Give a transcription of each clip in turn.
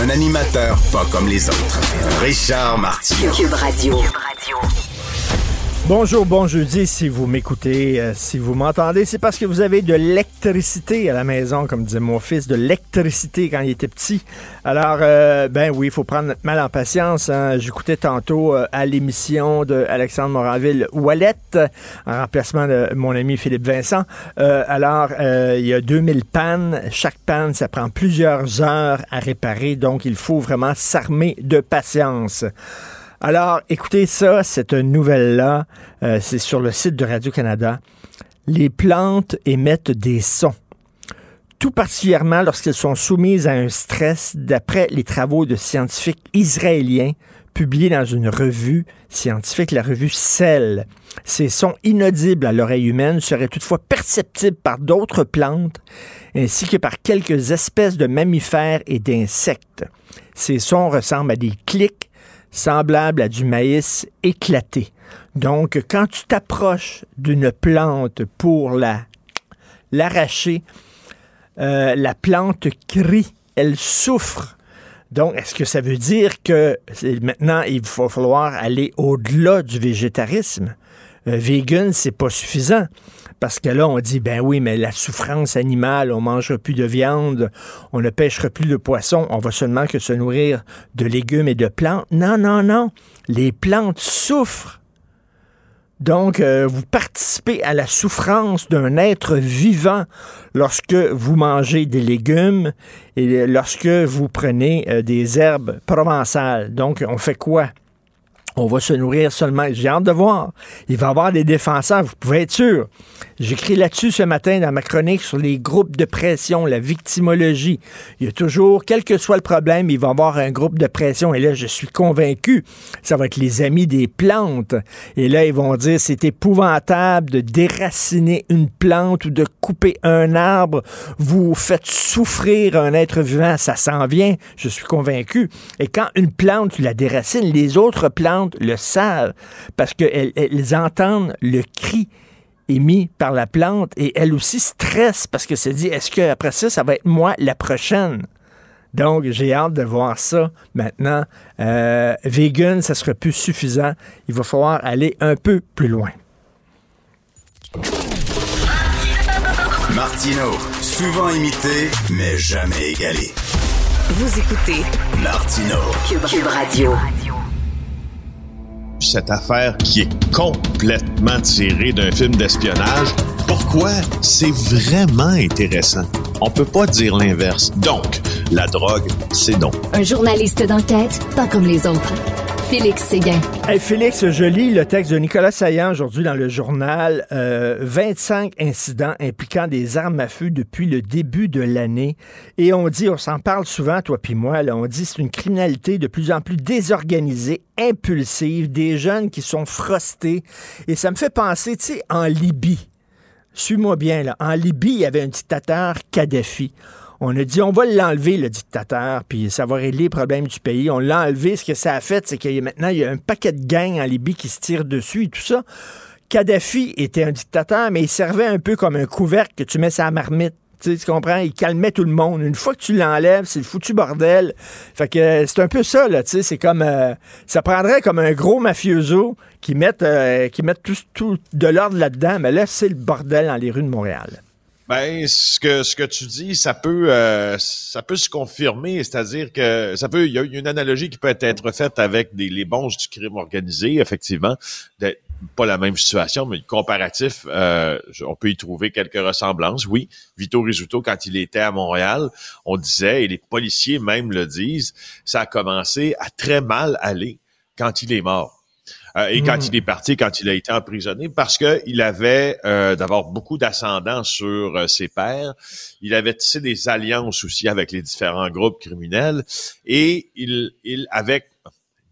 Un animateur pas comme les autres. Richard. Cube Radio. Bonjour, bon jeudi. Si vous m'écoutez, euh, si vous m'entendez, c'est parce que vous avez de l'électricité à la maison, comme disait mon fils, de l'électricité quand il était petit. Alors, euh, ben oui, il faut prendre mal en patience. hein. J'écoutais tantôt euh, à l'émission de Alexandre Moranville Wallet, en remplacement de mon ami Philippe Vincent. Alors, il y a 2000 pannes. Chaque panne, ça prend plusieurs heures à réparer, donc il faut vraiment s'armer de patience. Alors, écoutez ça, cette nouvelle-là, euh, c'est sur le site de Radio-Canada. Les plantes émettent des sons, tout particulièrement lorsqu'elles sont soumises à un stress, d'après les travaux de scientifiques israéliens publiés dans une revue scientifique, la revue Cell. Ces sons inaudibles à l'oreille humaine seraient toutefois perceptibles par d'autres plantes ainsi que par quelques espèces de mammifères et d'insectes. Ces sons ressemblent à des clics semblable à du maïs éclaté. Donc, quand tu t'approches d'une plante pour la l'arracher, euh, la plante crie, elle souffre. Donc, est-ce que ça veut dire que maintenant, il va falloir aller au-delà du végétarisme? Euh, vegan, c'est pas suffisant. Parce que là, on dit, ben oui, mais la souffrance animale, on mangera plus de viande, on ne pêchera plus de poisson, on va seulement que se nourrir de légumes et de plantes. Non, non, non. Les plantes souffrent. Donc, euh, vous participez à la souffrance d'un être vivant lorsque vous mangez des légumes et lorsque vous prenez euh, des herbes provençales. Donc, on fait quoi? On va se nourrir seulement. J'ai hâte de voir. Il va y avoir des défenseurs, vous pouvez être sûr. J'écris là-dessus ce matin dans ma chronique sur les groupes de pression, la victimologie. Il y a toujours, quel que soit le problème, il va y avoir un groupe de pression. Et là, je suis convaincu, ça va être les amis des plantes. Et là, ils vont dire, c'est épouvantable de déraciner une plante ou de couper un arbre. Vous faites souffrir un être vivant, ça s'en vient. Je suis convaincu. Et quand une plante, tu la déracines, les autres plantes le savent parce qu'elles elles entendent le cri émis par la plante et elles aussi stressent parce que se dit est-ce que après ça ça va être moi la prochaine? Donc j'ai hâte de voir ça maintenant Euh, vegan ça sera plus suffisant il va falloir aller un peu plus loin Martino, souvent imité, mais jamais égalé. Vous écoutez Martino. Cube, Cube Radio. Cette affaire qui est complètement tirée d'un film d'espionnage. Pourquoi? C'est vraiment intéressant? On peut pas dire l'inverse. Donc, la drogue, c'est donc. Un journaliste d'enquête, pas comme les autres. Félix Séguin. Hey Félix, je lis le texte de Nicolas Saillant aujourd'hui dans le journal. Euh, 25 incidents impliquant des armes à feu depuis le début de l'année. Et on dit, on s'en parle souvent, toi puis moi, là, on dit c'est une criminalité de plus en plus désorganisée, impulsive, des jeunes qui sont frostés. Et ça me fait penser, tu sais, en Libye. Suis-moi bien, là. En Libye, il y avait un dictateur, Kadhafi. On a dit, on va l'enlever, le dictateur, puis ça va régler les problèmes du pays. On l'a enlevé. Ce que ça a fait, c'est qu'il y a maintenant, il y a un paquet de gangs en Libye qui se tirent dessus et tout ça. Kadhafi était un dictateur, mais il servait un peu comme un couvercle que tu mets sa marmite. Tu, comprends? Il calmait tout le monde. Une fois que tu l'enlèves, c'est le foutu bordel. Fait que euh, c'est un peu ça, c'est comme. euh, ça prendrait comme un gros mafioso qui mette, euh, qui mette tout, tout de l'ordre là-dedans, mais là, c'est le bordel dans les rues de Montréal. Ben, ce que ce que tu dis, ça peut ça peut se confirmer, c'est-à-dire que ça peut il y a une analogie qui peut être faite avec les bons du crime organisé, effectivement, pas la même situation, mais le comparatif, euh, on peut y trouver quelques ressemblances. Oui, Vito Rizzuto, quand il était à Montréal, on disait, et les policiers même le disent, ça a commencé à très mal aller quand il est mort. Euh, et quand il est parti, quand il a été emprisonné, parce que il avait euh, d'abord beaucoup d'ascendants sur euh, ses pairs, il avait tissé des alliances aussi avec les différents groupes criminels, et il, il avec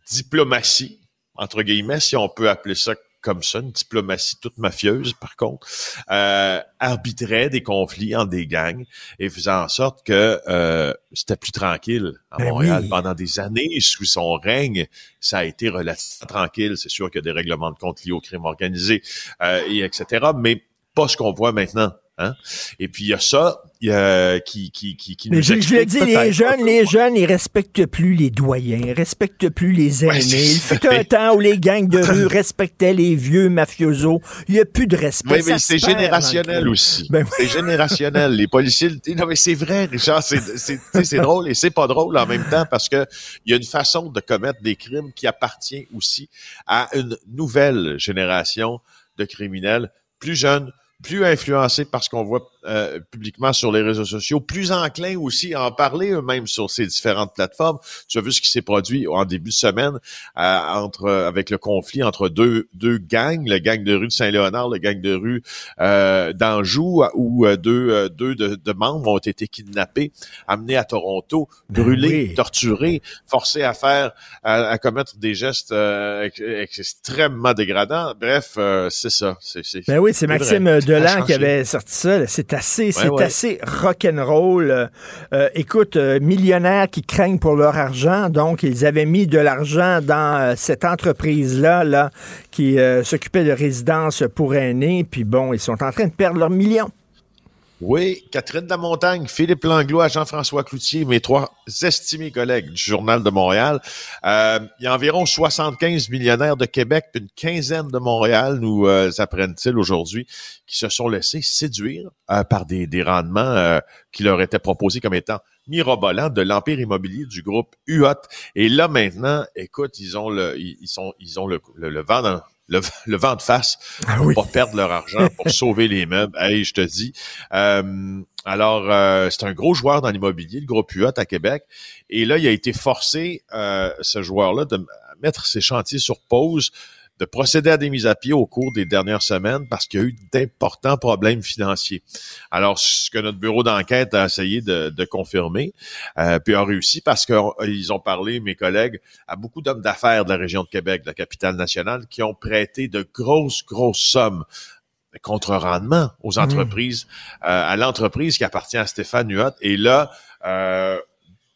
diplomatie, entre guillemets, si on peut appeler ça comme ça, une diplomatie toute mafieuse, par contre, euh, arbitrait des conflits entre des gangs et faisait en sorte que euh, c'était plus tranquille à Ben Montréal. oui. Pendant des années, sous son règne, ça a été relativement tranquille. C'est sûr qu'il y a des règlements de compte liés au crime organisé, euh, et etc., mais pas ce qu'on voit maintenant. Hein? Et puis il y a ça a- qui, qui, qui, qui Mais nous je, je le dis, les jeunes, les jeunes, ils respectent plus les doyens, ils respectent plus les Ouais, aînés. c'est- Il fut un temps où les gangs de rue respectaient les vieux mafiosos. Il n'y a plus de respect. Oui, mais c'est générationnel aussi. Ben. C'est générationnel. Les policiers, non mais c'est vrai, Richard, c'est c'est c'est drôle et c'est pas drôle en même temps parce que il y a une façon de commettre des crimes qui appartient aussi à une nouvelle génération de criminels plus jeunes, plus influencés par ce qu'on voit euh, publiquement sur les réseaux sociaux, plus enclins aussi à en parler eux-mêmes sur ces différentes plateformes. Tu as vu ce qui s'est produit en début de semaine euh, entre avec le conflit entre deux deux gangs, le gang de rue de Saint-Léonard, le gang de rue euh, d'Anjou, où euh, deux euh, deux de, de membres ont été kidnappés, amenés à Toronto, Ben brûlés, oui. torturés, forcés à faire à, à commettre des gestes euh, ex- ex- extrêmement dégradants. Bref, euh, c'est ça. C'est c'est- Ben oui, c'est. Maxime Delan qui avait sorti ça. C'est assez, c'est ouais. assez rock'n'roll. Euh, écoute, euh, millionnaires qui craignent pour leur argent, donc ils avaient mis de l'argent dans euh, cette entreprise-là, là, qui s'occupait de résidences pour aînés, puis bon, ils sont en train de perdre leurs millions. Oui, Catherine de la Montagne, Philippe Langlois, Jean-François Cloutier, mes trois estimés collègues du Journal de Montréal. Euh, il y a environ 75 millionnaires de Québec, une quinzaine de Montréal, nous euh, apprennent-ils aujourd'hui, qui se sont laissés séduire euh, par des, des rendements euh, qui leur étaient proposés comme étant mirobolants de l'empire immobilier du groupe UOT. Et là maintenant, écoute, ils ont le, ils sont, ils ont le, le, le vent dans le, le vent de face Ah pour oui. pas perdre leur argent, pour sauver les meubles. Hey, je te dis. Euh, alors, euh, c'est un gros joueur dans l'immobilier, le groupe UOT à Québec. Et là, il a été forcé, euh, ce joueur-là, de mettre ses chantiers sur pause, de procéder à des mises à pied au cours des dernières semaines parce qu'il y a eu d'importants problèmes financiers. Alors, ce que notre bureau d'enquête a essayé de, de confirmer, euh, puis a réussi parce qu'ils ont parlé, mes collègues, à beaucoup d'hommes d'affaires de la région de Québec, de la capitale nationale, qui ont prêté de grosses, grosses sommes contre rendement aux entreprises, euh, à l'entreprise qui appartient à Stéphane Huot. Et là, euh,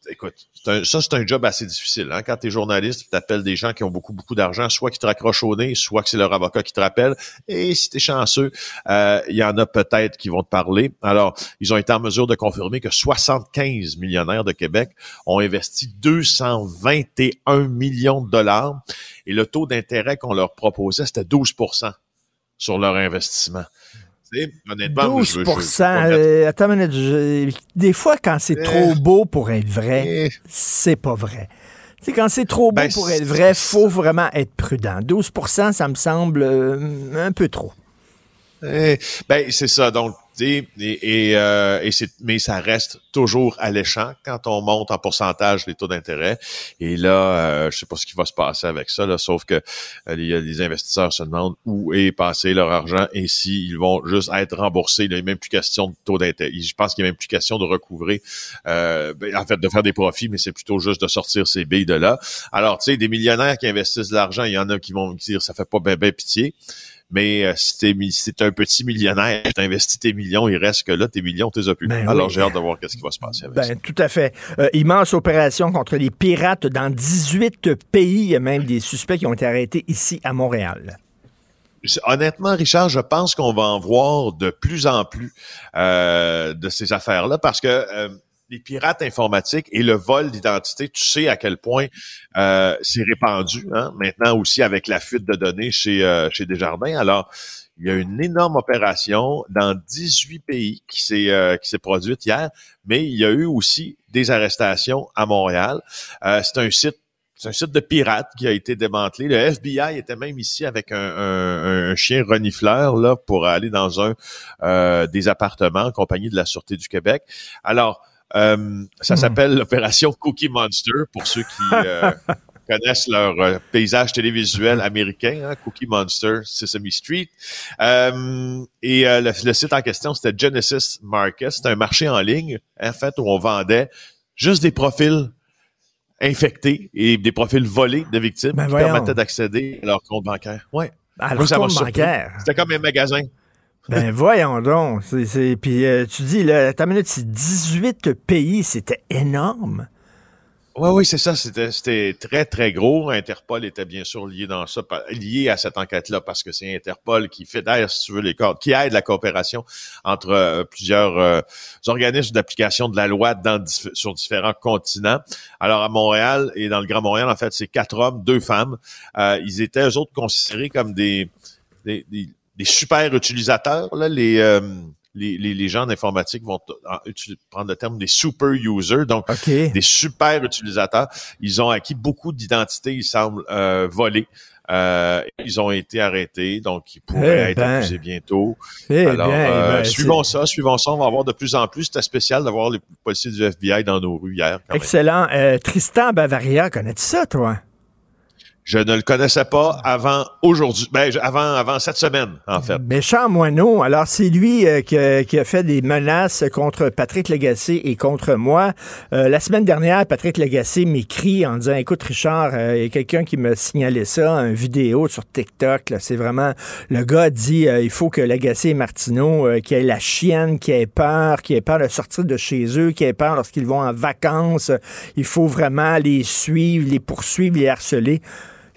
écoute, ça, c'est un job assez difficile. Hein? Quand tu es journaliste, tu appelles des gens qui ont beaucoup, beaucoup d'argent, soit qui te raccrochent au nez, soit que c'est leur avocat qui te rappelle. Et si tu chanceux, euh, il y en a peut-être qui vont te parler. Alors, ils ont été en mesure de confirmer que 75 millionnaires de Québec ont investi 221 millions de dollars et le taux d'intérêt qu'on leur proposait, c'était 12% sur leur investissement. Tu sais, honnêtement, moi, 12 je veux- je veux pas mettre- euh, Attends une minute. je- des fois, quand c'est Eh. trop beau pour être vrai, Eh, c'est pas vrai. Tu sais, quand c'est trop beau Ben, pour être vrai, faut vraiment être prudent. 12% ça me semble euh, un peu trop. Eh, ben c'est ça. Donc, et, euh, et mais ça reste toujours alléchant quand on monte en pourcentage les taux d'intérêt. Et là, euh, je sais pas ce qui va se passer avec ça, là, sauf que euh, y a des investisseurs se demandent où est passé leur argent et s'ils vont juste être remboursés. Il n'y a même plus question de taux d'intérêt. Je pense qu'il n'y a même plus question de recouvrer, euh, ben, en fait, de faire des profits, mais c'est plutôt juste de sortir ces billes de là. Alors, tu sais, des millionnaires qui investissent de l'argent, il y en a qui vont dire ça fait pas ben, ben pitié. Mais euh, si t'es si un petit millionnaire, t'as investi tes millions, il reste que là, tes millions, t'es plus. Ben Alors oui. j'ai hâte de voir qu'est-ce qui va se passer avec ça. Ben, tout à fait. Euh, immense opération contre les pirates dans 18 pays. Il y a même des suspects qui ont été arrêtés ici à Montréal. Honnêtement, Richard, je pense qu'on va en voir de plus en plus euh, de ces affaires-là parce que euh, les pirates informatiques et le vol d'identité, tu sais à quel point euh, c'est répandu. Hein? Maintenant aussi avec la fuite de données chez, euh, chez Desjardins. Alors, il y a une énorme opération dans 18 pays qui s'est euh, qui s'est produite hier, mais il y a eu aussi des arrestations à Montréal. Euh, c'est un site c'est un site de pirates qui a été démantelé. Le FBI était même ici avec un, un- un chien renifleur là pour aller dans un euh, des appartements en compagnie de la Sûreté du Québec. Alors, euh, ça Hmm. s'appelle l'opération Cookie Monster pour ceux qui euh, connaissent leur euh, paysage télévisuel américain, hein, Cookie Monster, Sesame Street. Et le, le site en question, c'était Genesis Market. C'était un marché en ligne, en fait, où on vendait juste des profils infectés et des profils volés de victimes Ben qui voyons. permettaient d'accéder à leur compte bancaire. Ouais. Moi, ça bancaire. C'était comme un magasin. Ben voyons donc. C'est, Puis euh, tu dis, là, ta minute, c'est 18 pays, c'était énorme. Oui, oui, c'est ça. C'était, très, très gros. Interpol était bien sûr lié dans ça, lié à cette enquête-là, parce que c'est Interpol qui fédère, si tu veux, les corps, qui aide la coopération entre euh, plusieurs euh, organismes d'application de la loi dans, sur différents continents. Alors, à Montréal et dans le Grand Montréal, en fait, c'est quatre hommes, deux femmes. Euh, ils étaient, eux autres, considérés comme des, des, des, des super utilisateurs, là, les... euh, les, les, les gens d'informatique vont en- prendre le terme des super users. Donc, OK. des super utilisateurs. Ils ont acquis beaucoup d'identités, il semble, euh, volées. Euh, ils ont été arrêtés, donc ils pourraient Eh être ben. accusés bientôt. Eh Alors, bien, euh, ben, suivons ça, suivons ça. On va avoir de plus en plus. C'était spécial d'avoir les policiers du FBI dans nos rues hier. Excellent. Euh, Tristan Bavaria, connais-tu ça, toi? Je ne le connaissais pas avant aujourd'hui, ben, avant, avant cette semaine, en fait. Méchant moineau. Alors, c'est lui euh, qui, a, qui a fait des menaces contre Patrick Lagacé et contre moi. Euh, la semaine dernière, Patrick Lagacé m'écrit en disant, écoute, Richard, euh, il y a quelqu'un qui me signalait ça, une vidéo sur TikTok. C'est vraiment... Le gars dit, euh, il faut que Lagacé et Martineau, euh, qu'il y ait la chienne, qui ait peur, qui ait peur de sortir de chez eux, qui ait peur lorsqu'ils vont en vacances. Il faut vraiment les suivre, les poursuivre, les harceler.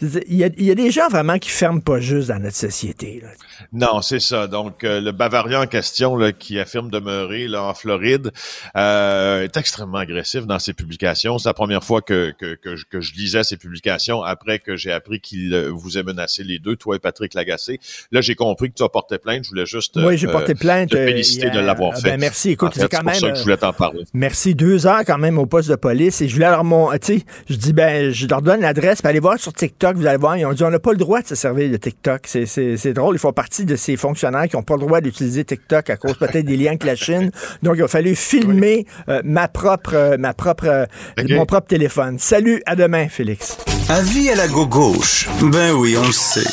Il y, a, des gens vraiment qui ferment pas juste dans notre société. là. Non, c'est ça. Donc, euh, le Bavaria en question, là, qui affirme demeurer là, en Floride, euh, est extrêmement agressif dans ses publications. C'est la première fois que, que, que, je, que je lisais ses publications après que j'ai appris qu'il euh, vous a menacé les deux, toi et Patrick Lagacé. Là, j'ai compris que tu as porté plainte. Je voulais juste Oui, j'ai porté plainte. te féliciter de l'avoir Ah, fait. Ben, merci. Écoute, En fait, c'est quand même. ça que je voulais t'en parler. Merci. Deux heures quand même au poste de police. Et je voulais leur mon, tu sais, je dis, ben, je leur donne l'adresse, allez voir sur TikTok, vous allez voir. Ils ont dit, on n'a pas le droit de se servir de TikTok. C'est, c'est, c'est drôle. Ils font partie de ces fonctionnaires qui n'ont pas le droit d'utiliser TikTok à cause peut-être des liens avec la Chine. Donc, il a fallu filmer euh, ma propre, euh, ma propre, euh, Ok. mon propre téléphone. Salut, à demain, Félix. Avis à la gauche. Ben oui, on le sait.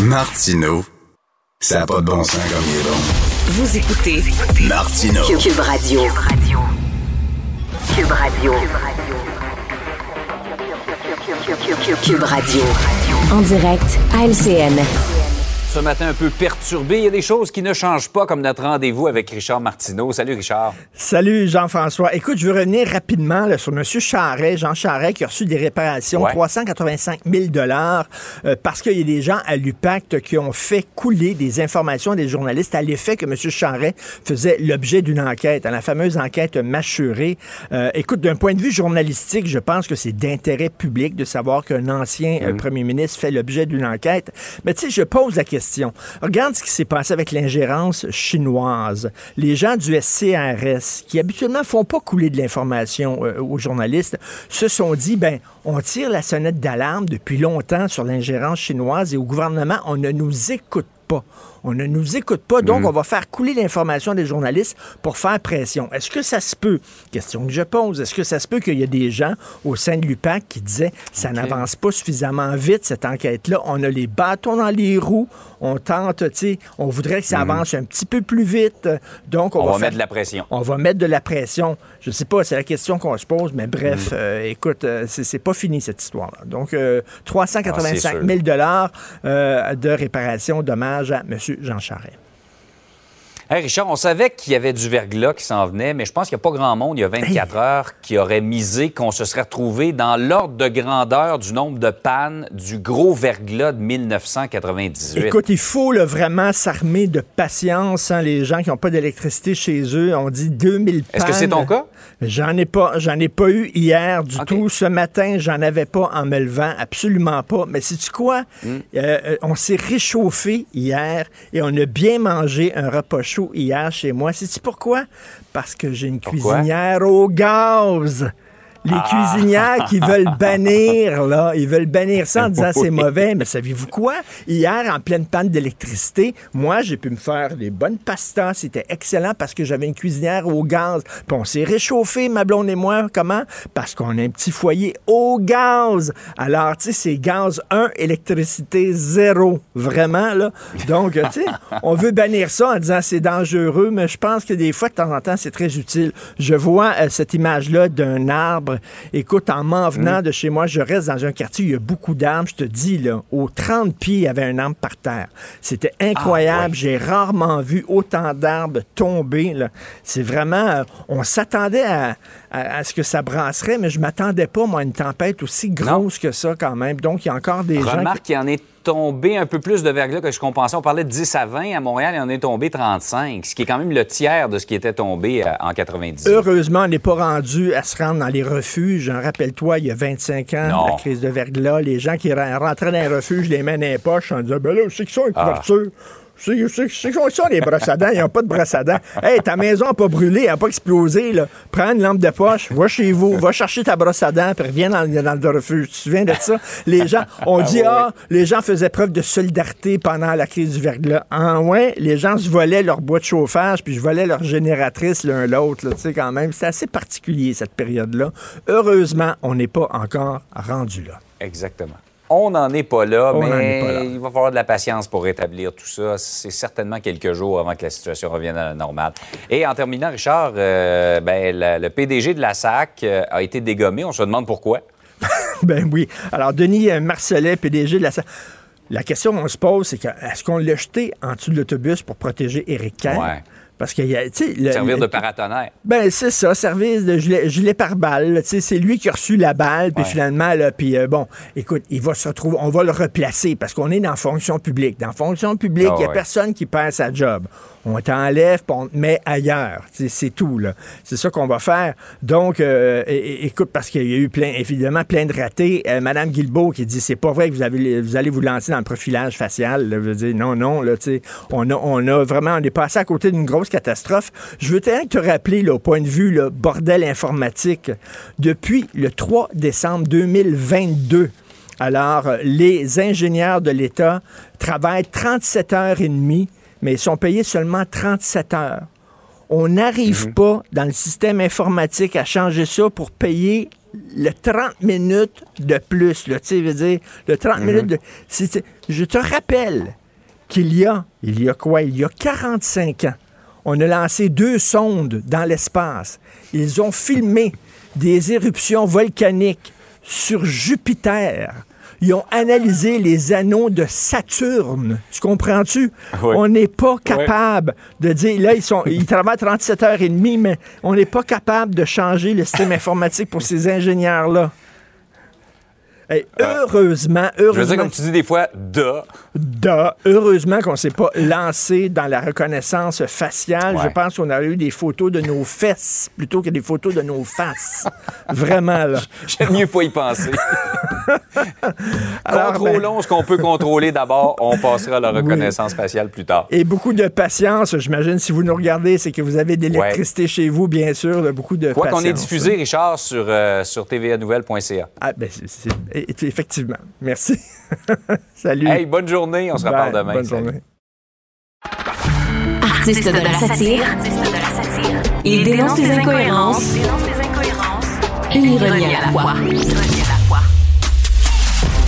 Martineau, ça n'a pas de bon sens comme il est bon. Vous écoutez Martineau. Cube Radio. Cube Radio. Cube Radio. En direct à LCN. Ce matin un peu perturbé, il y a des choses qui ne changent pas comme notre rendez-vous avec Richard Martineau. Salut Richard. Salut Jean-François. Écoute, je veux revenir rapidement là, sur M. Charret, Jean Charret, qui a reçu des réparations, Ouais. 385 000 dollars, euh, parce qu'il y a des gens à l'UPAC qui ont fait couler des informations des journalistes à l'effet que M. Charret faisait l'objet d'une enquête, hein, la fameuse enquête mâchurée. Euh, écoute, d'un point de vue journalistique, je pense que c'est d'intérêt public de savoir qu'un ancien euh, premier ministre fait l'objet d'une enquête. Mais tu sais, je pose la question. Regarde ce qui s'est passé avec l'ingérence chinoise. Les gens du SCRS, qui habituellement font pas couler de l'information euh, aux journalistes, se sont dit, ben, on tire la sonnette d'alarme depuis longtemps sur l'ingérence chinoise et au gouvernement, on ne nous écoute pas. On ne nous écoute pas, donc on va faire couler l'information des journalistes pour faire pression. Est-ce que ça se peut? Question que je pose. Est-ce que ça se peut qu'il y a des gens au sein de l'UPAC qui disaient ça n'avance pas suffisamment vite, cette enquête-là? On a les bâtons dans les roues. On tente, tu sais, on voudrait que ça avance un petit peu plus vite. Donc, on, On va faire- mettre de la pression. on va mettre de la pression. Je sais pas, c'est la question qu'on se pose, mais bref, euh, écoute, euh, c'est pas fini cette histoire-là. Donc, euh, Ah, 385 c'est 000 dollars euh, de réparation, dommage à M. Jean Charest. Hey Richard, on savait qu'il y avait du verglas qui s'en venait, mais je pense qu'il n'y a pas grand monde, il y a 24 heures, qui aurait misé qu'on se serait retrouvé dans l'ordre de grandeur du nombre de pannes du gros verglas de 1998. Écoute, il faut là, vraiment s'armer de patience. hein, les gens qui n'ont pas d'électricité chez eux, on dit 2000 pannes. Est-ce que c'est ton cas? J'en ai pas, j'en ai pas eu hier du tout. Ce matin, j'en avais pas en me levant, absolument pas. Mais sais-tu quoi? Hmm. Euh, euh, on s'est réchauffé hier et on a bien mangé un repas chaud hier chez moi. Sais-tu pourquoi? Parce que j'ai une Pourquoi? cuisinière au gaz. Les cuisinières qui veulent bannir, là, ils veulent bannir ça en disant c'est mauvais. Mais savez-vous quoi? Hier, en pleine panne d'électricité, moi, j'ai pu me faire des bonnes pastas. C'était excellent parce que j'avais une cuisinière au gaz. Puis on s'est réchauffé, ma blonde et moi. Comment? Parce qu'on a un petit foyer au gaz. Alors, tu sais, c'est gaz 1, électricité 0. Vraiment, là? Donc, tu sais, on veut bannir ça en disant c'est dangereux, mais je pense que des fois, de temps en temps, c'est très utile. Je vois euh, cette image-là d'un arbre. Écoute, en m'en venant de chez moi, je reste dans un quartier où il y a beaucoup d'arbres. Je te dis, là, aux 30 pieds, il y avait un arbre par terre. C'était incroyable. J'ai rarement vu autant d'arbres tomber. C'est vraiment... euh, on s'attendait à, à- à ce que ça brasserait, mais je m'attendais pas, moi, à une tempête aussi grosse que ça, quand même. Donc, il y a encore des gens... qui- Remarque qu'il en est tombé un peu plus de verglas que ce qu'on pensait. On parlait de 10 à 20. À Montréal, il en est tombé 35, ce qui est quand même le tiers de ce qui était tombé euh, en 90. Heureusement, on n'est pas rendu à se rendre dans les refuges. J'en rappelle-toi, il y a 25 ans, Non. la crise de verglas, les gens qui ra- rentraient dans les refuges, les mains dans les poches, en disant, ben là, c'est que ça, une Ah. couverture. C'est c'est- quoi ça, les brosses à dents? Ils n'ont pas de brosses à dents. Hey, ta maison n'a pas brûlé, elle n'a pas explosé. Là. Prends une lampe de poche, va chez vous, va chercher ta brosse à dents, puis reviens dans, le- dans le refuge. Tu te souviens de ça? Les gens, on dit, ah, les gens faisaient preuve de solidarité pendant la crise du verglas. En ouais, les gens se volaient leur bois de chauffage, puis je volais leur génératrice l'un l'autre. Tu sais, quand même, c'est assez particulier, cette période-là. Heureusement, on n'est pas encore rendu là. Exactement. On n'en est pas là, On mais est pas là. il va falloir de la patience pour rétablir tout ça. C'est certainement quelques jours avant que la situation revienne à la normale. Et en terminant, Richard, euh, ben, la- le PDG de la SAC euh, a été dégommé. On se demande pourquoi. Ben oui. Alors, Denis euh, Marcellet, PDG de la... La question qu'on se pose, c'est que est-ce qu'on l'a jeté en dessous de l'autobus pour protéger Éric Kerr? Ouais. Parce tu sais, Servir de paratonnerre. Ben, c'est ça, service de gilet, gilet par balle. tu sais, C'est lui qui a reçu la balle, puis finalement, là, puis euh, bon, écoute, il va se retrouver, on va le replacer parce qu'on est dans fonction publique. Dans fonction publique, il Ah n'y a ouais. personne qui perd sa job. On t'enlève, on te met ailleurs. Tu sais, C'est tout, là. C'est ça qu'on va faire. Donc, euh, écoute, parce qu'il y a eu plein, évidemment, plein de ratés. Euh, Madame Guilbeault qui dit, c'est pas vrai que vous, avez, vous allez vous lancer dans le profilage facial. là. Je veux dire, non, non, là, tu sais, on a, on a vraiment, on est passé à côté d'une grosse catastrophe. Je veux te rappeler, là, au point de vue, là, bordel informatique, depuis le 3 décembre 2022, alors, euh, les ingénieurs de l'État travaillent 37 heures et demie, mais ils sont payés seulement 37 heures. On n'arrive pas dans le système informatique à changer ça pour payer le 30 minutes de plus. Là, tu veux dire, le 30 minutes de... je te rappelle qu'il y a, il y a quoi? Il y a 45 ans, on a lancé deux sondes dans l'espace. Ils ont filmé des éruptions volcaniques sur Jupiter. Ils ont analysé les anneaux de Saturne. Tu comprends-tu? Oui. On n'est pas capable de dire, là, ils, sont, ils travaillent 37 heures et demie, mais on n'est pas capable de changer le système informatique pour ces ingénieurs-là. Hey, heureusement, Je veux heureusement. dire, comme tu dis des fois, de. Da, heureusement qu'on ne s'est pas lancé dans la reconnaissance faciale. Ouais. Je pense qu'on aurait eu des photos de nos fesses plutôt que des photos de nos faces. Vraiment, là. J'aime mieux pas y penser. Alors, Contrôlons ce qu'on peut contrôler d'abord. On passera à la reconnaissance faciale plus tard. Et beaucoup de patience, j'imagine, si vous nous regardez, c'est que vous avez de l'électricité chez vous, bien sûr, là, beaucoup de Quoi patience. qu'on est diffusé, Richard, sur, euh, sur tvanouvelle.ca. Ah, ben, c'est- effectivement. Merci. Salut. Hey, bonne journée. On se reparle Bye. demain. Bonne Salut. journée. Artiste de la satire, il dénonce les incohérences, une ironie à la fois.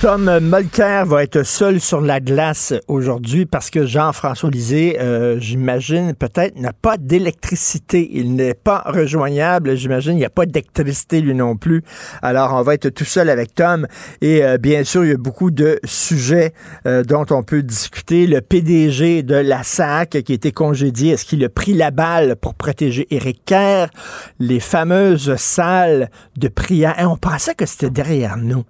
Tom Molker va être seul sur la glace aujourd'hui parce que Jean-François Lisée, euh, j'imagine, peut-être n'a pas d'électricité. Il n'est pas rejoignable. J'imagine il n'y a pas d'électricité lui non plus. Alors, on va être tout seul avec Tom. Et euh, bien sûr, il y a beaucoup de sujets euh, dont on peut discuter. Le PDG de la SAC qui a été congédié, est-ce qu'il a pris la balle pour protéger Éric Kerr? Les fameuses salles de prière. Hein, on pensait que c'était derrière nous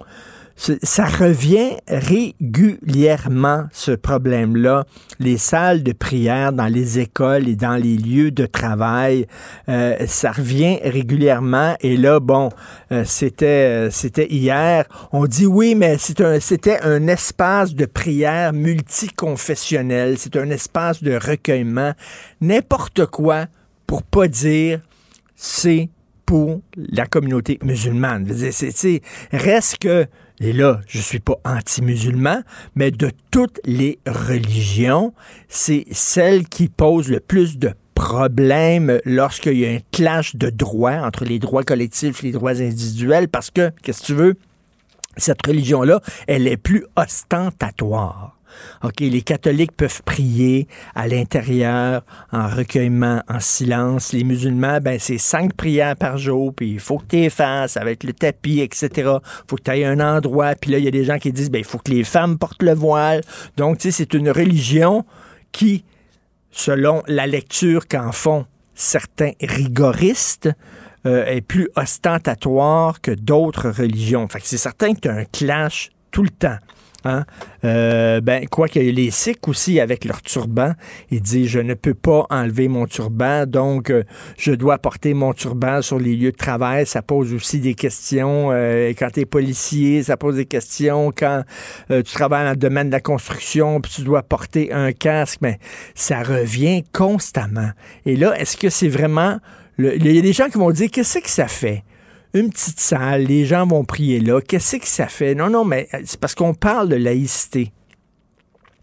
ça revient régulièrement, ce problème-là. Les salles de prière dans les écoles et dans les lieux de travail, euh, ça revient régulièrement. Et là, bon, euh, c'était euh, c'était hier. On dit oui, mais c'est un c'était un espace de prière multiconfessionnel. C'est un espace de recueillement. N'importe quoi pour pas dire c'est pour la communauté musulmane. C'est, reste que et là, je suis pas anti-musulman, mais de toutes les religions, c'est celle qui pose le plus de problèmes lorsqu'il y a un clash de droits entre les droits collectifs et les droits individuels, parce que, qu'est-ce que tu veux, cette religion-là, elle est plus ostentatoire. OK, les catholiques peuvent prier à l'intérieur, en recueillement, en silence. Les musulmans, ben, c'est cinq prières par jour, puis il faut que tu fasses avec le tapis, etc. faut que tu ailles un endroit. Puis là, il y a des gens qui disent, ben, il faut que les femmes portent le voile. Donc, tu c'est une religion qui, selon la lecture qu'en font certains rigoristes, euh, est plus ostentatoire que d'autres religions. Fait c'est certain que tu as un clash tout le temps. Hein? Euh, ben, quoi qu'il y ait les Sikhs aussi avec leur turban, ils disent je ne peux pas enlever mon turban, donc euh, je dois porter mon turban sur les lieux de travail. Ça pose aussi des questions. Euh, quand tu es policier, ça pose des questions. Quand tu travailles dans le domaine de la construction, puis tu dois porter un casque, mais ça revient constamment. Et là, est-ce que c'est vraiment... Il y a des gens qui vont dire qu'est-ce que ça fait? Une petite salle, les gens vont prier là. Qu'est-ce que ça fait? Non, non, mais euh, c'est parce qu'on parle de laïcité.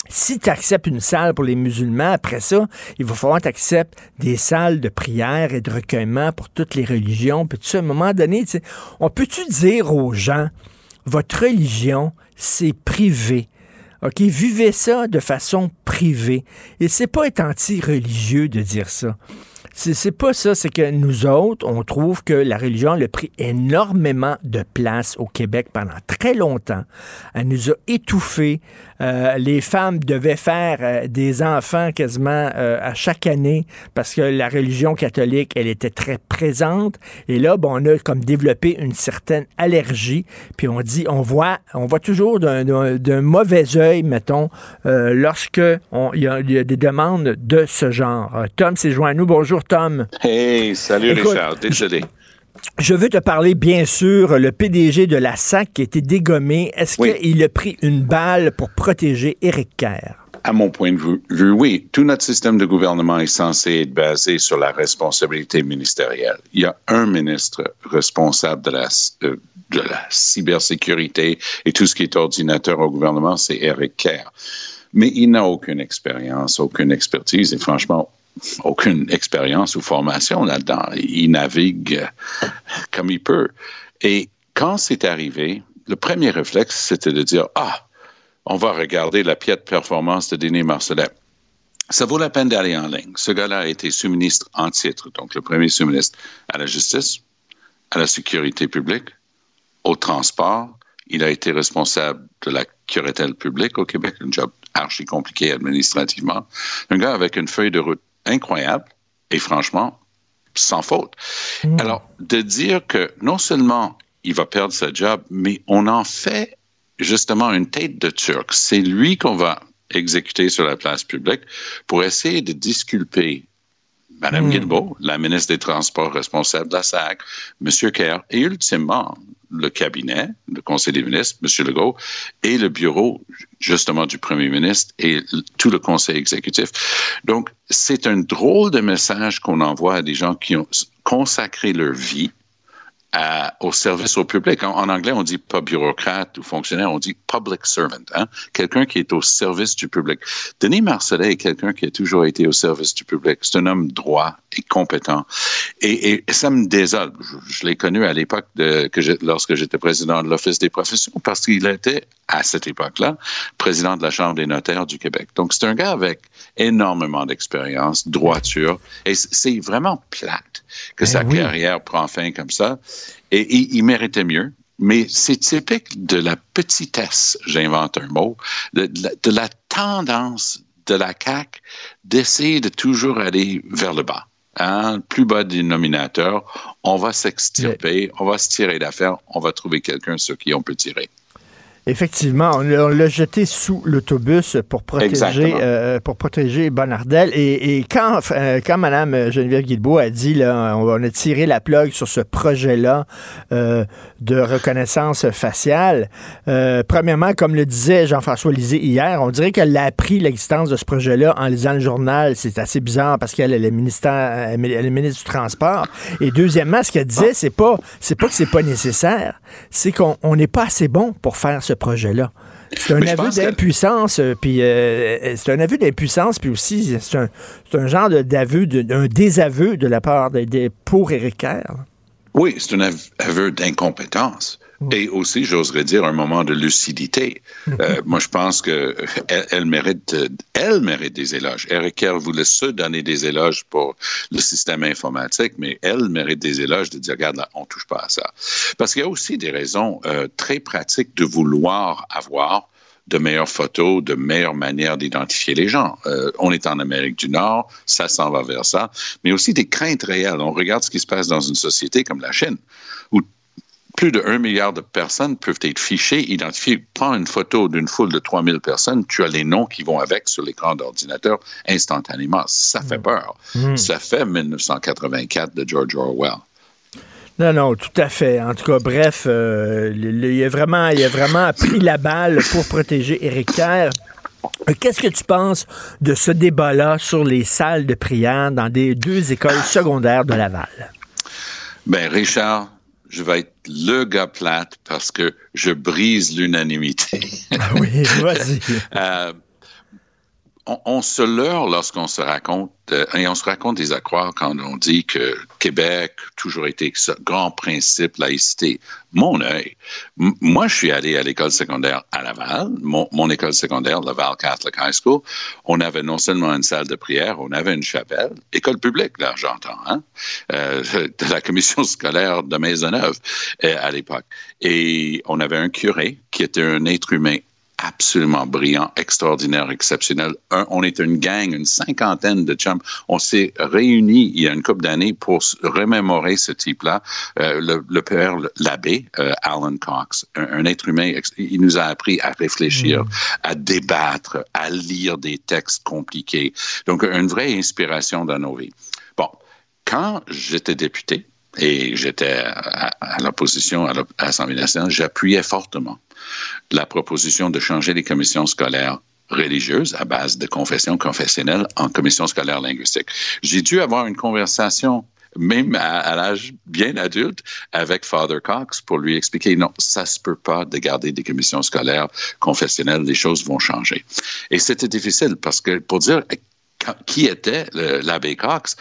Si tu acceptes une salle pour les musulmans, après ça, il va falloir que tu acceptes des salles de prière et de recueillement pour toutes les religions. Puis ça, à un moment donné, on peut-tu dire aux gens, votre religion, c'est privé? OK, vivez ça de façon privée. Et c'est pas être anti-religieux de dire ça. C'est pas ça, c'est que nous autres, on trouve que la religion a pris énormément de place au Québec pendant très longtemps. Elle nous a étouffés. Euh, les femmes devaient faire euh, des enfants quasiment euh, à chaque année parce que la religion catholique, elle était très présente. Et là, bon, on a comme développé une certaine allergie. Puis on dit, on voit, on voit toujours d'un mauvais œil, mettons, lorsque il y, a des demandes de ce genre. Tom s'est joint à nous. Bonjour, Tom. Hey, salut Richard. Désolé. Je veux te parler, bien sûr, le PDG de la SAC qui a été dégommé. Est-ce qu'il a pris une balle pour protéger Éric Kerr? À mon point de vue, oui. Tout notre système de gouvernement est censé être basé sur la responsabilité ministérielle. Il y a un ministre responsable de la, euh, de la cybersécurité et tout ce qui est ordinateur au gouvernement, c'est Eric Kerr. Mais il n'a aucune expérience, aucune expertise et franchement, aucune expérience ou formation là-dedans. Il navigue comme il peut. Et quand c'est arrivé, le premier réflexe, c'était de dire, ah, on va regarder la piètre performance de Denis Marcellet. Ça vaut la peine d'aller en ligne. Ce gars-là a été sous-ministre en titre, donc le premier sous-ministre à la justice, à la sécurité publique, au transport. Il a été responsable de la curatelle publique au Québec, un job archi compliqué administrativement. Un gars avec une feuille de route incroyable et franchement, sans faute. Hmm. Alors, de dire que non seulement il va perdre sa job, mais on en fait justement une tête de Turc. C'est lui qu'on va exécuter sur la place publique pour essayer de disculper Mme mmh. la ministre des Transports responsable de la SAC, M. Kerr, et ultimement le cabinet, le Conseil des ministres, M. Legault, et le bureau justement du Premier ministre et tout le Conseil exécutif. Donc, c'est un drôle de message qu'on envoie à des gens qui ont consacré leur vie au service au public. En, anglais, on dit pas bureaucrate ou fonctionnaire, on dit public servant, hein? quelqu'un qui est au service du public. Denis Marcellet est quelqu'un qui a toujours été au service du public. C'est un homme droit et compétent. Et, ça me désole. Je, l'ai connu à l'époque de que lorsque j'étais président de l'Office des professions parce qu'il était à cette époque-là président de la Chambre des notaires du Québec. Donc c'est un gars avec énormément d'expérience, droiture, et c'est vraiment plate que sa ben carrière prend fin comme ça. Et, il méritait mieux. Mais c'est typique de la petitesse, j'invente un mot, de, la, tendance de la CAQ d'essayer de toujours aller vers le bas. Hein, plus bas dénominateur, on va s'extirper, on va se tirer d'affaire, on va trouver quelqu'un sur qui on peut tirer. Effectivement, on l'a on l'a jeté sous l'autobus pour protéger, euh, pour protéger Bonardel. Et, et quand, euh, quand Mme Geneviève Guilbeault a dit, là, on, a tiré la plug sur ce projet-là euh, de reconnaissance faciale, euh, premièrement, comme le disait Jean-François Lisée hier, on dirait qu'elle a appris l'existence de ce projet-là en lisant le journal. C'est assez bizarre parce qu'elle elle est ministère, elle est ministre du Transport. Et deuxièmement, ce qu'elle disait, c'est pas, c'est pas que c'est pas nécessaire, c'est qu'on on n'est pas assez bon pour faire ce projet-là. C'est un aveu d'impuissance, euh, puis euh, c'est un aveu d'impuissance, puis aussi c'est un, genre de- d'aveu, de- d'un désaveu de la part des, des- pour Éric Kerr. Oui, c'est un av- aveu d'incompétence. Et aussi, j'oserais dire, un moment de lucidité. Euh, moi, je pense que elle, elle mérite, euh, elle mérite des éloges. Eric Kerr voulait se donner des éloges pour le système informatique, mais elle mérite des éloges de dire, regarde, là, on touche pas à ça. Parce qu'il y a aussi des raisons euh, très pratiques de vouloir avoir de meilleures photos, de meilleures manières d'identifier les gens. Euh, on est en Amérique du Nord, ça s'en va vers ça, mais aussi des craintes réelles. On regarde ce qui se passe dans une société comme la Chine, où plus de 1 milliard de personnes peuvent être fichées, identifiées. Prends une photo d'une foule de 3000 personnes, tu as les noms qui vont avec sur l'écran d'ordinateur instantanément. Ça fait peur. Ça fait 1984 de George Orwell. Non, non, tout à fait. En tout cas, bref, euh, il, a vraiment, il a vraiment pris la balle pour protéger Éric Kerr. Euh, Qu'est-ce que tu penses de ce débat-là sur les salles de prière dans des deux écoles secondaires de Laval? Ben, Richard, je vais être le gars plate parce que je brise l'unanimité. Oui, vas-y. Euh, on, on se leurre lorsqu'on se raconte, euh, et on se raconte des à croire quand on dit que Québec toujours été grand principe laïcité. Mon œil. Moi, je suis allé à l'école secondaire à Laval, mon, mon école secondaire, Laval Catholic High School. On avait non seulement une salle de prière, on avait une chapelle, école publique, là, j'entends, hein, euh, de la commission scolaire de Maisonneuve euh, à l'époque. Et on avait un curé qui était un être humain absolument brillant, extraordinaire, exceptionnel. Un, on est une gang, une cinquantaine de chums. On s'est réunis il y a une couple d'années pour remémorer ce type-là. Euh, le, le père, l'abbé, euh, Alan Cox, un, un, être humain, il nous a appris à réfléchir, Mm. à débattre, à lire des textes compliqués. Donc, une vraie inspiration dans nos vies. Bon, quand j'étais député, et j'étais à, à l'opposition à l'op- à l'Assemblée nationale, j'appuyais fortement la proposition de changer les commissions scolaires religieuses à base de confession confessionnelle en commission scolaire linguistique. J'ai dû avoir une conversation même à, l'âge bien adulte, avec Father Cox pour lui expliquer non, ça se peut pas de garder des commissions scolaires confessionnelles, les choses vont changer. Et c'était difficile parce que pour dire qui était l'abbé Cox,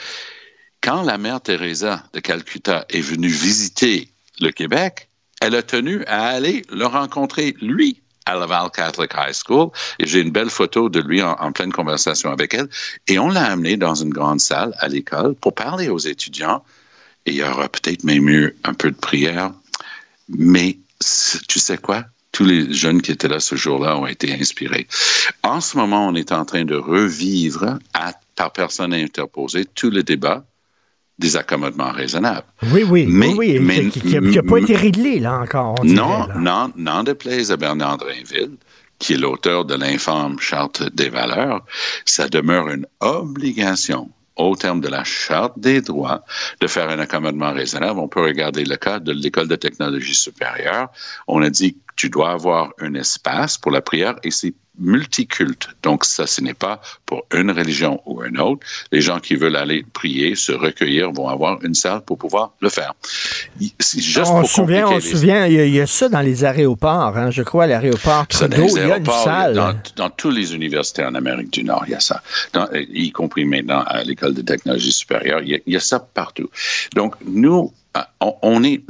quand la mère Teresa de Calcutta est venue visiter le Québec, elle a tenu à aller le rencontrer, lui, à Laval Catholic High School. Et j'ai une belle photo de lui en, pleine conversation avec elle. Et on l'a amené dans une grande salle à l'école pour parler aux étudiants. Et il y aura peut-être même eu un peu de prière. Mais tu sais quoi? Tous les jeunes qui étaient là ce jour-là ont été inspirés. En ce moment, on est en train de revivre à, par personne interposée tout le débat des accommodements raisonnables. Oui, oui, Mais- oui, mais- qui n'a pas été réglé, là, encore. on Non, dirait, là. non, non déplaise à Bernard Drainville, qui est l'auteur de l'infâme Charte des valeurs, ça demeure une obligation au terme de la Charte des droits de faire un accommodement raisonnable. On peut regarder le cas de l'École de technologie supérieure. On a dit que tu dois avoir un espace pour la prière et c'est multiculte. Donc, ça, ce n'est pas pour une religion ou une autre. Les gens qui veulent aller prier, se recueillir, vont avoir une salle pour pouvoir le faire. Juste on se souvient, on les- souvient, il y, a- il y a ça dans les aéroports, hein, je crois, à l'aéroport Trudeau, il y a une salle. Dans, dans toutes les universités en Amérique du Nord, il y a ça. Dans- euh, y compris maintenant à l'École de technologie supérieure, il y a, il y a ça partout. Donc, nous, euh, on, on est...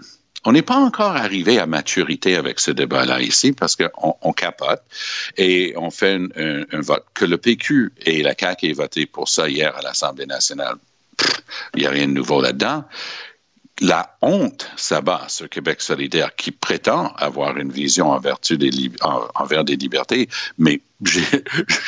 On n'est pas encore arrivé à maturité avec ce débat-là ici parce qu'on on capote et on fait un, un- vote. Que le PQ et la CAQ aient voté pour ça hier à l'Assemblée nationale, il n'y a rien de nouveau là-dedans la honte s'abat sur Québec solidaire qui prétend avoir une vision en vertu des en- envers des libertés, mais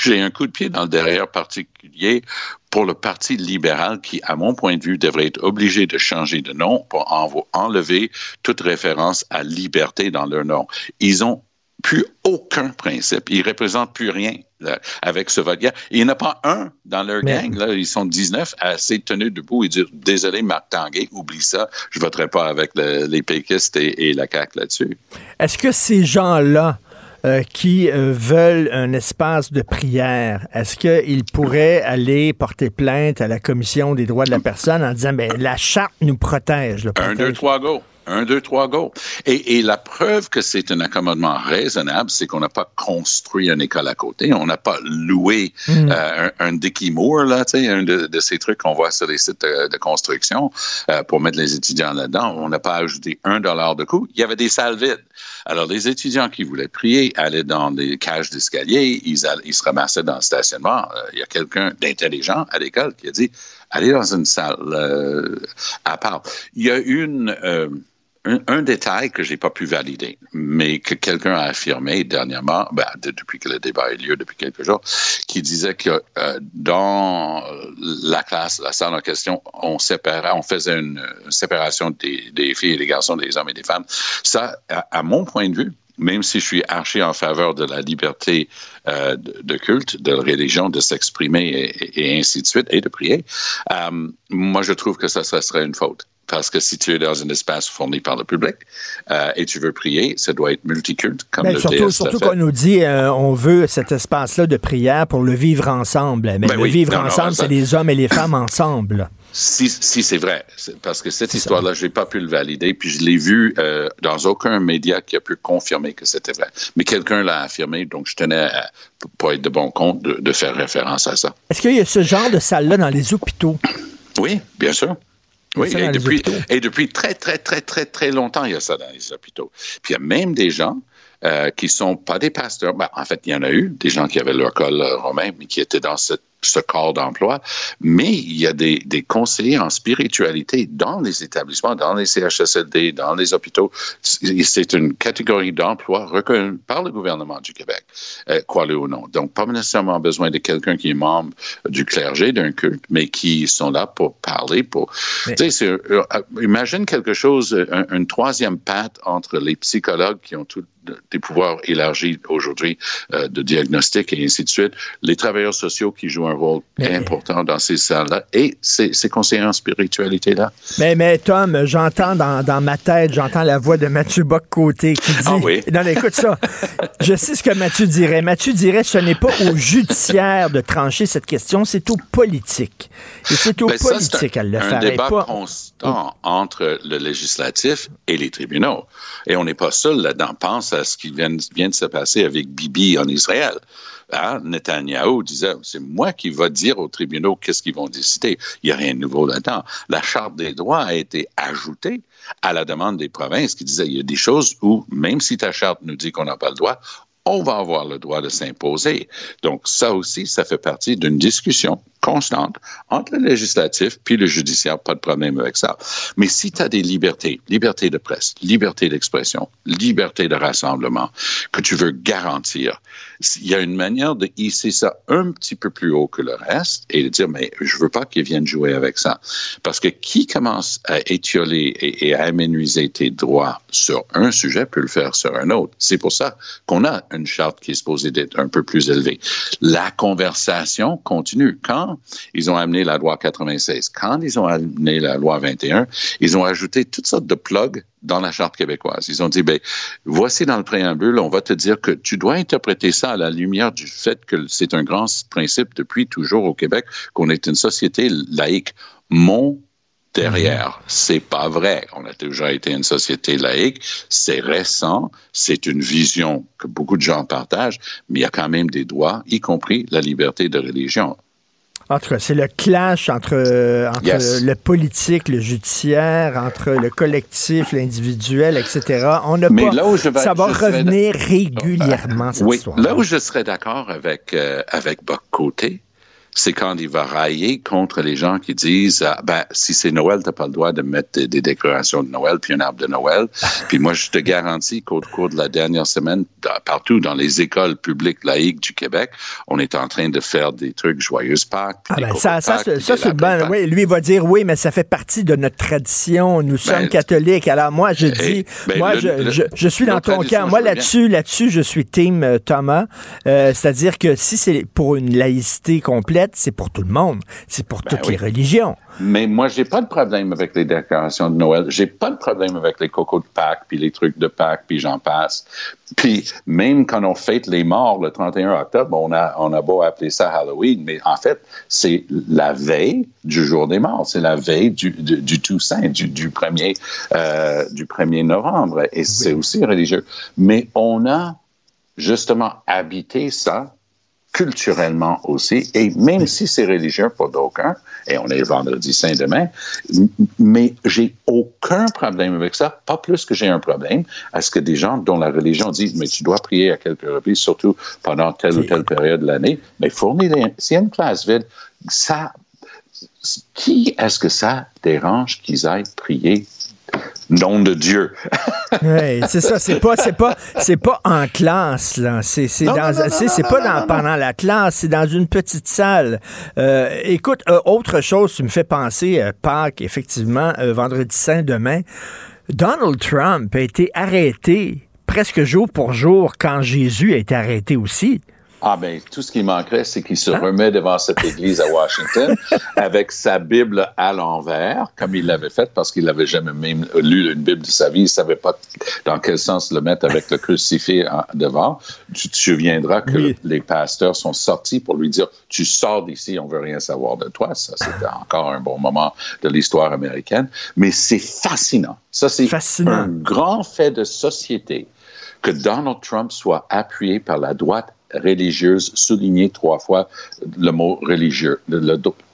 j'ai un coup de pied dans le derrière particulier pour le Parti libéral qui, à mon point de vue, devrait être obligé de changer de nom pour enlever toute référence à liberté dans leur nom. Ils ont plus aucun principe. Ils représentent plus rien là, avec ce vote. Il n'y en a pas un dans leur Mais- gang. Là, ils sont 19 à s'être tenus debout et dire Désolé, Marc Tanguay, oublie ça, je voterai pas avec le- les péquistes et, et la CAQ là-dessus. Est-ce que ces gens-là euh, qui euh, veulent un espace de prière, est-ce qu'ils pourraient aller porter plainte à la Commission des droits de la personne en disant ben, la charte nous protège? le Un, deux, protège. trois, go. Un, deux, trois, go. Et, et la preuve que c'est un accommodement raisonnable, c'est qu'on n'a pas construit une école à côté, on n'a pas loué euh, un, un Dickie Moore, là, tu sais, un de, de ces trucs qu'on voit sur les sites de, de construction euh, pour mettre les étudiants là-dedans. On n'a pas ajouté un dollar de coût. Il y avait des salles vides. Alors, les étudiants qui voulaient prier allaient dans des cages d'escalier, ils, ils se ramassaient dans le stationnement. Euh, il y a quelqu'un d'intelligent à l'école qui a dit allez dans une salle euh, à part. Il y a une. Un, détail que j'ai pas pu valider, mais que quelqu'un a affirmé dernièrement, ben, de- depuis que le débat a eu lieu depuis quelques jours, qui disait que euh, dans la classe, la salle en question, on séparait, on faisait une, séparation des, filles et des garçons, des hommes et des femmes. Ça, à, mon point de vue, même si je suis archi en faveur de la liberté euh, de, culte, de religion, de s'exprimer et, ainsi de suite, et de prier, euh, moi je trouve que ça serait une faute. Parce que si tu es dans un espace fourni par le public euh, et tu veux prier, ça doit être multiculte, comme Ben, le surtout surtout qu'on nous dit euh, on veut cet espace-là de prière pour le vivre ensemble. Mais Ben le oui. vivre Non, ensemble, c'est les hommes et les femmes ensemble. Si, si c'est vrai, parce que cette histoire-là, je n'ai pas pu le valider, puis je l'ai vu euh, dans aucun média qui a pu confirmer que c'était vrai. Mais quelqu'un l'a affirmé, donc je tenais, à, pour être de bon compte, de, de faire référence à ça. Est-ce qu'il y a ce genre de salle-là dans les hôpitaux? Oui, bien sûr. Oui, et depuis, hôpitaux. et depuis très, très, très, très, très longtemps, il y a ça dans les hôpitaux. Puis il y a même des gens euh, qui sont pas des pasteurs. Ben, en fait, il y en a eu, des gens qui avaient leur col euh, romain, mais qui étaient dans ce, ce corps d'emploi. Mais il y a des, des conseillers en spiritualité dans les établissements, dans les CHSLD, dans les hôpitaux. C'est une catégorie d'emploi reconnue par le gouvernement du Québec, euh, crois-le ou non. Donc, pas nécessairement besoin de quelqu'un qui est membre du clergé d'un culte, mais qui sont là pour parler, pour... Mais- Tu sais, c'est, euh, euh, imagine quelque chose, euh, un- une troisième patte entre les psychologues qui ont tous des pouvoirs élargis aujourd'hui euh, de diagnostic et ainsi de suite, les travailleurs sociaux qui jouent un rôle Mais- important dans ces salles-là et ces, ces conseillers en spiritualité-là. Mais, mais Tom, j'entends dans, dans ma tête, j'entends la voix de Mathieu Bock-Côté qui dit... Ah oui? Non, mais écoute ça. Je sais ce que Mathieu dirait. Mathieu dirait ce n'est pas au judiciaire de trancher cette question, c'est au politique. Et c'est au Ben, ça, c'est politique à le faire. un débat pas- constant entre le législatif et les tribunaux. Et on n'est pas seul là-dedans. Pense à ce qui vient, de se passer avec Bibi en Israël. Hein? Netanyahu disait, c'est moi qui va dire aux tribunaux qu'est-ce qu'ils vont décider. Il n'y a rien de nouveau là-dedans. La Charte des droits a été ajoutée à la demande des provinces qui disaient, il y a des choses où, même si ta charte nous dit qu'on n'a pas le droit, on va avoir le droit de s'imposer. Donc, ça aussi, ça fait partie d'une discussion constante entre le législatif puis le judiciaire, pas de problème avec ça. Mais si tu as des libertés, liberté de presse, liberté d'expression, liberté de rassemblement, que tu veux garantir, il y a une manière de hisser ça un petit peu plus haut que le reste et de dire, mais je veux pas qu'ils viennent jouer avec ça. Parce que qui commence à étioler et, et à aménuiser tes droits sur un sujet peut le faire sur un autre. C'est pour ça qu'on a une charte qui est supposée d'être un peu plus élevée. La conversation continue. Quand ils ont amené la loi 96, quand ils ont amené la loi 21, ils ont ajouté toutes sortes de plugs dans la charte québécoise. Ils ont dit, ben, voici dans le préambule, on va te dire que tu dois interpréter ça à la lumière du fait que c'est un grand principe depuis toujours au Québec qu'on est une société laïque. Mon derrière. C'est pas vrai. On a toujours été une société laïque. C'est récent. C'est une vision que beaucoup de gens partagent, mais il y a quand même des droits, y compris la liberté de religion. En tout cas, c'est le clash entre, entre Yes. le politique, le judiciaire, entre le collectif, l'individuel, etc. On n'a pas. là où je vais- ça va je revenir régulièrement, cette oui, histoire. là où je serais d'accord avec, euh, avec Côté, c'est quand il va railler contre les gens qui disent ah, ben si c'est Noël, t'as pas le droit de mettre des, des, décorations de Noël puis un arbre de Noël. puis moi, je te garantis qu'au cours de la dernière semaine, partout dans les écoles publiques laïques du Québec, on est en train de faire des trucs joyeuses Pâques. Ah ben ça, ça, ça, ça c'est bon. Oui, lui il va dire oui, mais ça fait partie de notre tradition. Nous sommes ben, catholiques. Alors moi, je dis, ben, moi, je, je, je, suis dans ton cas. Moi là-dessus, là-dessus, je suis team euh, Thomas. Euh, c'est-à-dire que si c'est pour une laïcité complète, c'est pour tout le monde. C'est pour ben toutes les religions. Mais moi, j'ai pas de problème avec les décorations de Noël. J'ai pas de problème avec les cocos de Pâques, puis les trucs de Pâques, puis j'en passe. Puis même quand on fête les morts le 31 octobre, on a, on a beau appeler ça Halloween, mais en fait, c'est la veille du jour des morts. C'est la veille du, du, du Toussaint, du, du, premier, euh, du 1er novembre. Et c'est aussi religieux. Mais on a justement habité ça culturellement aussi, et même si c'est religieux pour d'aucuns, et on est vendredi saint demain, mais j'ai aucun problème avec ça, pas plus que j'ai un problème à ce que des gens dont la religion dit, mais tu dois prier à quelques reprises, surtout pendant telle ou telle période de l'année, mais fournir des, si y a une classe vide, ça, qui est-ce que ça dérange qu'ils aillent prier nom de Dieu. oui, c'est ça. C'est pas, c'est pas, c'est pas en classe là. C'est, c'est dans, c'est, pas dans, pendant la classe. C'est dans une petite salle. Euh, écoute, euh, autre chose, tu me fais penser euh, Pâques, effectivement, euh, vendredi saint demain. Donald Trump a été arrêté presque jour pour jour quand Jésus a été arrêté aussi. Ah ben, tout ce qui manquerait, c'est qu'il se remet devant cette église à Washington avec sa Bible à l'envers, comme il l'avait fait, parce qu'il n'avait jamais même lu une Bible de sa vie. Il savait pas dans quel sens le mettre avec le crucifix devant. Tu te souviendras que les pasteurs sont sortis pour lui dire, tu sors d'ici, on veut rien savoir de toi. Ça, c'était encore un bon moment de l'histoire américaine. Mais c'est fascinant. Ça, c'est un grand fait de société que Donald Trump soit appuyé par la droite religieuse, souligner trois fois le mot religieux.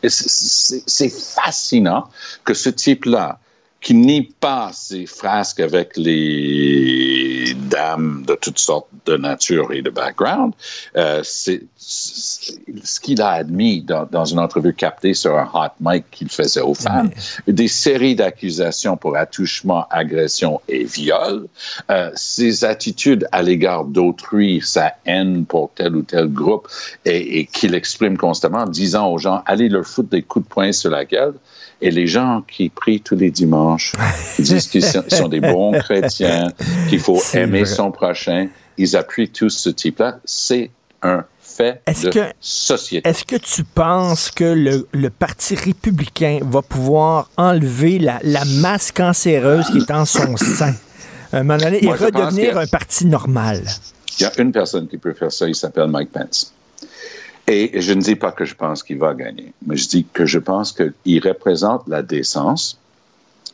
C'est fascinant que ce type-là, qui nie pas ses frasques avec les dames de toutes sortes de nature et de background, euh, c'est ce qu'il a admis dans, dans, une entrevue captée sur un hot mic qu'il faisait aux femmes, des séries d'accusations pour attouchement, agression et viol, euh, ses attitudes à l'égard d'autrui, sa haine pour tel ou tel groupe, et, et qu'il exprime constamment, disant aux gens, allez leur foutre des coups de poing sur la gueule, et les gens qui prient tous les dimanches, qui disent qu'ils sont, des bons chrétiens, qu'il faut aimer son prochain, ils appuient tous ce type-là. C'est un fait de que, société. Est-ce que tu penses que le, le, Parti républicain va pouvoir enlever la, la, masse cancéreuse qui est en son sein? À un moment donné, et redevenir un parti normal. Il y a une personne qui peut faire ça, il s'appelle Mike Pence. Et je ne dis pas que je pense qu'il va gagner, mais je dis que je pense qu'il représente la décence.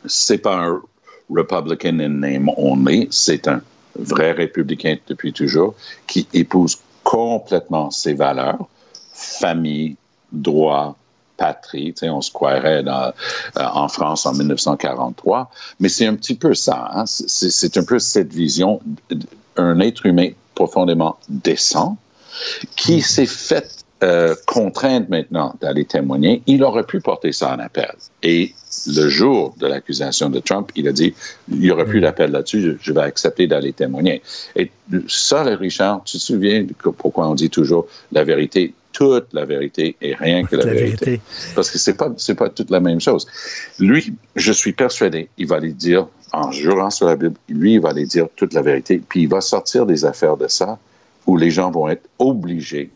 C'est pas un Republican in name only, c'est un vrai républicain depuis toujours qui épouse complètement ses valeurs, famille, droit, patrie. Tu sais, on se croirait euh, en France en 1943, mais c'est un petit peu ça. Hein? C'est un peu cette vision d'un être humain profondément décent qui s'est fait euh, contrainte maintenant d'aller témoigner, il aurait pu porter ça en appel. Et le jour de l'accusation de Trump, il a dit, il n'y aurait plus d'appel là-dessus, je, vais accepter d'aller témoigner. Et ça, Richard, tu te souviens pourquoi on dit toujours la vérité, toute la vérité et rien que la, vérité. Parce que c'est pas, c'est pas toute la même chose. Lui, je suis persuadé, il va aller dire, en jurant sur la Bible, lui, il va aller dire toute la vérité, puis il va sortir des affaires de ça où les gens vont être obligés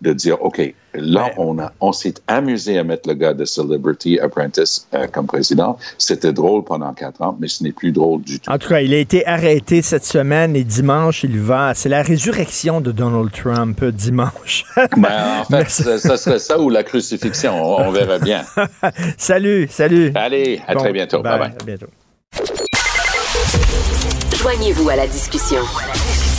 de dire, OK, là, on, a, on s'est amusé à mettre le gars de Celebrity Apprentice euh, comme président. C'était drôle pendant quatre ans, mais ce n'est plus drôle du tout. En tout cas, il a été arrêté cette semaine et dimanche, il va. C'est la résurrection de Donald Trump euh, dimanche. ben, en fait, ça, serait ça ou la crucifixion. On, verra bien. salut, salut. Allez, à très bientôt. Bye bye. À bientôt. Joignez-vous à la discussion.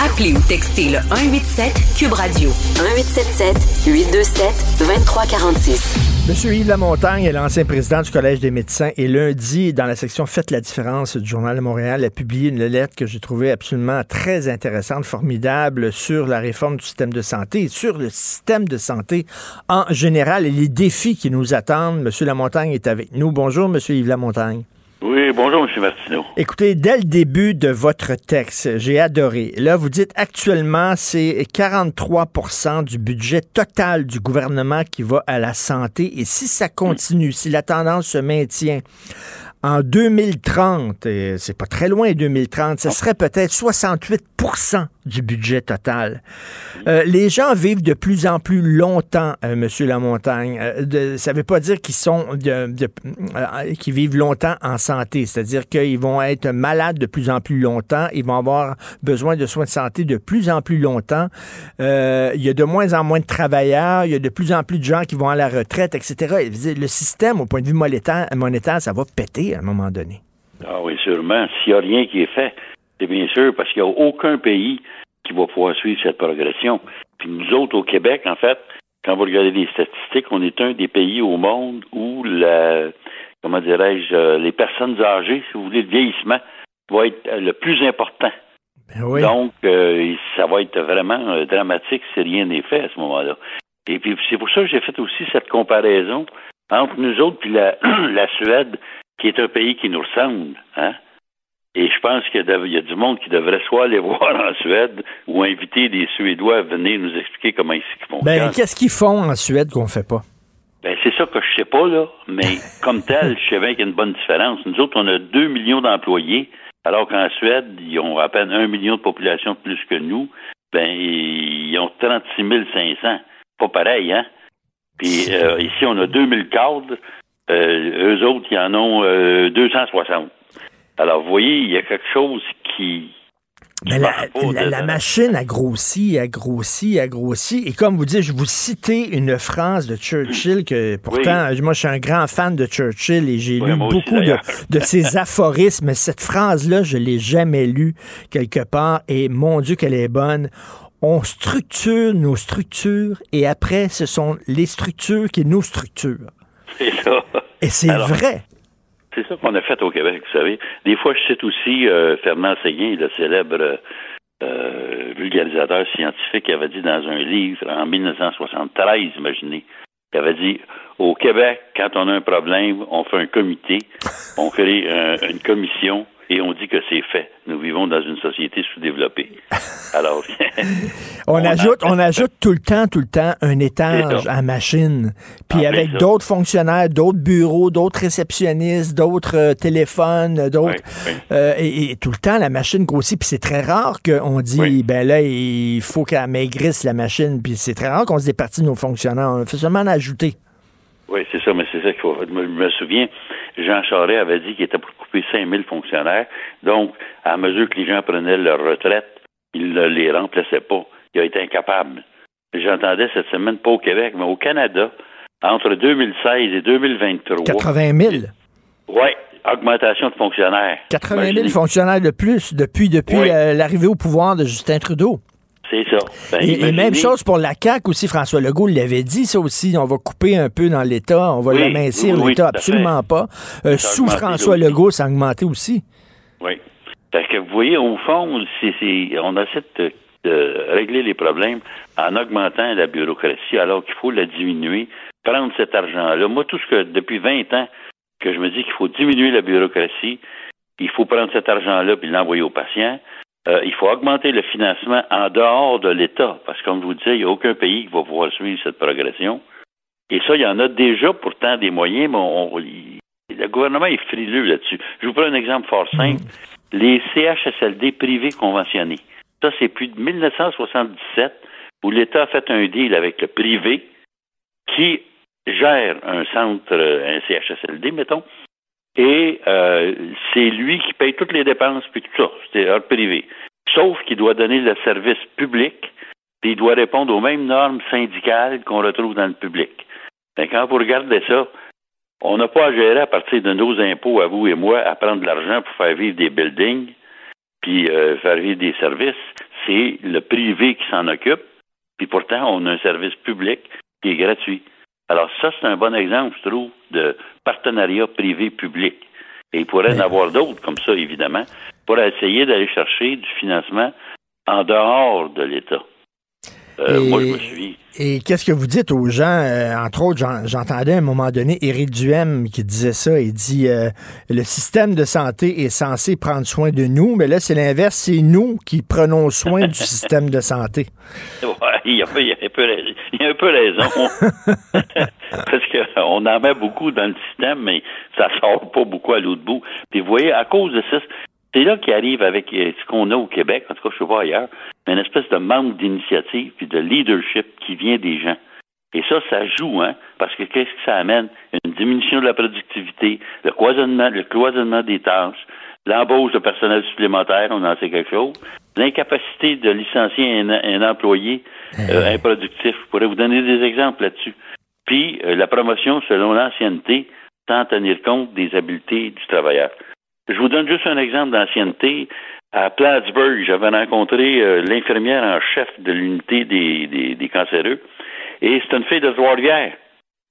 Appelez ou textez le 187 Cube Radio 1877 827 2346. Monsieur Yves Lamontagne est l'ancien président du Collège des médecins et lundi, dans la section Faites la différence du Journal de Montréal, a publié une lettre que j'ai trouvée absolument très intéressante, formidable sur la réforme du système de santé et sur le système de santé en général et les défis qui nous attendent. Monsieur Lamontagne est avec nous. Bonjour, Monsieur Yves Lamontagne. Oui, bonjour, M. Martineau. Écoutez, dès le début de votre texte, j'ai adoré. Là, vous dites actuellement, c'est 43 du budget total du gouvernement qui va à la santé. Et si ça continue, si la tendance se maintient, en 2030, et c'est pas très loin 2030, ce serait peut-être 68 du budget total. Euh, les gens vivent de plus en plus longtemps, euh, Monsieur Lamontagne. Euh, ça ne veut pas dire qu'ils sont qu'ils vivent longtemps en santé, c'est-à-dire qu'ils vont être malades de plus en plus longtemps, ils vont avoir besoin de soins de santé de plus en plus longtemps. il y a de moins en moins de travailleurs, il y a de plus en plus de gens qui vont à la retraite, etc. Le système, au point de vue monétaire, monétaire ça va péter à un moment donné. Ah oui, sûrement. S'il n'y a rien qui est fait, c'est bien sûr parce qu'il n'y a aucun pays qui va pouvoir suivre cette progression. Puis nous autres, au Québec, en fait, quand vous regardez les statistiques, on est un des pays au monde où la, comment dirais-je, euh, les personnes âgées, si vous voulez, le vieillissement va être euh, le plus important. Ben Donc, euh, ça va être vraiment dramatique si rien n'est fait à ce moment-là. Et puis, c'est pour ça que j'ai fait aussi cette comparaison entre nous autres et la, la Suède, qui est un pays qui nous ressemble. Hein? Et je pense qu'il y, a du monde qui devrait soit aller voir en Suède ou inviter des Suédois à venir nous expliquer comment ils font. Ben, qu'est-ce qu'ils font en Suède qu'on fait pas? Ben, c'est ça que je sais pas, là. Mais comme tel, je sais bien qu'il y a une bonne différence. Nous autres, on a 2 millions d'employés, alors qu'en Suède, ils ont à peine 1 million de population de plus que nous. Ben, ils ont 36 500. Pas pareil, hein? Puis euh, ici, on a 2000 cadres. Euh, eux autres, ils en ont 260. Alors, vous voyez, il y a quelque chose qui, mais la, machine a grossi, a grossi, a grossi. Et comme vous dites, je vous citais une phrase de Churchill que pourtant, moi, je suis un grand fan de Churchill et j'ai lu beaucoup de, de, ses aphorismes. Cette phrase-là, je l'ai jamais lue quelque part et mon Dieu, qu'elle est bonne. On structure nos structures et après, ce sont les structures qui nous structurent. Et c'est vrai. C'est ça qu'on a fait au Québec, vous savez. Des fois, je cite aussi euh, Fernand Séguin, le célèbre euh, vulgarisateur scientifique, qui avait dit dans un livre en 1973, imaginez, il avait dit au Québec, quand on a un problème, on fait un comité, on crée une commission et on dit que c'est fait. Nous vivons dans une société sous-développée. Alors, on, ajoute, on ajoute tout le temps, tout le temps un étage à machine, puis ah, avec d'autres fonctionnaires, d'autres bureaux, d'autres réceptionnistes, d'autres euh, téléphones, d'autres, euh, et, tout le temps la machine grossit. Puis c'est très rare qu'on dit, ben là, il faut qu'elle maigrisse la machine. Puis c'est très rare qu'on se départit de nos fonctionnaires. On fait seulement en ajouter. Oui, c'est ça, mais c'est ça qu'il faut. Je me souviens, Jean Charest avait dit qu'il était pour couper 5000 fonctionnaires. Donc, à mesure que les gens prenaient leur retraite, il ne les remplaçait pas. Il a été incapable. J'entendais cette semaine, pas au Québec, mais au Canada, entre 2016 et 2023. 80 000? Oui, augmentation de fonctionnaires. 80 000 fonctionnaires de plus depuis, depuis euh, l'arrivée au pouvoir de Justin Trudeau. C'est ça. Ben, et, même chose pour la CAQ aussi, François Legault l'avait dit, ça aussi, on va couper un peu dans l'État, on va l'amincir, l'État, absolument pas. Euh, sous François Legault, ça a augmenté aussi. Oui. Parce que vous voyez, au fond, on essaie de, de, régler les problèmes en augmentant la bureaucratie alors qu'il faut la diminuer, prendre cet argent-là. Moi, tout ce que, depuis 20 ans, que je me dis qu'il faut diminuer la bureaucratie, il faut prendre cet argent-là puis l'envoyer aux patients. Euh, il faut augmenter le financement en dehors de l'État, parce que comme je vous disais, il n'y a aucun pays qui va pouvoir suivre cette progression. Et ça, il y en a déjà pourtant des moyens, mais le gouvernement est frileux là-dessus. Je vous prends un exemple fort simple. Les CHSLD privés conventionnés. Ça, c'est depuis 1977 où l'État a fait un deal avec le privé qui gère un centre, un CHSLD, mettons, et euh, c'est lui qui paye toutes les dépenses puis tout ça. C'est hors privé. Sauf qu'il doit donner le service public, puis il doit répondre aux mêmes normes syndicales qu'on retrouve dans le public. Ben, quand vous regardez ça, on n'a pas à gérer à partir de nos impôts, à vous et moi, à prendre de l'argent pour faire vivre des buildings, puis euh, faire vivre des services. C'est le privé qui s'en occupe, puis pourtant, on a un service public qui est gratuit. Alors ça, c'est un bon exemple, je trouve, de partenariat privé-public. Et il pourrait en avoir d'autres comme ça, évidemment, pour essayer d'aller chercher du financement en dehors de l'État. Euh, moi, je me suis. Et qu'est-ce que vous dites aux gens? Euh, entre autres, j'entendais à un moment donné Éric Duhem qui disait ça. Il dit euh, le système de santé est censé prendre soin de nous, mais là, c'est l'inverse. C'est nous qui prenons soin du système de santé. Ouais, il, y a, un peu, il a un peu raison. Parce qu'on en met beaucoup dans le système, mais ça sort pas beaucoup à l'autre bout. Puis vous voyez, à cause de ça, c'est là qui arrive avec euh, ce qu'on a au Québec, en tout cas, je sais pas ailleurs, mais une espèce de manque d'initiative puis de leadership qui vient des gens. Et ça, ça joue, hein, parce que qu'est-ce que ça amène? Une diminution de la productivité, le cloisonnement, le cloisonnement des tâches, l'embauche de personnel supplémentaire, on en sait quelque chose, l'incapacité de licencier un, employé euh, improductif. Je pourrais vous donner des exemples là-dessus. Puis, euh, la promotion selon l'ancienneté, sans tenir compte des habiletés du travailleur. Je vous donne juste un exemple d'ancienneté. À Plattsburgh, j'avais rencontré euh, l'infirmière en chef de l'unité des, des, cancéreux. Et c'est une fille de Trois-Rivières.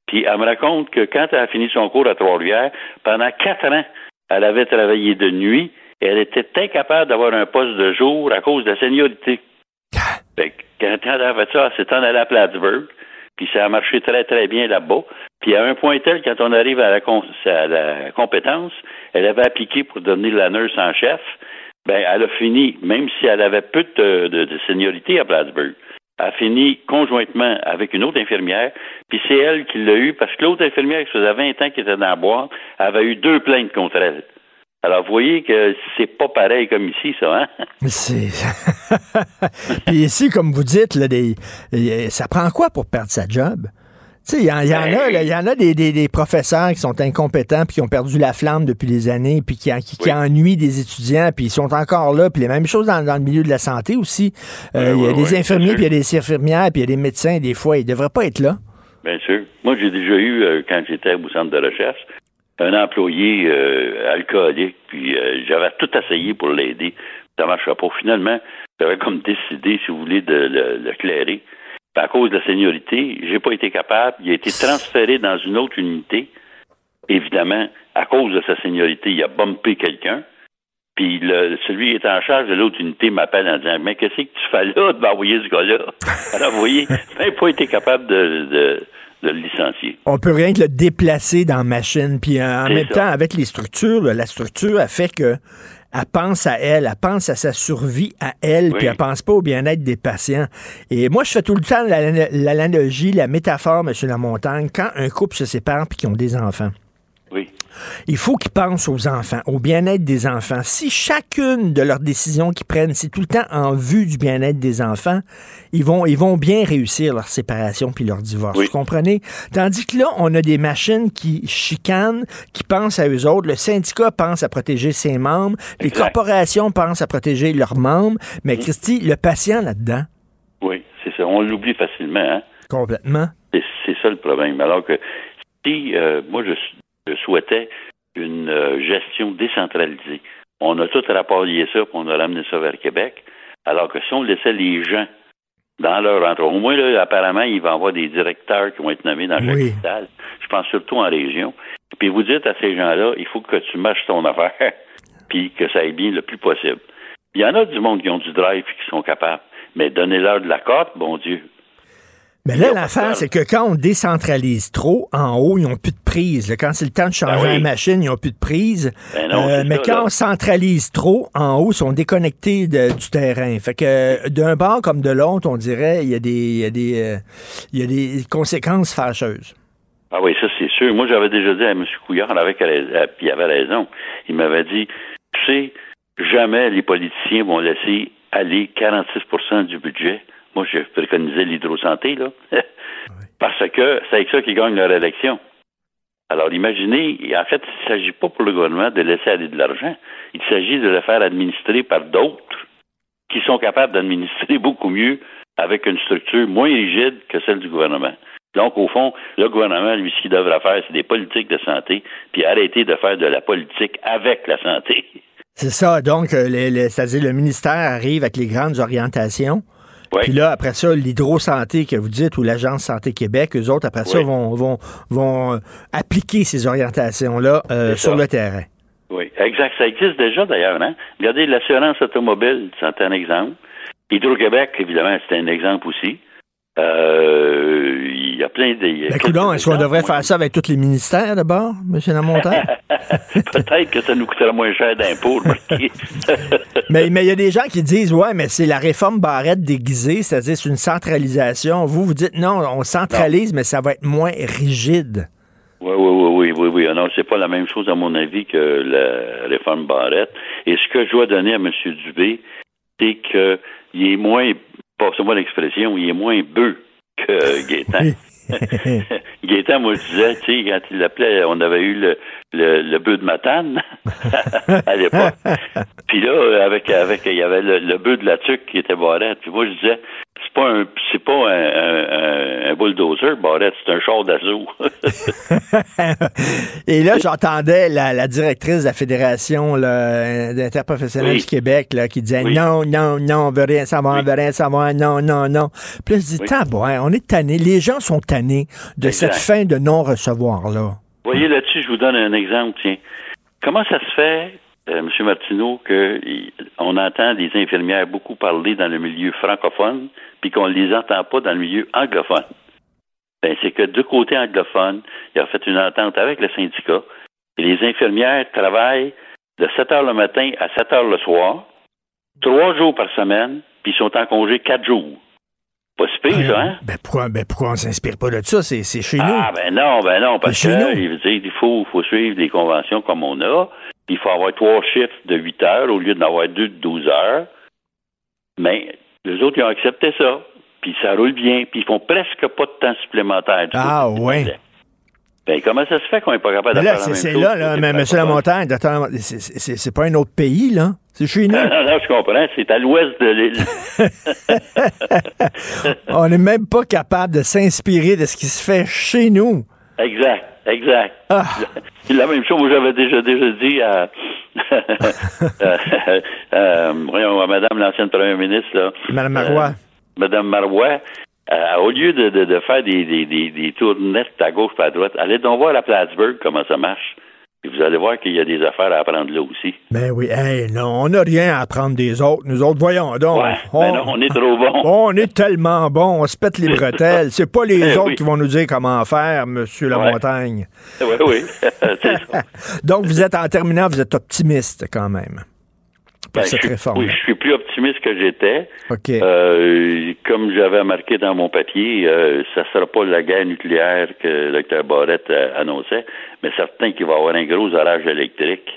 Puis elle me raconte que quand elle a fini son cours à Trois-Rivières, pendant quatre ans, elle avait travaillé de nuit et elle était incapable d'avoir un poste de jour à cause de la seniorité. Fait quand elle a fait ça, elle s'est en allée à Plattsburgh, puis ça a marché très, très bien là-bas. Puis à un point tel, quand on arrive à la, à la compétence, elle avait appliqué pour devenir la nurse en chef. Ben, elle a fini, même si elle avait peu de, de, seniorité à Plattsburgh, elle a fini conjointement avec une autre infirmière, puis c'est elle qui l'a eu, parce que l'autre infirmière qui faisait 20 ans qui était dans la boîte avait eu deux plaintes contre elle. Alors, vous voyez que c'est pas pareil comme ici, ça, hein? C'est. puis ici, comme vous dites, là, des... ça prend quoi pour perdre sa job? Il y, en, y, en a, il y en a des, des, des, professeurs qui sont incompétents puis qui ont perdu la flamme depuis des années puis qui, qui, ennuient des étudiants puis ils sont encore là. Puis les mêmes choses dans, dans le milieu de la santé aussi. Euh, il y a des infirmiers puis il y a des infirmières puis il y a des médecins des fois. Ils devraient pas être là. Bien sûr. Moi, j'ai déjà eu, euh, quand j'étais au centre de recherche, un employé euh, alcoolique puis j'avais tout essayé pour l'aider. Ça marchait pas. Finalement, j'avais comme décidé, si vous voulez, de le clairer à cause de la seniorité, j'ai pas été capable. Il a été transféré dans une autre unité. Évidemment, à cause de sa seniorité, il a bumpé quelqu'un. Puis celui qui est en charge de l'autre unité m'appelle en disant Mais qu'est-ce que tu fais là de m'envoyer ce gars-là? Alors, vous voyez, n'a pas été capable de, le licencier. On peut rien que le déplacer dans la machine. Puis euh, en même temps, avec les structures, la structure a fait que elle pense à elle, elle pense à sa survie à elle, puis elle pense pas au bien-être des patients. Et moi, je fais tout le temps l'analogie, la métaphore, M. Lamontagne, quand un couple se sépare puis qu'ils ont des enfants. Oui. Il faut qu'ils pensent aux enfants, au bien-être des enfants. Si chacune de leurs décisions qu'ils prennent, c'est tout le temps en vue du bien-être des enfants, ils vont, ils vont bien réussir leur séparation puis leur divorce. Vous comprenez? Tandis que là, on a des machines qui chicanent, qui pensent à eux autres. Le syndicat pense à protéger ses membres. Les corporations pensent à protéger leurs membres. Mais mm. Christy, le patient là-dedans. Oui, c'est ça. On l'oublie facilement. Hein? Complètement. C'est ça le problème. Alors que si, euh, moi, je, je souhaitais une euh, gestion décentralisée. On a tout rapporté ça, puis on a ramené ça vers Québec. Alors que si on laissait les gens dans leur endroit, au moins, là, apparemment, il va y avoir des directeurs qui vont être nommés dans chaque hôpital. Je pense surtout en région. Puis vous dites à ces gens-là, il faut que tu marches ton affaire, puis que ça aille bien le plus possible. Il y en a du monde qui ont du drive et qui sont capables. Mais donnez-leur de la cote, bon Dieu. Mais là, l'affaire, c'est que quand on décentralise trop, en haut, ils n'ont plus de prise. Quand c'est le temps de changer ben une machine, ils n'ont plus de prise. Ben euh, mais quand on centralise trop, en haut, ils sont déconnectés du terrain. Fait que d'un bord comme de l'autre, on dirait, il y a des, il y a des, euh, il y a des conséquences fâcheuses. Ah oui, ça c'est sûr. Moi, j'avais déjà dit à M. Couillard, avec, puis il avait raison. Il m'avait dit, tu sais, jamais les politiciens vont laisser aller 46% du budget moi, je préconisais l'hydrosanté, là. Parce que c'est avec ça qu'ils gagnent leur élection. Alors, imaginez, en fait, il ne s'agit pas pour le gouvernement de laisser aller de l'argent. Il s'agit de le faire administrer par d'autres qui sont capables d'administrer beaucoup mieux avec une structure moins rigide que celle du gouvernement. Donc, au fond, le gouvernement, lui, ce qu'il devrait faire, c'est des politiques de santé, puis arrêter de faire de la politique avec la santé. C'est ça. Donc, euh, c'est-à-dire le ministère arrive avec les grandes orientations, Puis là, après ça, l'hydro-santé que vous dites, ou l'Agence Santé Québec, eux autres, après ça, vont, vont, vont euh, appliquer ces orientations-là euh, sur le terrain. Oui, exact. Ça existe déjà, d'ailleurs. Hein? Regardez, l'assurance automobile, c'est un exemple. Hydro-Québec, évidemment, c'est un exemple aussi. Euh, il y a plein de. Ben, est-ce qu'on devrait faire ça avec tous les ministères d'abord, M. Lamontagne? Peut-être que ça nous coûterait moins cher d'impôts. mais il y a des gens qui disent Ouais, mais c'est la réforme Barrette déguisée, c'est-à-dire c'est une centralisation. Vous, vous dites non, on centralise, mais ça va être moins rigide. Oui, oui, oui, oui, oui, oui. Non, c'est pas la même chose, à mon avis, que la réforme Barrette. Et ce que je dois donner à M. Dubé, c'est qu'il est moins passez-moi l'expression, il est moins bœuf que Gaétan. Gaétan, moi, je disais, tu sais, quand il l'appelait, on avait eu le, le, le bœuf de Matane à l'époque. Puis là, avec, avec, il y avait le, le bœuf de la tuque qui était barrette. Puis moi, je disais, c'est pas un, c'est pas un, un, bulldozer, Barrette, c'est un char d'assaut. Et là, j'entendais la, la, directrice de la Fédération d'interprofessionnels du Québec là, qui disait non, non, non, on veut rien savoir, on veut rien savoir, non, non, non. Puis là, je dis, oui. on est tannés, les gens sont tannés de cette fin de non-recevoir-là. Vous voyez, là-dessus, je vous donne un exemple, tiens. Comment ça se fait euh, M. Martineau, qu'on entend des infirmières beaucoup parler dans le milieu francophone, puis qu'on ne les entend pas dans le milieu anglophone. Ben, c'est que du côté anglophone, il a fait une entente avec le syndicat, et les infirmières travaillent de 7 heures le matin à 7 heures le soir, trois jours par semaine, puis ils sont en congé quatre jours. Pas si pire, ça, hein? Ben pourquoi, ben pourquoi on s'inspire pas de ça? C'est, chez nous. Ah, ben non, ben non, parce que, il faut, faut suivre les conventions comme on a il faut avoir trois chiffres de 8 heures au lieu d'en avoir deux de 12 heures. Mais les autres, ils ont accepté ça. Puis ça roule bien. Puis ils font presque pas de temps supplémentaire. ah, oui. Ben, comment ça se fait qu'on n'est pas capable de faire C'est là, là, mais M. Lamontagne, c'est pas un autre pays, là. C'est chez nous. Non, non, je comprends. C'est à l'ouest de l'île. On n'est même pas capable de s'inspirer de ce qui se fait chez nous. Exact, exact. Ah. La même chose, moi j'avais déjà déjà dit à, voyons, à Madame l'ancienne première ministre là. Madame Marois. Euh, Madame Marois. Euh, au lieu de, de, de faire des, des, des, des tournettes à gauche et à droite, allez donc voir à Plattsburgh comment ça marche. Et vous allez voir qu'il y a des affaires à apprendre là aussi. Ben oui, hey, non, on n'a rien à apprendre des autres. Nous autres, voyons donc. Ouais, on, ben non, on est trop bons. On est tellement bons, on se pète les bretelles. C'est pas les ben autres qui vont nous dire comment faire, Monsieur Lamontagne. Oui, oui. donc, vous êtes, en terminant, vous êtes optimiste quand même. Ben, cette je, réforme. Oui, je suis plus optimiste que j'étais. Euh, comme j'avais marqué dans mon papier, euh, ça ne sera pas la guerre nucléaire que le Dr. Barrett euh, annonçait, mais certain qu'il va y avoir un gros orage électrique.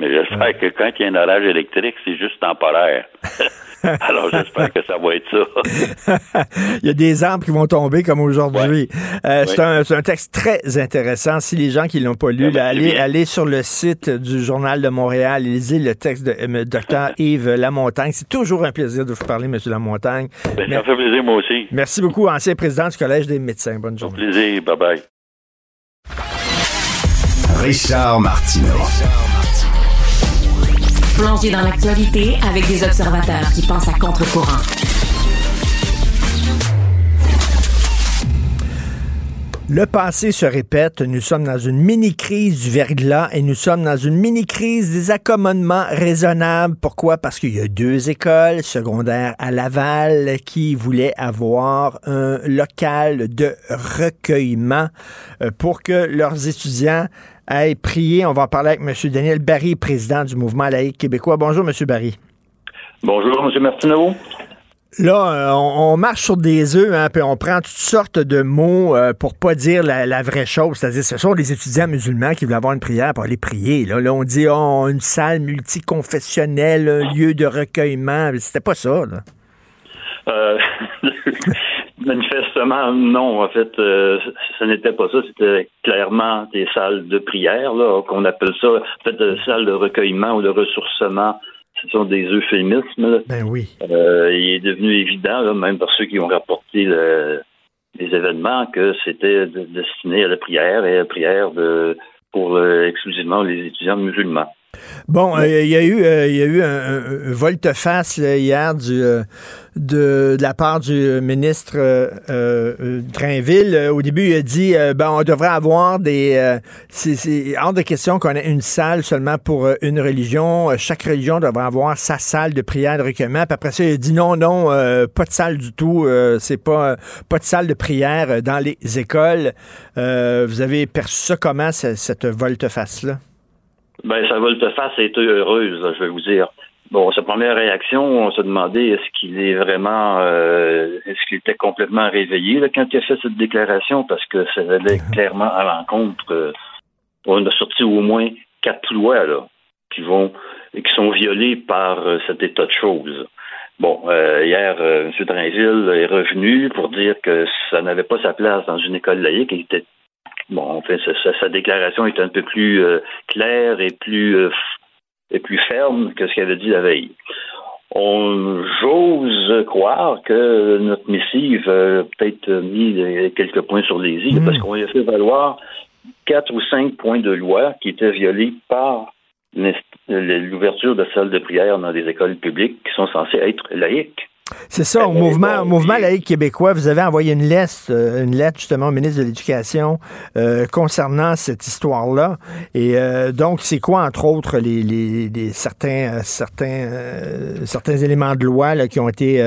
Mais j'espère que quand il y a un orage électrique, c'est juste temporaire. Alors j'espère que ça va être ça. il y a des arbres qui vont tomber comme aujourd'hui. Euh, c'est un, texte très intéressant. Si les gens qui l'ont pas lu, ah ben, allez, sur le site du Journal de Montréal, lisez le texte de euh, Dr. Yves Lamontagne. C'est toujours un plaisir de vous parler, M. Lamontagne. Ben, ça fait plaisir, moi aussi. Merci beaucoup, ancien président du Collège des médecins. Bonne journée. plaisir. Bye-bye. Richard Martineau. Plongé dans l'actualité avec des observateurs qui pensent à contre-courant. Le passé se répète. Nous sommes dans une mini-crise du verglas et nous sommes dans une mini-crise des accommodements raisonnables. Pourquoi? Parce qu'il y a deux écoles secondaires à Laval qui voulaient avoir un local de recueillement euh, pour que leurs étudiants Hey, prier. On va en parler avec M. Daniel Barry, président du mouvement laïque québécois. Bonjour, M. Barry. Bonjour, M. Martineau. Là, euh, on, marche sur des œufs, hein, puis on prend toutes sortes de mots euh, pour pas dire la, vraie chose. C'est-à-dire, ce sont des étudiants musulmans qui veulent avoir une prière pour aller prier. Là, là on dit oh, une salle multiconfessionnelle, un lieu de recueillement. C'était pas ça. Là. Euh, Manifestement, non. En fait, euh, ce n'était pas ça. C'était clairement des salles de prière, là, qu'on appelle ça, en fait, des salles de recueillement ou de ressourcement. Ce sont des euphémismes. Ben oui. Euh, il est devenu évident, même par ceux qui ont rapporté les événements, que c'était destiné à la prière et à la prière de, pour euh, exclusivement les étudiants musulmans. Bon, euh, il y a eu, euh, il y a eu un, volte-face hier du, euh, de, la part du ministre Drainville. Au début, il a dit ben, on devrait avoir des. c'est hors de question qu'on ait une salle seulement pour une religion. Chaque religion devrait avoir sa salle de prière de recueillement. Puis après ça, il a dit non, non, pas de salle du tout. c'est pas, pas de salle de prière dans les écoles. vous avez perçu ça comment, cette volte-face-là? Ben, sa volte-face a été heureuse, je vais vous dire. Bon, sa première réaction, on se demandait est-ce qu'il est vraiment, euh, est-ce qu'il était complètement réveillé là, quand il a fait cette déclaration, parce que ça allait clairement à l'encontre. Euh, on a sorti au moins quatre lois là qui vont, qui sont violées par euh, cet état de choses. Bon, hier, M. Drainville est revenu pour dire que ça n'avait pas sa place dans une école laïque. Il était Bon, en fait, sa, déclaration est un peu plus euh, claire et plus, plus ferme que ce qu'elle avait dit la veille. On j'ose croire que notre missive a peut-être mis quelques points sur les îles parce qu'on a fait valoir quatre ou cinq points de loi qui étaient violés par l'ouverture de salles de prière dans des écoles publiques qui sont censées être laïques. C'est ça, au mouvement, mouvement laïque québécois, vous avez envoyé une lettre, euh, une lettre justement au ministre de l'Éducation euh, concernant cette histoire-là. Et euh, donc, c'est quoi, entre autres, les, les, certains, certains, certains éléments de loi là, qui ont été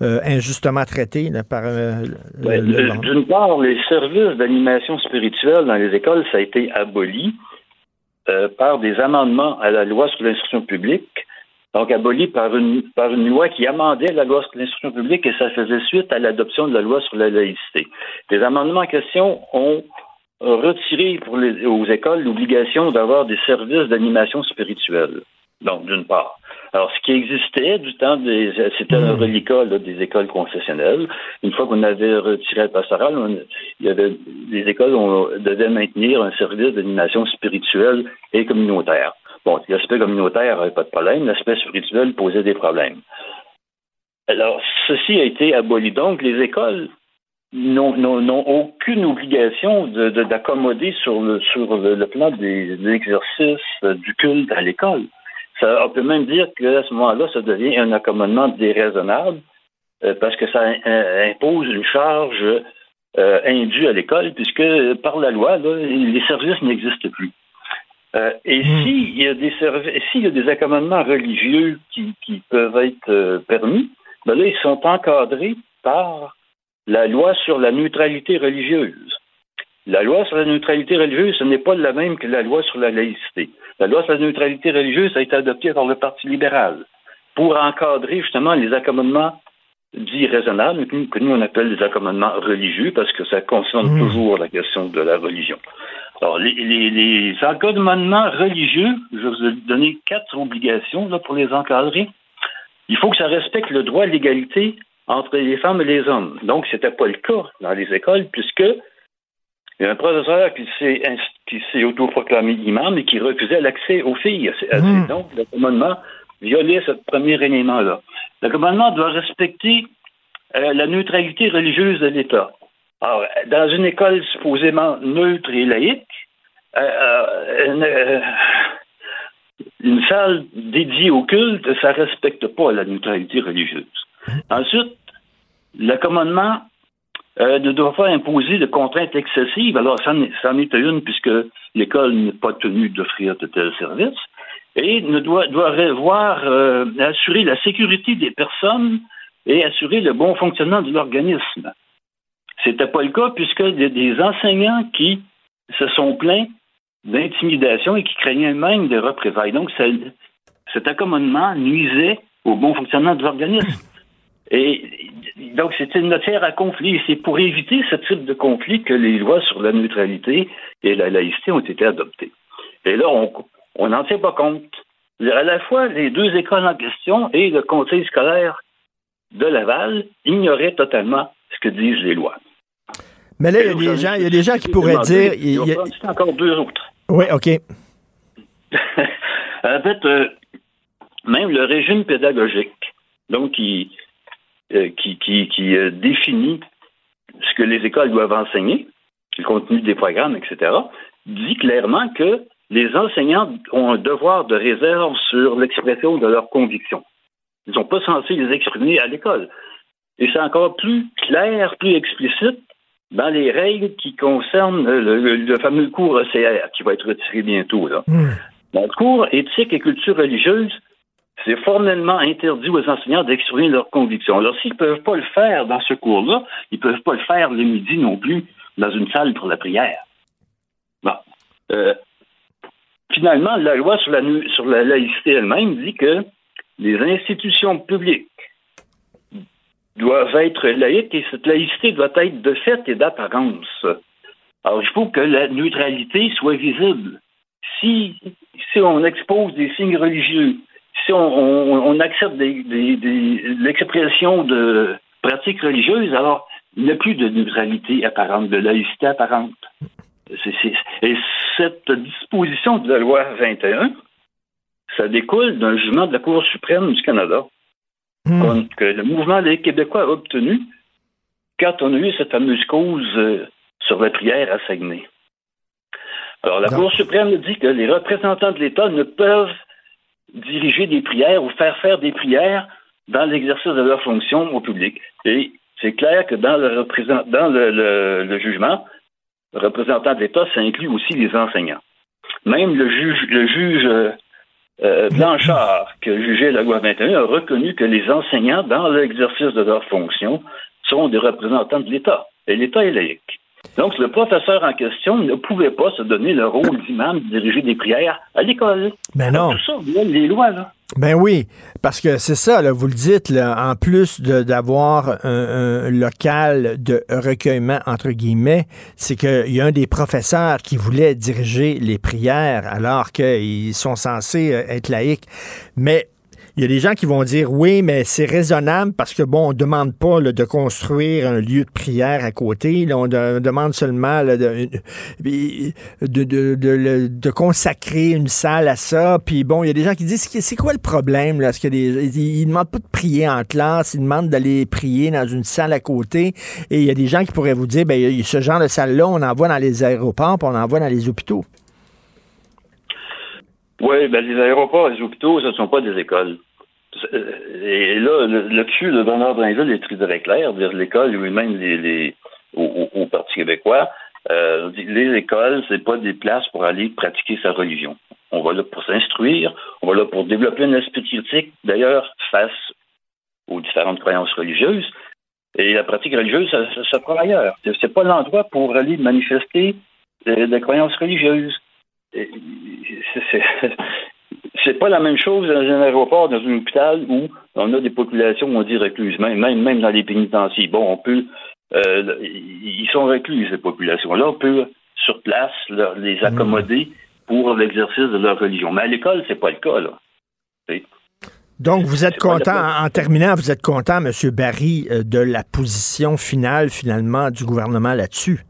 injustement traités par D'une part, les services d'animation spirituelle dans les écoles, ça a été aboli par des amendements à la loi sur l'instruction publique donc aboli par une, par une loi qui amendait la loi sur l'instruction publique et ça faisait suite à l'adoption de la loi sur la laïcité. Les amendements en question ont retiré pour les, aux écoles l'obligation d'avoir des services d'animation spirituelle. Donc, d'une part. Alors, ce qui existait du temps des. C'était un hmm. reliquat des écoles concessionnelles. Une fois qu'on avait retiré le pastoral, il y avait, les écoles on, devaient maintenir un service d'animation spirituelle et communautaire. Bon, l'aspect communautaire n'avait pas de problème, l'aspect spirituel posait des problèmes. Alors, ceci a été aboli. Donc, les écoles n'ont aucune obligation d'accommoder sur, le, sur le, plan des, exercices euh, du culte à l'école. on peut même dire qu'à ce moment-là, ça devient un accommodement déraisonnable euh, parce que ça euh, impose une charge indue à l'école puisque par la loi, les services n'existent plus. Euh, et hmm. s'il y a des s'il y a des accommodements religieux qui, qui peuvent être euh, permis, ben là, ils sont encadrés par la loi sur la neutralité religieuse. La loi sur la neutralité religieuse, ce n'est pas la même que la loi sur la laïcité. La loi sur la neutralité religieuse a été adoptée par le Parti libéral pour encadrer justement les accommodements dits raisonnables, que nous on appelle des accommodements religieux, parce que ça concerne hmm. toujours la question de la religion. Alors, les, les, les encadrements religieux, je vais vous donner quatre obligations là, pour les encadrer. Il faut que ça respecte le droit à l'égalité entre les femmes et les hommes. Donc, ce n'était pas le cas dans les écoles, puisque il y a un professeur qui s'est, qui s'est autoproclamé imam et qui refusait l'accès aux filles. Mmh. Donc, le commandement violait ce premier élément-là. Le commandement doit respecter euh, la neutralité religieuse de l'État. Alors, dans une école supposément neutre et laïque, euh, euh, euh, une, salle dédiée au culte, ça ne respecte pas la neutralité religieuse. Ensuite, le commandement ne doit pas imposer de contraintes excessives. Alors, ça en est une puisque l'école n'est pas tenue d'offrir de tels services et ne doit, doit revoir, assurer la sécurité des personnes et assurer le bon fonctionnement de l'organisme. C'était pas le cas puisque y a des enseignants qui se sont plaints d'intimidation et qui craignaient même des représailles. Donc, cet accommodement nuisait au bon fonctionnement de l'organisme. Et donc, c'était une matière à conflit. C'est pour éviter ce type de conflit que les lois sur la neutralité et la laïcité ont été adoptées. Et là, on n'en tient pas compte. À la fois, les deux écoles en question et le conseil scolaire de Laval ignoraient totalement ce que disent les lois. Mais là, il y a des gens, il y a des gens qui pourraient dire. Il y a encore deux autres. Oui, OK. en fait, euh, même le régime pédagogique, donc qui, euh, qui, qui, euh, définit ce que les écoles doivent enseigner, le contenu des programmes, etc., dit clairement que les enseignants ont un devoir de réserve sur l'expression de leurs convictions. Ils ne sont pas censés les exprimer à l'école. Et c'est encore plus clair, plus explicite dans les règles qui concernent le, fameux cours ECR qui va être retiré bientôt. Là. Hmm. Dans le cours éthique et culture religieuse, c'est formellement interdit aux enseignants d'exprimer leurs convictions. Alors, s'ils ne peuvent pas le faire dans ce cours-là, ils ne peuvent pas le faire le midi non plus dans une salle pour la prière. Bon. Euh, finalement, la loi sur la, sur la laïcité elle-même dit que les institutions publiques doivent être laïques et cette laïcité doit être de fait et d'apparence. Alors, il faut que la neutralité soit visible. Si, si on expose des signes religieux, si on, accepte l'expression de pratiques religieuses, alors il n'y a plus de neutralité apparente, de laïcité apparente. et cette disposition de la loi 21, ça découle d'un jugement de la Cour suprême du Canada hmm. que le mouvement des Québécois a obtenu quand on a eu cette fameuse cause euh, sur la prière à Saguenay. Alors, la Cour suprême dit que les représentants de l'État ne peuvent diriger des prières ou faire faire des prières dans l'exercice de leur fonction au public. Et c'est clair que dans le, dans le, jugement, le représentant de l'État, ça inclut aussi les enseignants. Même le juge, le juge euh, Blanchard, qui a jugé la loi 21, a reconnu que les enseignants, dans l'exercice de leur fonction, sont des représentants de l'État. Et l'État est laïque. Donc, le professeur en question ne pouvait pas se donner le rôle d'imam de diriger des prières à l'école. Ben non. Tout ça, les lois, là. Ben oui, parce que c'est ça, vous le dites, en plus d'avoir un, local de recueillement, entre guillemets, c'est qu'il y a un des professeurs qui voulait diriger les prières alors qu'ils sont censés euh, être laïcs. Mais il y a des gens qui vont dire oui, mais c'est raisonnable parce que, bon, on demande pas de construire un lieu de prière à côté. on, demande seulement de, consacrer une salle à ça. Puis, bon, il y a des gens qui disent c'est quoi le problème? Là? Est-ce ils ne demandent pas de prier en classe, ils demandent d'aller prier dans une salle à côté. Et il y a des gens qui pourraient vous dire ben, ce genre de salle-là, on en voit dans les aéroports, puis on en voit dans les hôpitaux. Oui, ben les aéroports, les hôpitaux, ce ne sont pas des écoles. Et là, là-dessus, le donneur Drainville est très, clair. Dire l'école, lui-même, les, les, au, Parti québécois, euh, les écoles, c'est pas des places pour aller pratiquer sa religion. On va là pour s'instruire, on va là pour développer un esprit critique, d'ailleurs, face aux différentes croyances religieuses. Et la pratique religieuse, ça, ça, prend ailleurs. C'est pas l'endroit pour aller manifester des, des croyances religieuses. C'est pas la même chose dans un aéroport, dans un hôpital où on a des populations, on dit recluses, même, même, dans les pénitenciers. Bon, on peut, euh, ils sont reclus, ces populations-là. On peut, sur place, les hmm. accommoder pour l'exercice de leur religion. Mais à l'école, c'est pas le cas, là. Donc, vous êtes content, en, terminant, vous êtes content, M. Barry, euh, de la position finale, finalement, du gouvernement là-dessus?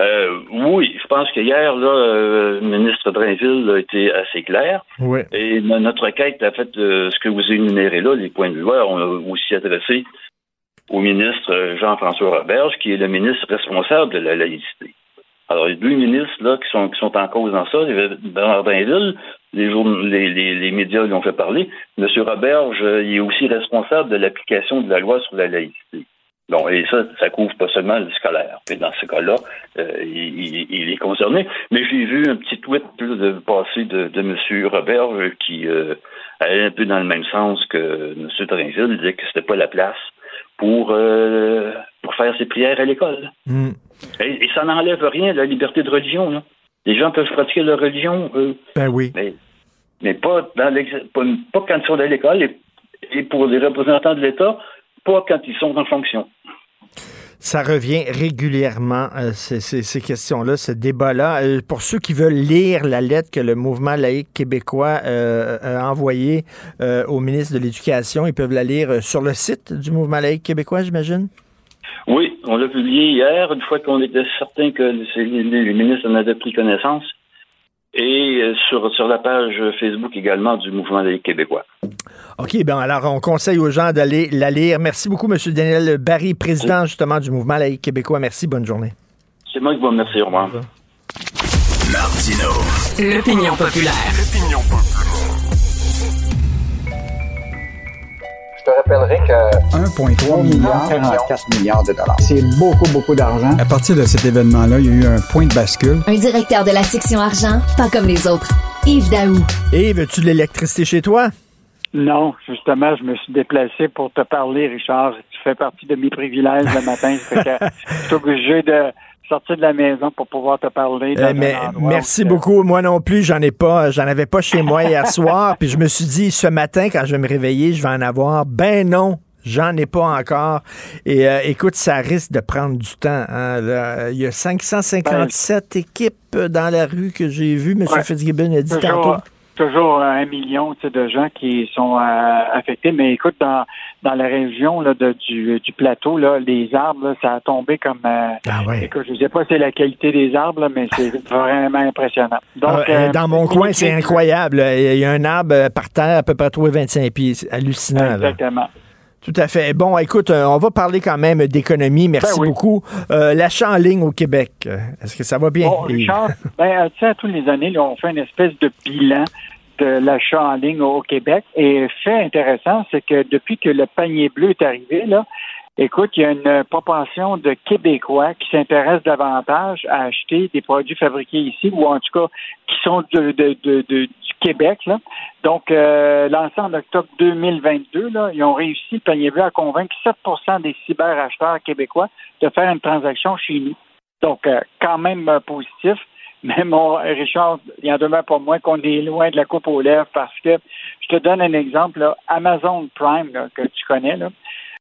Euh, oui, je pense qu'hier, là, euh, le ministre Drainville a été assez clair. Oui. Et notre requête a fait euh, ce que vous énumérez là, les points de vue. On a aussi adressé au ministre Jean-François Roberge, qui est le ministre responsable de la laïcité. Alors, il y a deux ministres là, qui, sont, qui sont en cause dans ça. Bernard Drainville, les, les, les, médias lui ont fait parler. M. Roberge, il est aussi responsable de l'application de la loi sur la laïcité. Bon, et ça, ça couvre pas seulement le scolaire. Et dans ce cas-là, euh, il, est concerné. Mais j'ai vu un petit tweet de passer de, de M. Robert qui euh, allait un peu dans le même sens que M. Drainville, il disait que c'était pas la place pour, euh, pour faire ses prières à l'école. Hmm. Et, ça n'enlève rien la liberté de religion. Là. Les gens peuvent pratiquer leur religion. ben oui. Mais, mais pas, dans pas, pas quand ils sont à l'école et pour les représentants de l'État, pas quand ils sont en fonction. Ça revient régulièrement, euh, ces, questions-là, ce débat-là. Euh, pour ceux qui veulent lire la lettre que le mouvement laïque québécois euh, a envoyée au ministre de l'Éducation, ils peuvent la lire sur le site du mouvement laïque québécois, j'imagine? Oui, on l'a publié hier, une fois qu'on était certain que les ministres en avaient pris connaissance et euh, sur, sur la page Facebook également du Mouvement des québécois. OK, bien alors on conseille aux gens d'aller la lire. Merci beaucoup, M. Daniel Barry, président justement du Mouvement laïque québécois. Merci, bonne journée. C'est moi qui vous remercie, au revoir. Martino. L'opinion populaire. Je te rappellerai que 1,3 milliard, 44 milliards de dollars. C'est beaucoup, beaucoup d'argent. À partir de cet événement-là, il y a eu un point de bascule. Un directeur de la section argent, pas comme les autres. Yves Daou. Yves, veux-tu de l'électricité chez toi? Non, justement, je me suis déplacé pour te parler, Richard. Tu fais partie de mes privilèges le matin. je suis obligé de sortir de la maison pour pouvoir te parler. Euh, mais merci beaucoup. Moi non plus, j'en ai pas, j'en avais pas chez moi hier soir. Puis je me suis dit ce matin quand je vais me réveiller, je vais en avoir. Ben non. J'en ai pas encore. Et euh, écoute, ça risque de prendre du temps. Hein. il y a 557 ben, équipes dans la rue que j'ai vues. M. Fitzgibbon a dit tantôt toujours un million de gens qui sont euh, affectés. Mais écoute, dans, dans la région là, de, du, du plateau, là, les arbres, ça a tombé comme. Euh, ah écoute, je ne sais pas si c'est la qualité des arbres, mais c'est vraiment impressionnant. Donc, ah, euh, dans mon coin, c'est incroyable. Il y a un arbre par terre à peu près tous les 25 pieds. C'est hallucinant. Exactement. Tout à fait. Bon, écoute, on va parler quand même d'économie. Merci ben beaucoup. L'achat en ligne au Québec, est-ce que ça va bien? Bon, Richard, ben, tu sais, tous les années, on fait une espèce de bilan l'achat en ligne au Québec. Et fait intéressant, c'est que depuis que le panier bleu est arrivé, écoute, il y a une propension de Québécois qui s'intéressent davantage à acheter des produits fabriqués ici, ou en tout cas qui sont du Québec. Donc, euh, lancé en octobre 2022, là, ils ont réussi, le panier bleu, à convaincre 7% des cyberacheteurs québécois de faire une transaction chez nous. Donc, euh, quand même euh, positif. Mais mon Richard, il y en demeure pas moins qu'on est loin de la coupe aux lèvres parce que je te donne un exemple, Amazon Prime, que tu connais, là,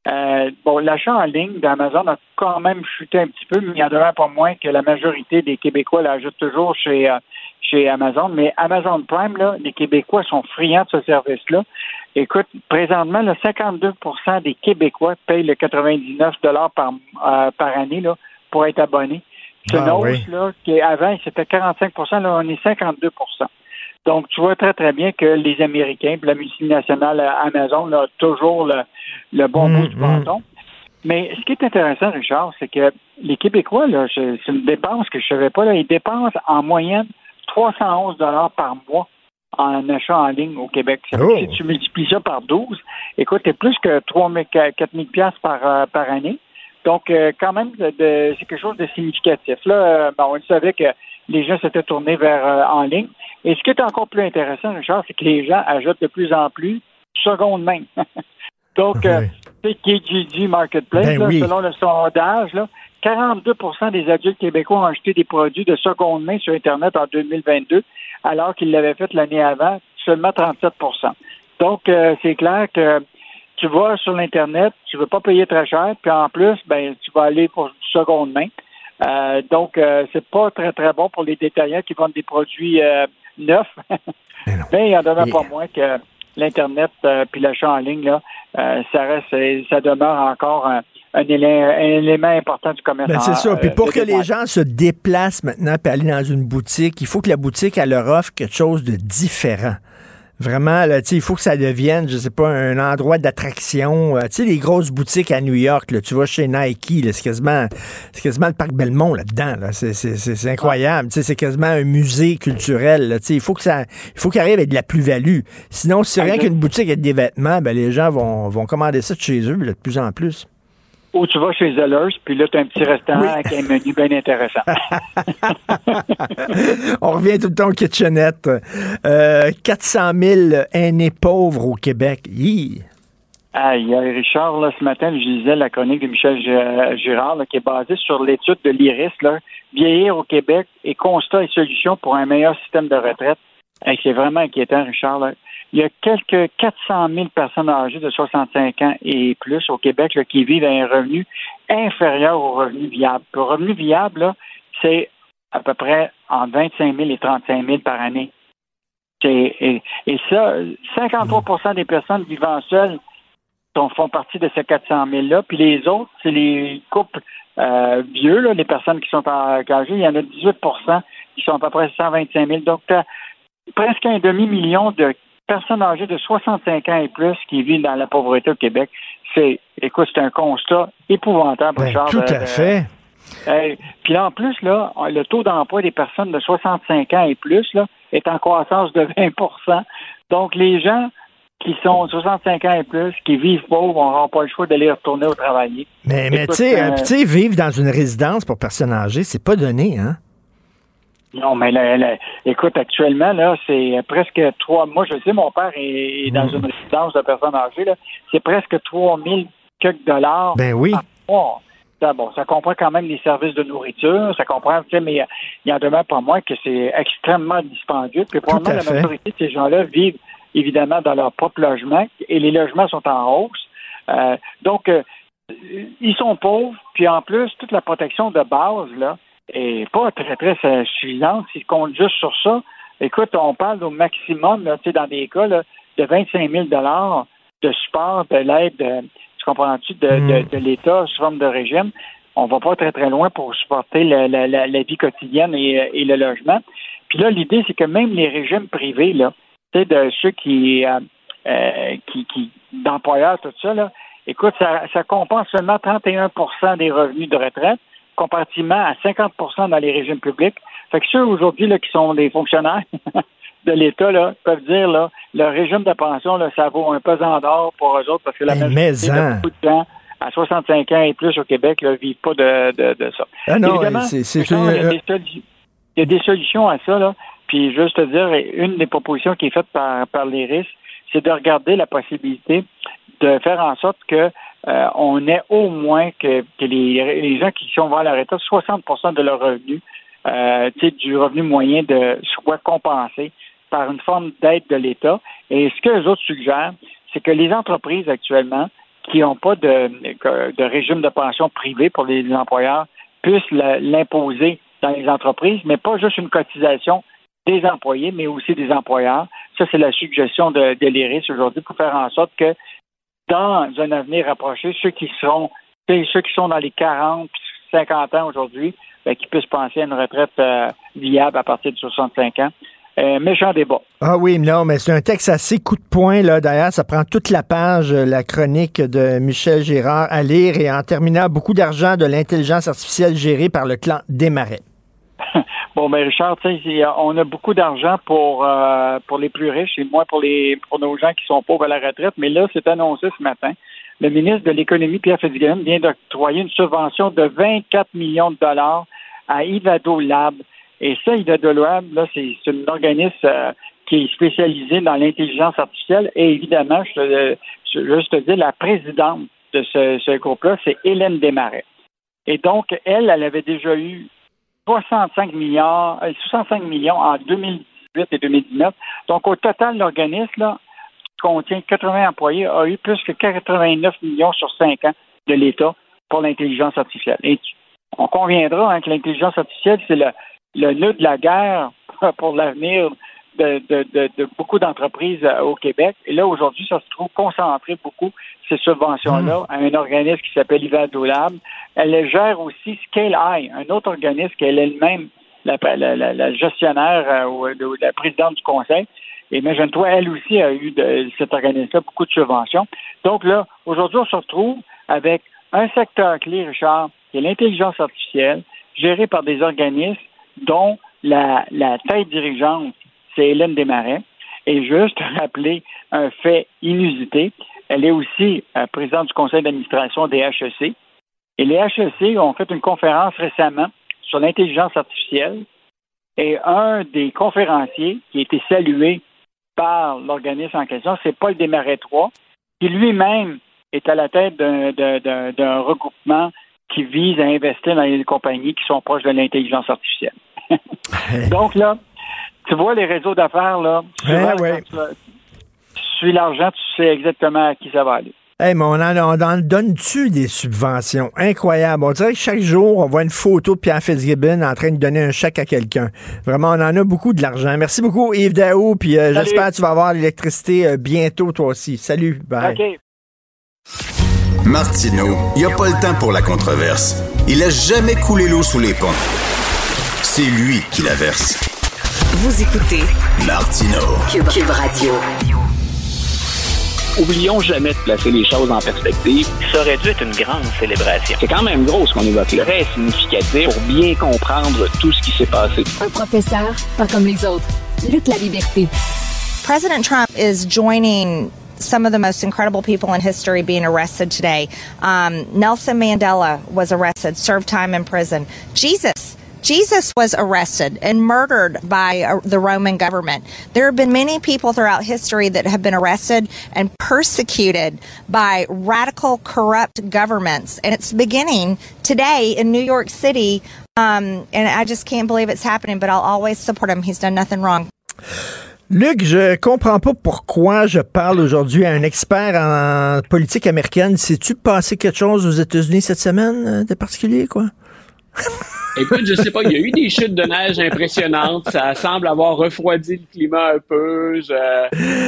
euh, bon, l'achat en ligne d'Amazon a quand même chuté un petit peu, mais il y en demeure pas moins que la majorité des Québécois l'achètent toujours chez, euh, chez Amazon. Mais Amazon Prime, là, les Québécois sont friands de ce service-là. Écoute, présentement, le 52% des Québécois payent le 99 par, euh, par année là, pour être abonnés. C'est une hausse, là, qui avant, c'était 45% là, on est 52% donc, tu vois très, très bien que les Américains, la multinationale Amazon, ont toujours le, bon bout du mm, mm. bâton. Mais ce qui est intéressant, Richard, c'est que les Québécois, là, c'est une dépense que je ne savais pas, là, ils dépensent en moyenne 311 par mois en achat en ligne au Québec. Oh. Si tu multiplies ça par 12, écoute, c'est plus que 3 4 000 par, euh, par année. Donc, euh, quand même, c'est quelque chose de significatif. Là, euh, on savait que les gens s'étaient tournés vers euh, en ligne. Et ce qui est encore plus intéressant, Richard, c'est que les gens ajoutent de plus en plus seconde main. Donc, c'est KGG Marketplace, ben selon le sondage, là, 42% des adultes québécois ont acheté des produits de seconde main sur Internet en 2022, alors qu'ils l'avaient fait l'année avant, seulement 37% Donc, c'est clair que tu vas sur l'Internet, tu ne veux pas payer très cher, puis en plus, ben, tu vas aller pour du seconde main. Euh, donc, euh, c'est pas très, très bon pour les détaillants qui vendent des produits euh, neufs. Mais, il y en a pas moins que l'Internet puis l'achat en ligne, là, ça reste, ça demeure encore un, élément, important du commerce. Ben, c'est ça. Puis pour que les gens se déplacent maintenant et aller dans une boutique, il faut que la boutique elle leur offre quelque chose de différent. Vraiment, là, il faut que ça devienne, je sais pas, un endroit d'attraction. Euh, tu sais, les grosses boutiques à New York, là, tu vois chez Nike, c'est quasiment, quasiment le parc Belmont là-dedans. Là. C'est incroyable. Tu sais, c'est quasiment un musée culturel. Là. Tu sais, il faut que ça, il faut qu'il arrive avec de la plus-value. Sinon, si c'est rien qu'une boutique avec des vêtements, ben, les gens vont, vont commander ça de chez eux de plus en plus. Ou tu vas chez Zellers, puis là, tu as un petit restaurant avec un menu bien intéressant. On revient tout le temps au kitchenette. Euh, 400 000 aînés pauvres au Québec. Hi. Aïe, Richard, là, ce matin, je lisais la chronique de Michel Girard, qui est basée sur l'étude de l'IRIS, Vieillir au Québec et constat et solutions pour un meilleur système de retraite. C'est vraiment inquiétant, Richard. Il y a quelques 400 000 personnes âgées de 65 ans et plus au Québec qui vivent à un revenu inférieur au revenu viable. Le revenu viable, c'est à peu près entre 25 000 et 35 000 par année. Et, ça, 53% des personnes vivant seules font partie de ces 400 000-là. Puis les autres, c'est les couples euh, vieux, les personnes qui sont âgées. Il y en a 18% qui sont à peu près 125 000. Donc, presque un demi-million de personnes âgées de 65 ans et plus qui vivent dans la pauvreté au Québec. C'est, écoute, c'est un constat épouvantable. Ben, tout à fait. puis là, en plus, là, le taux d'emploi des personnes de 65 ans et plus là, est en croissance de 20% Donc, les gens qui sont 65 ans et plus, qui vivent pauvres, n'auront pas le choix d'aller retourner au travail. Mais, mais tu sais, vivre dans une résidence pour personnes âgées, c'est pas donné, hein? Non, mais écoute, actuellement, là, c'est presque trois. Moi, je sais, mon père est, dans mm. une résidence de personnes âgées, là. C'est presque 3000 quelques dollars. Ben oui. Ça, bon, ça comprend quand même les services de nourriture, ça comprend, tu sais, mais il y en demeure pas moins que c'est extrêmement dispendieux. Puis probablement la majorité de ces gens-là vivent évidemment dans leur propre logement et les logements sont en hausse. Euh, donc, euh, ils sont pauvres, puis en plus, toute la protection de base, là, est pas très, très suffisante. S'ils comptent juste sur ça, écoute, on parle au maximum, là, dans des cas, là, de 25 000 de support, de l'aide, tu comprends-tu, de, de, hmm. l'État sous forme de régime. On va pas très, très loin pour supporter la, la, la, vie quotidienne et, et, le logement. Puis là, l'idée, c'est que même les régimes privés, là, tu sais, de ceux qui, euh, euh, qui, qui d'employeurs, tout ça, là, écoute, ça, ça compense seulement 31% des revenus de retraite comparativement à 50% dans les régimes publics. Fait que ceux aujourd'hui qui sont des fonctionnaires de l'État là, peuvent dire là, le régime de pension, là, ça vaut un pesant d'or pour eux autres parce que la ben, majorité de beaucoup de gens à 65 ans et plus au Québec ne vivent pas de, de, de ça. Ah non, c'est, il, y a des solutions à ça. Là. Puis juste te dire, une des propositions qui est faite par, par l'IRIS, c'est de regarder la possibilité de faire en sorte que euh, on ait au moins que, que les, les, gens qui sont vers la retraite, 60% de leur revenu, euh, du revenu moyen, de soit compensé par une forme d'aide de l'État. Et ce que les autres suggèrent, c'est que les entreprises actuellement qui n'ont pas de, de, régime de pension privé pour les employeurs puissent l'imposer dans les entreprises, mais pas juste une cotisation des employés, mais aussi des employeurs. Ça, c'est la suggestion de, de l'IRIS aujourd'hui pour faire en sorte que dans un avenir rapproché, ceux qui seront, ceux qui sont dans les 40 50 ans aujourd'hui, ben, qui puissent penser à une retraite euh, viable à partir de 65 ans. Euh, méchant débat. Ah oui, non, mais c'est un texte assez coup de poing, là. D'ailleurs, ça prend toute la page, euh, la chronique de Michel Girard à lire et en terminant, beaucoup d'argent de l'intelligence artificielle gérée par le clan Desmarais. Bon, ben, Richard, on a beaucoup d'argent pour euh, pour les plus riches et moins pour les pour nos gens qui sont pauvres à la retraite. Mais là, c'est annoncé ce matin. Le ministre de l'Économie, Pierre Fitzgibbon, vient d'octroyer une subvention de 24 millions de dollars à Ivado Lab. Et ça, Ivado Lab, là, c'est un organisme euh, qui est spécialisé dans l'intelligence artificielle. Et évidemment, je, je, juste te dire, la présidente de ce, ce groupe-là, c'est Hélène Desmarais. Et donc, elle, elle avait déjà eu 65 milliards, 65 euh, millions en 2018 et 2019. Donc, au total, l'organisme, qui contient 80 employés, a eu plus que 89 millions sur 5 ans de l'État pour l'intelligence artificielle. Et on conviendra hein, que l'intelligence artificielle, c'est le, le nœud de la guerre pour l'avenir de, de, beaucoup d'entreprises euh, au Québec. Et là, aujourd'hui, ça se trouve concentré beaucoup, ces subventions-là, hmm. à un organisme qui s'appelle Ivado Lab. Elle gère aussi Scale Eye, un autre organisme qui est elle-même la, la, gestionnaire euh, ou, la présidente du conseil. Et imagine-toi, elle aussi a eu de cet organisme-là beaucoup de subventions. Donc là, aujourd'hui, on se retrouve avec un secteur clé, Richard, qui est l'intelligence artificielle, géré par des organismes dont la, la tête dirigeante c'est Hélène Desmarais. Et juste rappeler un fait inusité, elle est aussi euh, présidente du conseil d'administration des HEC. Et les HEC ont fait une conférence récemment sur l'intelligence artificielle. Et un des conférenciers qui a été salué par l'organisme en question, c'est Paul Desmarais III, qui lui-même est à la tête d'un regroupement qui vise à investir dans les compagnies qui sont proches de l'intelligence artificielle. Donc là, tu vois les réseaux d'affaires, là? Ouais, Tu, suis l'argent, tu sais exactement à qui ça va aller. Hey, mais on en, donne-tu des subventions? Incroyable. On dirait que chaque jour, on voit une photo de Pierre Fitzgibbon en train de donner un chèque à quelqu'un. Vraiment, on en a beaucoup de l'argent. Merci beaucoup, Yves Daou, puis euh, j'espère que tu vas avoir l'électricité euh, bientôt, toi aussi. Salut. Bye. OK. Martineau, il n'y a pas le temps pour la controverse. Il a jamais coulé l'eau sous les ponts. C'est lui qui la verse. Vous écoutez Martino Cube, Radio. Oublions jamais de placer les choses en perspective. Ça aurait dû être une grande célébration. C'est quand même gros ce qu'on évoque là. Très significatif pour bien comprendre tout ce qui s'est passé. Un professeur, pas comme les autres. Lutte la liberté. President Trump is joining some of the most incredible people in history being arrested today. Um, Nelson Mandela was arrested, served time in prison. Jesus Jesus was arrested and murdered by uh, the Roman government. There have been many people throughout history that have been arrested and persecuted by radical, corrupt governments. And it's beginning today in New York City. Um, and I just can't believe it's happening, but I'll always support him. He's done nothing wrong. Luc, je comprends pas pourquoi je parle aujourd'hui à un expert en politique américaine. Sais-tu passé quelque chose aux États-Unis cette semaine euh, de particulier, quoi? Écoute, je sais pas, il y a eu des chutes de neige impressionnantes. Ça semble avoir refroidi le climat un peu.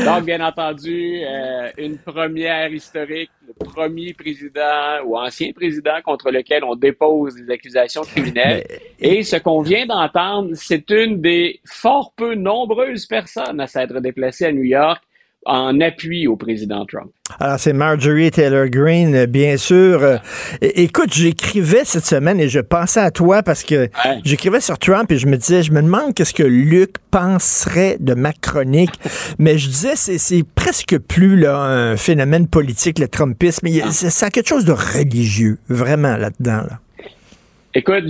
Donc, bien entendu, euh, une première historique, le premier président ou ancien président contre lequel on dépose des accusations criminelles. Et ce qu'on vient d'entendre, c'est une des fort peu nombreuses personnes à s'être déplacées à New York en appui au président Trump. Alors, c'est Marjorie Taylor Greene, bien sûr. Euh, écoute, j'écrivais cette semaine et je pensais à toi parce que j'écrivais sur Trump et je me disais, je me demande qu'est-ce que Luc penserait de ma chronique. Mais je disais, c'est presque plus là, un phénomène politique, le Trumpisme. Mais ah. ça a quelque chose de religieux, vraiment, là-dedans. Là. Écoute,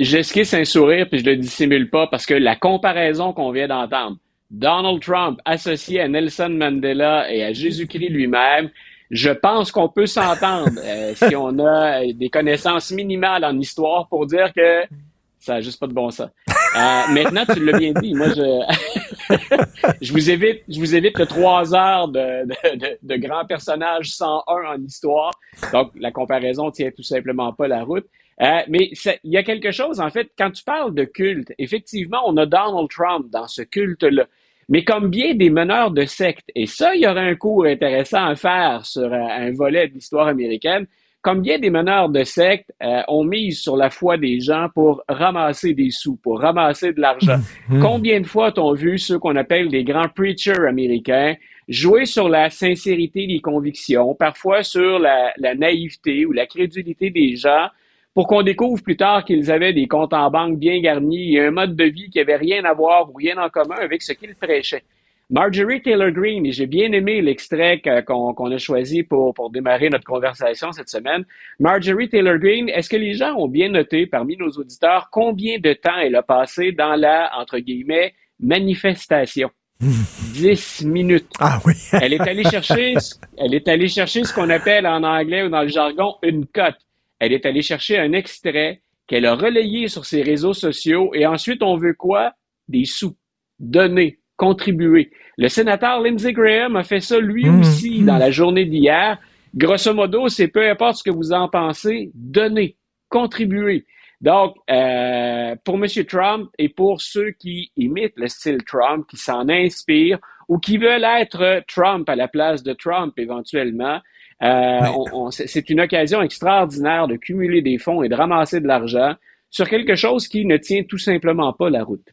j'esquisse un sourire puis je le dissimule pas parce que la comparaison qu'on vient d'entendre, Donald Trump associé à Nelson Mandela et à Jésus-Christ lui-même, je pense qu'on peut s'entendre euh, si on a des connaissances minimales en histoire pour dire que ça n'a juste pas de bon sens. Euh, maintenant, tu l'as bien dit. Moi, je, je vous évite, je vous évite le trois heures de, de, de, grands personnages 101 en histoire. Donc, la comparaison tient tout simplement pas la route. Euh, mais il y a quelque chose, en fait, quand tu parles de culte, effectivement, on a Donald Trump dans ce culte-là mais comme bien des meneurs de sectes. Et ça, il y aurait un cours intéressant à faire sur euh, un volet de l'histoire américaine. Comme bien des meneurs de sectes euh, ont mis sur la foi des gens pour ramasser des sous, pour ramasser de l'argent. Mmh. Mmh. Combien de fois t'ont vu ceux qu'on appelle des grands preachers américains jouer sur la sincérité des convictions, parfois sur la, la naïveté ou la crédulité des gens, pour qu'on découvre plus tard qu'ils avaient des comptes en banque bien garnis et un mode de vie qui avait rien à voir ou rien en commun avec ce qu'ils prêchaient. Marjorie Taylor Greene, et j'ai bien aimé l'extrait qu'on a choisi pour, pour démarrer notre conversation cette semaine. Marjorie Taylor Greene, est-ce que les gens ont bien noté parmi nos auditeurs combien de temps elle a passé dans la, entre guillemets, manifestation? Dix minutes. Ah oui. elle est allée chercher, elle est allée chercher ce qu'on appelle en anglais ou dans le jargon une cote elle est allée chercher un extrait qu'elle a relayé sur ses réseaux sociaux et ensuite on veut quoi? Des sous, donner, contribuer. Le sénateur Lindsey Graham a fait ça lui mmh, aussi mmh. dans la journée d'hier. Grosso modo, c'est peu importe ce que vous en pensez, donner, contribuer. Donc, euh, pour M. Trump et pour ceux qui imitent le style Trump, qui s'en inspirent ou qui veulent être Trump à la place de Trump éventuellement, euh, c'est une occasion extraordinaire de cumuler des fonds et de ramasser de l'argent sur quelque chose qui ne tient tout simplement pas la route.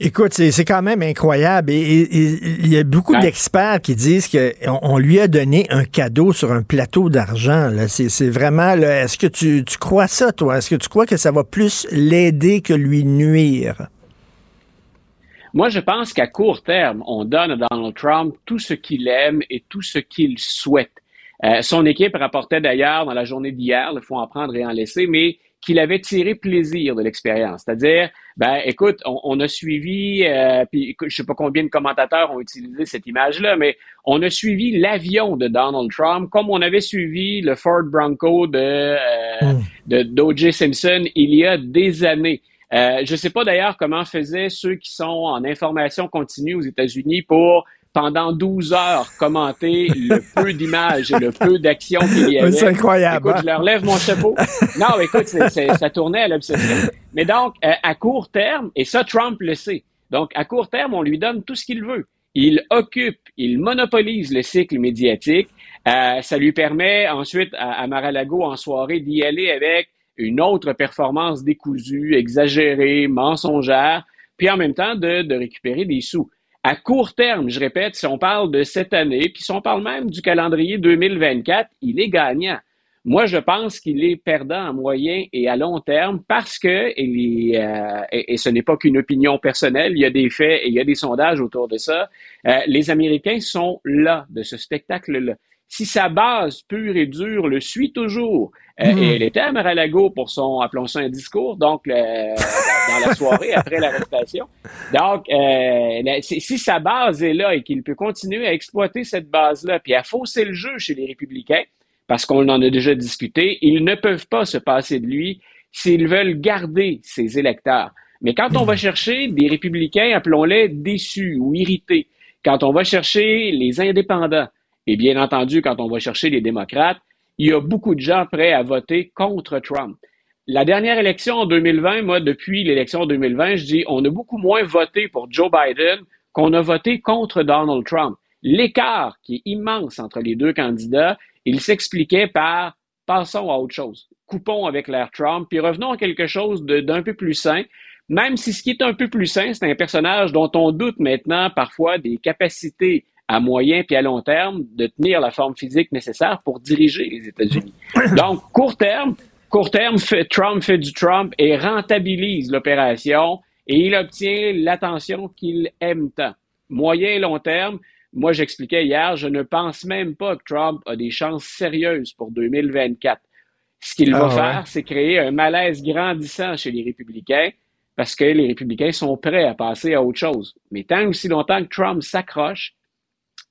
Écoute, c'est quand même incroyable. Et il y a beaucoup d'experts qui disent qu'on on lui a donné un cadeau sur un plateau d'argent. C'est vraiment. Est-ce que tu, tu, crois ça, toi? Est-ce que tu crois que ça va plus l'aider que lui nuire? Moi, je pense qu'à court terme, on donne à Donald Trump tout ce qu'il aime et tout ce qu'il souhaite. Euh, son équipe rapportait d'ailleurs dans la journée d'hier, il faut en prendre et en laisser, mais qu'il avait tiré plaisir de l'expérience. C'est-à-dire, ben, écoute, on, a suivi, euh, puis je sais pas combien de commentateurs ont utilisé cette image-là, mais on a suivi l'avion de Donald Trump comme on avait suivi le Ford Bronco de, euh, hmm. de d'O.J. Simpson il y a des années. Euh, je ne sais pas d'ailleurs comment faisaient ceux qui sont en information continue aux États-Unis pour pendant 12 heures commenter le peu d'images et le peu d'actions qu'il y avait. C'est incroyable. Écoute, je leur lève mon chapeau. non, écoute, ça tournait à l'obsession. Mais donc, euh, à court terme, et ça, Trump le sait. Donc, à court terme, on lui donne tout ce qu'il veut. Il occupe, il monopolise le cycle médiatique. Euh, ça lui permet ensuite à, à Mar-a-Lago en soirée d'y aller avec une autre performance décousue, exagérée, mensongère, puis en même temps de, de récupérer des sous. À court terme, je répète, si on parle de cette année, puis si on parle même du calendrier 2024, il est gagnant. Moi, je pense qu'il est perdant à moyen et à long terme parce que, et, euh, et, ce n'est pas qu'une opinion personnelle, il y a des faits et il y a des sondages autour de ça, euh, les Américains sont là de ce spectacle-là. Si sa base pure et dure le suit toujours, euh, hmm. et elle était à Mar-a-Lago pour son, appelons ça un discours, donc dans la soirée après l'arrestation. Donc, si sa base est là et qu'il peut continuer à exploiter cette base-là, puis à fausser le jeu chez les républicains, parce qu'on en a déjà discuté, ils ne peuvent pas se passer de lui s'ils veulent garder ses électeurs. Mais quand on va chercher des républicains, appelons-les déçus ou irrités, quand on va chercher les indépendants, et bien entendu quand on va chercher les démocrates, il y a beaucoup de gens prêts à voter contre Trump. La dernière élection en 2020, moi, depuis l'élection 2020, je dis, on a beaucoup moins voté pour Joe Biden qu'on a voté contre Donald Trump. L'écart qui est immense entre les deux candidats il s'expliquait par passons à autre chose, coupons avec l'air Trump, puis revenons à quelque chose d'un peu plus sain, même si ce qui est un peu plus sain, c'est un personnage dont on doute maintenant parfois des capacités à moyen puis à long terme de tenir la forme physique nécessaire pour diriger les États-Unis. Donc, court terme, court terme, Trump fait du Trump et rentabilise l'opération et il obtient l'attention qu'il aime tant. Moyen et long terme, moi, j'expliquais hier, je ne pense même pas que Trump a des chances sérieuses pour 2024. Ce qu'il va ah, faire, c'est créer un malaise grandissant chez les républicains parce que les républicains sont prêts à passer à autre chose. Mais tant aussi longtemps que Trump s'accroche,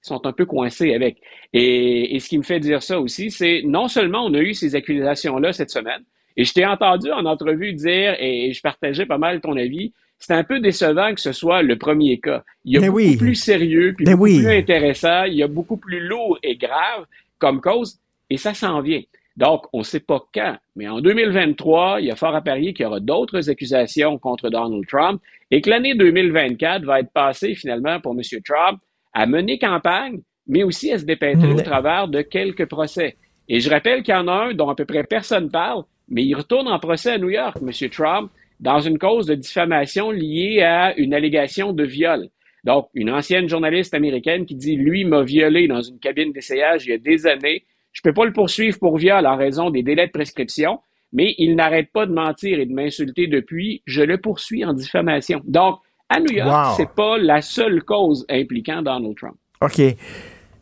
ils sont un peu coincés avec. Et, et, ce qui me fait dire ça aussi, c'est non seulement on a eu ces accusations-là cette semaine, et je t'ai entendu en entrevue dire, et je partageais pas mal ton avis, c'est un peu décevant que ce soit le premier cas. Il y a beaucoup plus sérieux, puis beaucoup plus intéressant, il y a beaucoup plus lourd et grave comme cause, et ça s'en vient. Donc, on ne sait pas quand, mais en 2023, il y a fort à parier qu'il y aura d'autres accusations contre Donald Trump et que l'année 2024 va être passée finalement pour M. Trump à mener campagne, mais aussi à se dépêtrer au travers de quelques procès. Et je rappelle qu'il y en a un dont à peu près personne parle, mais il retourne en procès à New York, M. Trump, dans une cause de diffamation liée à une allégation de viol. Donc, une ancienne journaliste américaine qui dit, lui m'a violé dans une cabine d'essayage il y a des années. Je ne peux pas le poursuivre pour viol en raison des délais de prescription, mais il n'arrête pas de mentir et de m'insulter depuis. Je le poursuis en diffamation. Donc, à New York, c'est pas la seule cause impliquant Donald Trump. OK.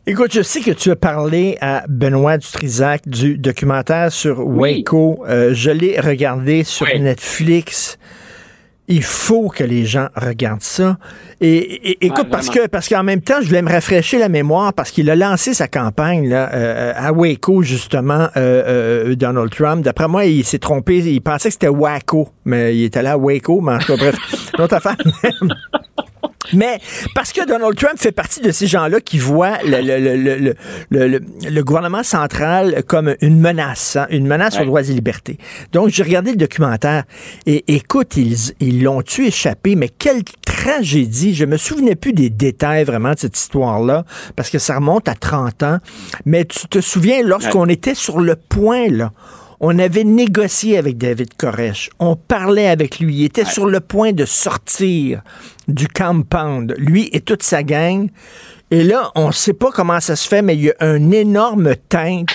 Écoute, je sais que tu as parlé à Benoît Dutrisac du documentaire sur Waco. Euh, je l'ai regardé sur Netflix. Il faut que les gens regardent ça. Et, écoute, parce que parce qu'en même temps, je voulais me rafraîchir la mémoire parce qu'il a lancé sa campagne là, euh, à Waco, justement, euh, Donald Trump. D'après moi, il s'est trompé. Il pensait que c'était Waco, mais il était allé à Waco. Mais en bref, notre affaire. Mais parce que Donald Trump fait partie de ces gens-là qui voient le, le, le, le, gouvernement central comme une menace, hein, une menace aux droits et libertés. Donc, j'ai regardé le documentaire et écoute, ils l'ont tué échappé, mais quelle tragédie. Je me souvenais plus des détails vraiment de cette histoire-là parce que ça remonte à 30 ans. Mais tu te souviens, lorsqu'on était sur le point, là, on avait négocié avec David Koresh. On parlait avec lui. Il était sur le point de sortir du compound, lui et toute sa gang. Et là, on ne sait pas comment ça se fait, mais il y a un énorme tank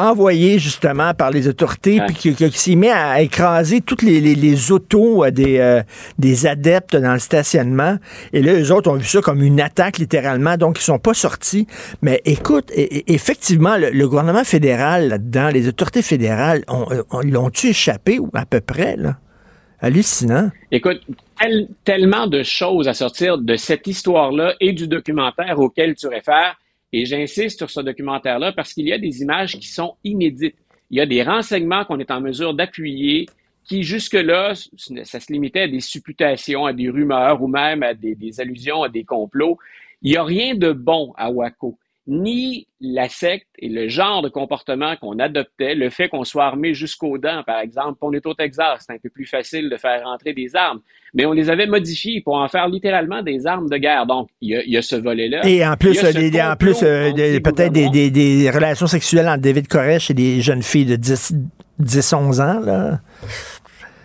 envoyé justement par les autorités, puis qui, s'est mis à écraser toutes les, autos euh, des, euh, des adeptes dans le stationnement. Et là, eux autres ont vu ça comme une attaque littéralement, donc ils sont pas sortis. Mais écoute, effectivement, le, gouvernement fédéral là-dedans, les autorités fédérales, l'ont-tu échappé à peu près, là? Hallucinant. Écoute, tellement de choses à sortir de cette histoire-là et du documentaire auquel tu réfères. Et j'insiste sur ce documentaire-là parce qu'il y a des images qui sont inédites. Il y a des renseignements qu'on est en mesure d'appuyer qui, jusque-là, ça se limitait à des supputations, à des rumeurs ou même à des, des allusions à des complots. Il n'y a rien de bon à Waco ni la secte et le genre de comportement qu'on adoptait, le fait qu'on soit armé jusqu'aux dents, par exemple. On est au Texas, c'est un peu plus facile de faire rentrer des armes. Mais on les avait modifiées pour en faire littéralement des armes de guerre. Donc, il y a, ce volet-là. Et en plus, en plus euh, peut-être des, relations sexuelles entre David Koresh et des jeunes filles de 10, 10 11 ans. Là.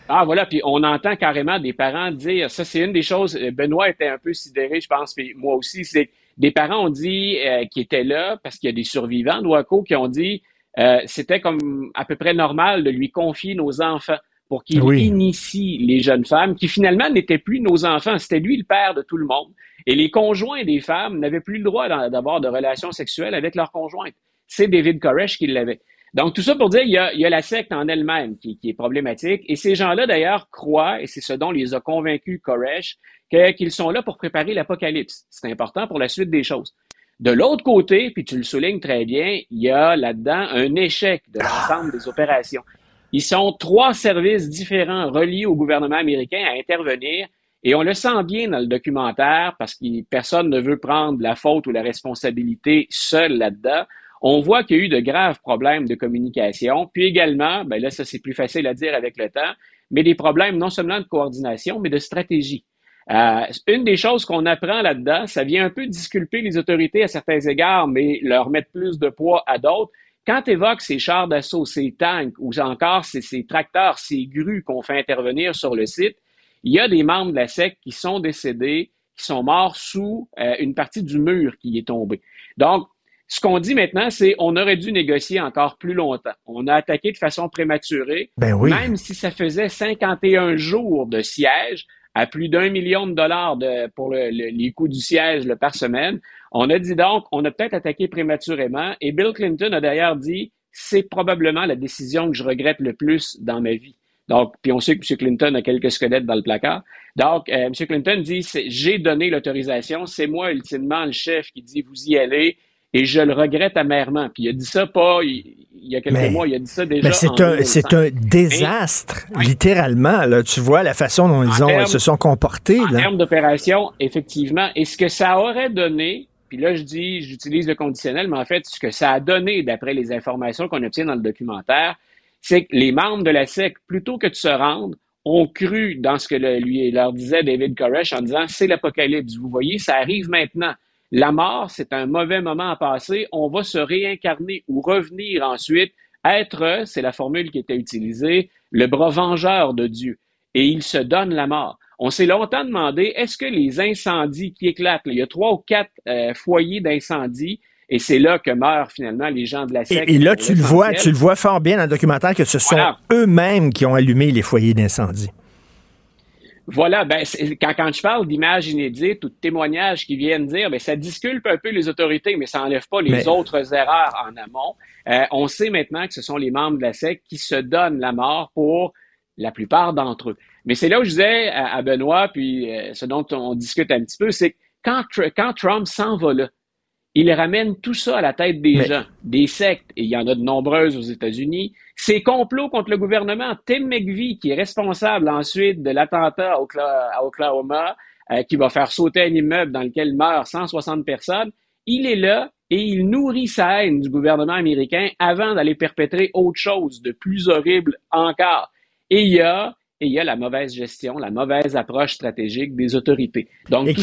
Ah, voilà, puis on entend carrément des parents dire, ça c'est une des choses, euh, Benoît était un peu sidéré, je pense, puis moi aussi, c'est des parents ont dit euh, qui étaient là, parce qu'il y a des survivants de Waco qui ont dit, euh, c'était comme à peu près normal de lui confier nos enfants pour qu'il initie les jeunes femmes, qui finalement n'étaient plus nos enfants, c'était lui le père de tout le monde. Et les conjoints des femmes n'avaient plus le droit d'avoir de relations sexuelles avec leurs conjointes. C'est David Koresh qui l'avait. Donc, tout ça pour dire, il y a, il y a la secte en elle-même qui, qui, est problématique. Et ces gens-là, d'ailleurs, croient, et c'est ce dont les a convaincus Koresh, qu'ils sont là pour préparer l'apocalypse. C'est important pour la suite des choses. De l'autre côté, puis tu le soulignes très bien, il y a là-dedans un échec de l'ensemble des opérations. Ils sont trois services différents reliés au gouvernement américain à intervenir et on le sent bien dans le documentaire parce que personne ne veut prendre la faute ou la responsabilité seul là-dedans on voit qu'il y a eu de graves problèmes de communication, puis également, ben là, ça c'est plus facile à dire avec le temps, mais des problèmes non seulement de coordination, mais de stratégie. Euh, une des choses qu'on apprend là-dedans, ça vient un peu disculper les autorités à certains égards, mais leur mettre plus de poids à d'autres. Quand tu évoques ces chars d'assaut, ces tanks ou encore ces, ces tracteurs, ces grues qu'on fait intervenir sur le site, il y a des membres de la SEC qui sont décédés, qui sont morts sous euh, une partie du mur qui est tombé. Donc, ce qu'on dit maintenant, c'est on aurait dû négocier encore plus longtemps. On a attaqué de façon prématurée, ben même si ça faisait 51 jours de siège à plus d'un million de dollars de, pour les coûts du siège par semaine. On a dit donc, on a peut-être attaqué prématurément. Et Bill Clinton a d'ailleurs dit, c'est probablement la décision que je regrette le plus dans ma vie. Donc, puis on sait que M. Clinton a quelques squelettes dans le placard. Donc, euh, M. Clinton dit, j'ai donné l'autorisation, c'est moi ultimement le chef qui dit, vous y allez, et je le regrette amèrement. Puis il a dit ça pas il, y a quelques mois, il a dit ça déjà. Mais c'est un, c'est un désastre, littéralement. Là, tu vois la façon dont ils, ont, se sont comportés. En termes d'opération, effectivement. Et ce que ça aurait donné, puis là je dis, j'utilise le conditionnel, mais en fait, ce que ça a donné, d'après les informations qu'on obtient dans le documentaire, c'est que les membres de la SEC, plutôt que de se rendre, ont cru dans ce que lui leur disait David Koresh en disant c'est l'apocalypse. Vous voyez, ça arrive maintenant. La mort, c'est un mauvais moment à passer. On va se réincarner ou revenir ensuite, être, c'est la formule qui était utilisée, le bras vengeur de Dieu. Et il se donne la mort. On s'est longtemps demandé, est-ce que les incendies qui éclatent, il y a trois ou quatre euh, foyers d'incendie, et c'est là que meurent finalement les gens de la secte. Et, là, tu le vois, tu le vois fort bien dans le documentaire que ce sont eux-mêmes qui ont allumé les foyers d'incendie. Voilà, ben, quand, quand je parle d'images inédites ou de témoignages qui viennent dire, ben, ça disculpe un peu les autorités, mais ça n'enlève pas les autres erreurs en amont. Euh, on sait maintenant que ce sont les membres de la secte qui se donnent la mort pour la plupart d'entre eux. Mais c'est là où je disais à, Benoît, puis euh, ce dont on discute un petit peu, c'est que quand, quand Trump s'en va là, il ramène tout ça à la tête des gens, des sectes, et il y en a de nombreuses aux États-Unis. Ces complots contre le gouvernement, Tim McVie, qui est responsable ensuite de l'attentat à Oklahoma, euh, qui va faire sauter un immeuble dans lequel meurent 160 personnes, il est là et il nourrit sa haine du gouvernement américain avant d'aller perpétrer autre chose de plus horrible encore. Et il y a et il y a la mauvaise gestion, la mauvaise approche stratégique des autorités. Donc, et,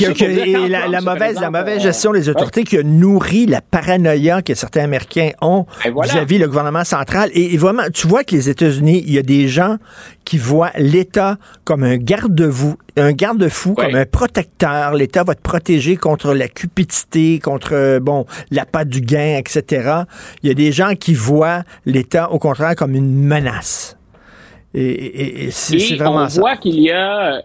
la, mauvaise, la mauvaise gestion des autorités qui a nourri la paranoïa que certains Américains ont vis-à-vis le gouvernement central. Et, vraiment, tu vois que les États-Unis, il y a des gens qui voient l'État comme un garde-fou, un garde-fou, comme un protecteur. L'État va te protéger contre la cupidité, contre, bon, la patte du gain, etc. Il y a des gens qui voient l'État, au contraire, comme une menace. Et, c'est vraiment on voit qu'il y a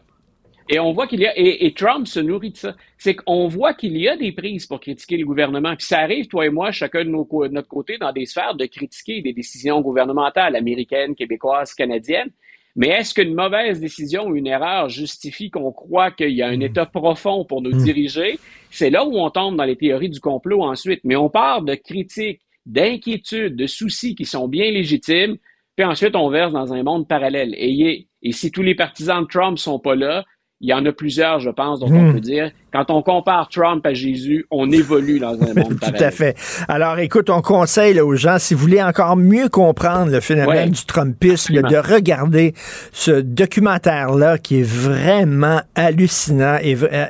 et on voit qu'il y a et, Trump se nourrit de ça. C'est qu'on voit qu'il y a des prises pour critiquer le gouvernement. Puis ça arrive, toi et moi, chacun de, notre côté, dans des sphères, de critiquer des décisions gouvernementales américaines, québécoises, canadiennes. Mais est-ce qu'une mauvaise décision ou une erreur justifie qu'on croit qu'il y a un hmm. État profond pour nous hmm. diriger? C'est là où on tombe dans les théories du complot ensuite. Mais on part de critiques, d'inquiétudes, de soucis qui sont bien légitimes puis ensuite, on verse dans un monde parallèle. Et, et si tous les partisans de Trump sont pas là, il y en a plusieurs, je pense, dont on hmm. peut dire, quand on compare Trump à Jésus, on évolue dans un monde parallèle. Tout à fait. Alors, écoute, on conseille aux gens, si vous voulez encore mieux comprendre le phénomène du Trumpisme, de regarder ce documentaire-là qui est vraiment hallucinant. Et, euh,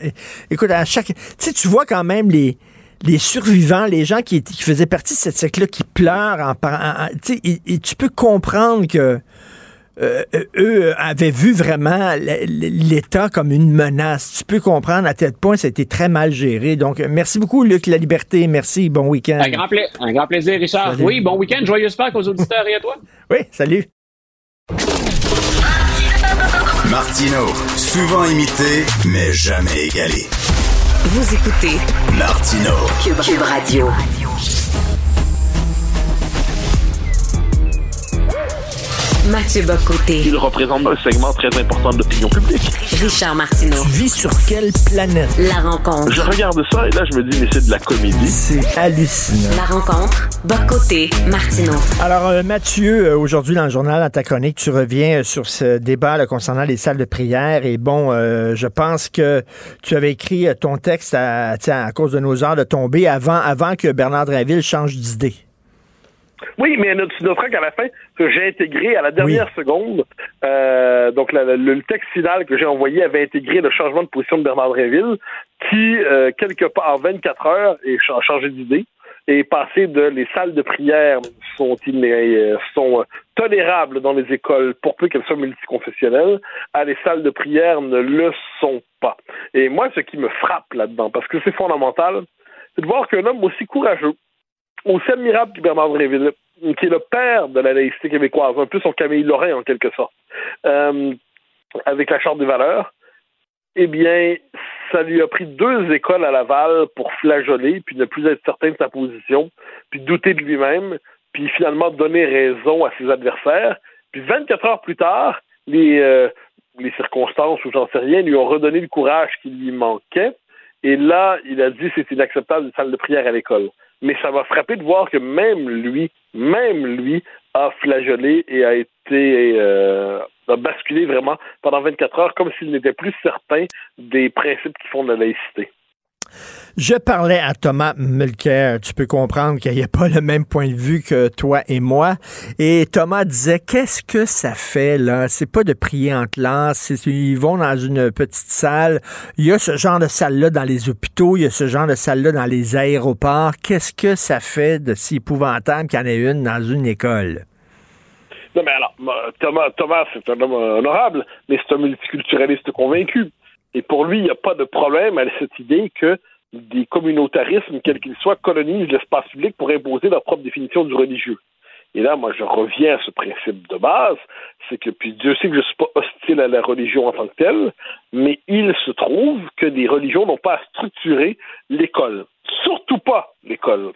écoute, à chaque... Tu sais, tu vois quand même les les survivants, les gens qui, faisaient partie de cette secte-là, qui pleurent en parlant. Et, tu peux comprendre que euh, eux avaient vu vraiment l'État comme une menace. Tu peux comprendre à tel point ça a été très mal géré. Donc, merci beaucoup, Luc La Liberté. Merci. Bon week-end. Un grand, un grand plaisir, Richard. Oui, bon week-end. Joyeux Pâques aux auditeurs et à toi. Oui, salut. Martino, souvent imité, mais jamais égalé. Vous écoutez Martino, Cube Radio. Mathieu Bocoté. Il représente un segment très important de l'opinion publique. Richard Martineau. Tu vis sur quelle planète? La rencontre. Je regarde ça et là, je me dis, mais c'est de la comédie. C'est hallucinant. La rencontre. Bocoté, Martineau. Alors, euh, Mathieu, euh, aujourd'hui, dans le journal, dans ta chronique, tu reviens euh, sur ce débat là, concernant les salles de prière. Et bon, je pense que tu avais écrit ton texte à, à cause de nos heures de tomber avant, avant que Bernard Draville change d'idée. Oui, mais tu noteras qu'à la fin, que j'ai intégré à la dernière seconde, euh, donc le, texte final que j'ai envoyé avait intégré le changement de position de Bernard Dréville, qui, euh, quelque part, en 24 heures, a changé d'idée et passé de les salles de prière sont, euh, sont tolérables dans les écoles pour peu qu'elles soient multiconfessionnelles, à les salles de prière ne le sont pas. Et moi, ce qui me frappe là-dedans, parce que c'est fondamental, c'est de voir qu'un homme aussi courageux, aussi admirable que Bernard Dréville, qui est le père de la laïcité québécoise, un peu son Camille Lorrain en quelque sorte, euh, avec la Charte des valeurs, eh bien, ça lui a pris deux écoles à Laval pour flageoler, puis ne plus être certain de sa position, puis douter de lui-même, puis finalement donner raison à ses adversaires. Puis 24 heures plus tard, les, euh, les circonstances ou j'en sais rien lui ont redonné le courage qui lui manquait. Et là, il a dit c'est inacceptable une salle de prière à l'école mais ça m'a frappé de voir que même lui, même lui, a flageolé et a été euh, a basculé vraiment pendant 24 heures comme s'il n'était plus certain des principes qui font de la laïcité. Je parlais à Thomas Mulcair. Tu peux comprendre qu'il n'y a pas le même point de vue que toi et moi. Et Thomas disait, qu'est-ce que ça fait, là? C'est pas de prier en classe. Ils vont dans une petite salle. Il y a ce genre de salle-là dans les hôpitaux. Il y a ce genre de salle-là dans les aéroports. Qu'est-ce que ça fait de si épouvantable qu'il y en ait une dans une école? Non, mais alors, Thomas, Thomas c'est un homme honorable, mais c'est un multiculturaliste convaincu. Et pour lui, il n'y a pas de problème à cette idée que des communautarismes, quels qu'ils soient, colonisent l'espace public pour imposer leur propre définition du religieux. Et là, moi, je reviens à ce principe de base, c'est que, puis Dieu sait que je ne suis pas hostile à la religion en tant que telle, mais il se trouve que des religions n'ont pas à structurer l'école. Surtout pas l'école.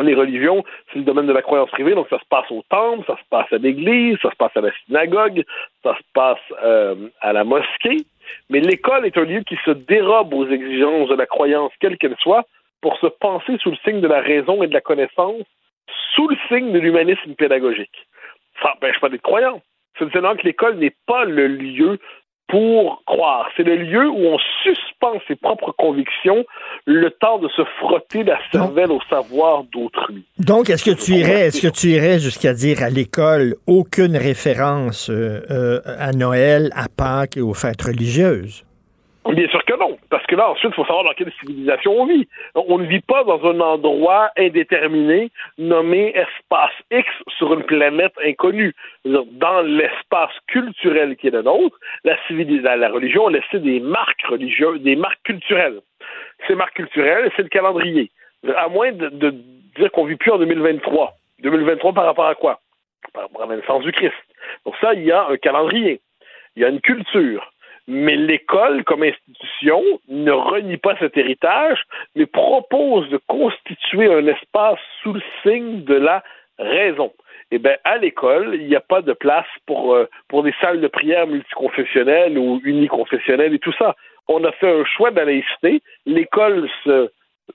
Les religions, c'est le domaine de la croyance privée, donc ça se passe au temple, ça se passe à l'église, ça se passe à la synagogue, ça se passe euh, à la mosquée. Mais l'école est un lieu qui se dérobe aux exigences de la croyance, quelle qu'elle soit, pour se penser sous le signe de la raison et de la connaissance, sous le signe de l'humanisme pédagogique. Ça n'empêche pas d'être croyant. C'est seulement que l'école n'est pas le lieu pour croire. C'est le lieu où on suspend ses propres convictions le temps de se frotter la cervelle au savoir d'autrui. Donc, est-ce que tu irais, est-ce que tu irais jusqu'à dire à l'école aucune référence euh, euh, à Noël, à Pâques et aux fêtes religieuses? Bien sûr que non, parce que là, ensuite, il faut savoir dans quelle civilisation on vit. On ne vit pas dans un endroit indéterminé nommé espace X sur une planète inconnue. Dans l'espace culturel qui est le nôtre, la, religion a laissé des marques religieuses, des marques culturelles. Ces marques culturelles, c'est le calendrier. À moins de, dire qu'on vit plus en 2023. 2023 par rapport à quoi? Par rapport à la naissance du Christ. Donc ça, il y a un calendrier. Il y a une culture mais l'école, comme institution, ne renie pas cet héritage, mais propose de constituer un espace sous le signe de la raison. Eh bien, à l'école, il n'y a pas de place pour, euh, pour des salles de prière multiconfessionnelles ou uniconfessionnelles et tout ça. On a fait un choix de la. L'école se,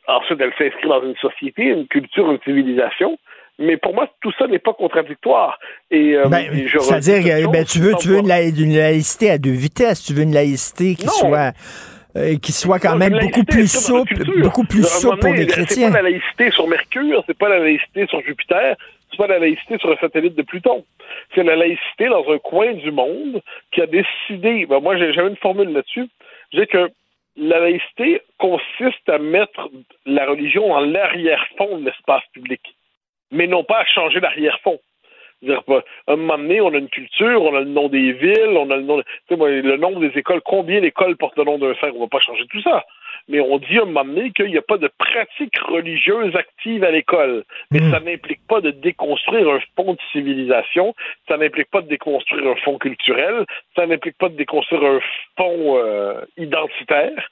ensuite, elle s'inscrit dans une société, une culture, une civilisation. Mais pour moi, tout ça n'est pas contradictoire. Et, euh, ben, c'est-à-dire, ben, tu veux, tu veux une, laïcité à deux vitesses. Tu veux une laïcité qui soit euh, qui soit quand même beaucoup plus souple, beaucoup plus souple pour les chrétiens. C'est pas la laïcité sur Mercure, c'est pas la laïcité sur Jupiter, c'est pas la laïcité sur un satellite de Pluton. C'est la laïcité dans un coin du monde qui a décidé. Ben, moi, j'avais une formule là-dessus. Je dis que la laïcité consiste à mettre la religion en l'arrière-fond de l'espace public mais non pas à changer l'arrière-fond. Dire, un moment donné, on a une culture, on a le nom des villes, on a le nom, de, le nombre des écoles, combien d'écoles portent le nom d'un saint, on va pas changer tout ça. Mais on dit à un moment donné qu'il n'y a pas de pratique religieuse active à l'école. Mais ça n'implique pas de déconstruire un fond de civilisation, ça n'implique pas de déconstruire un fond culturel, ça n'implique pas de déconstruire un fond euh, identitaire.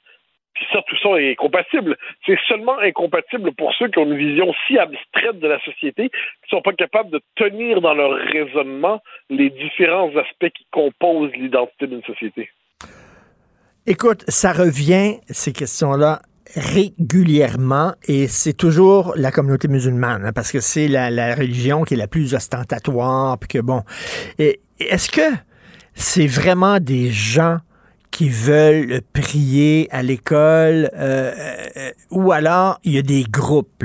Puis ça, tout ça est compatible. C'est seulement incompatible pour ceux qui ont une vision si abstraite de la société, qui sont pas capables de tenir dans leur raisonnement les différents aspects qui composent l'identité d'une société. Écoute, ça revient, ces questions-là, régulièrement et c'est toujours la communauté musulmane hein, parce que c'est la, la, religion qui est la plus ostentatoire puis que bon est-ce que c'est vraiment des gens qui veulent prier à l'école, euh, euh, ou alors il y a des groupes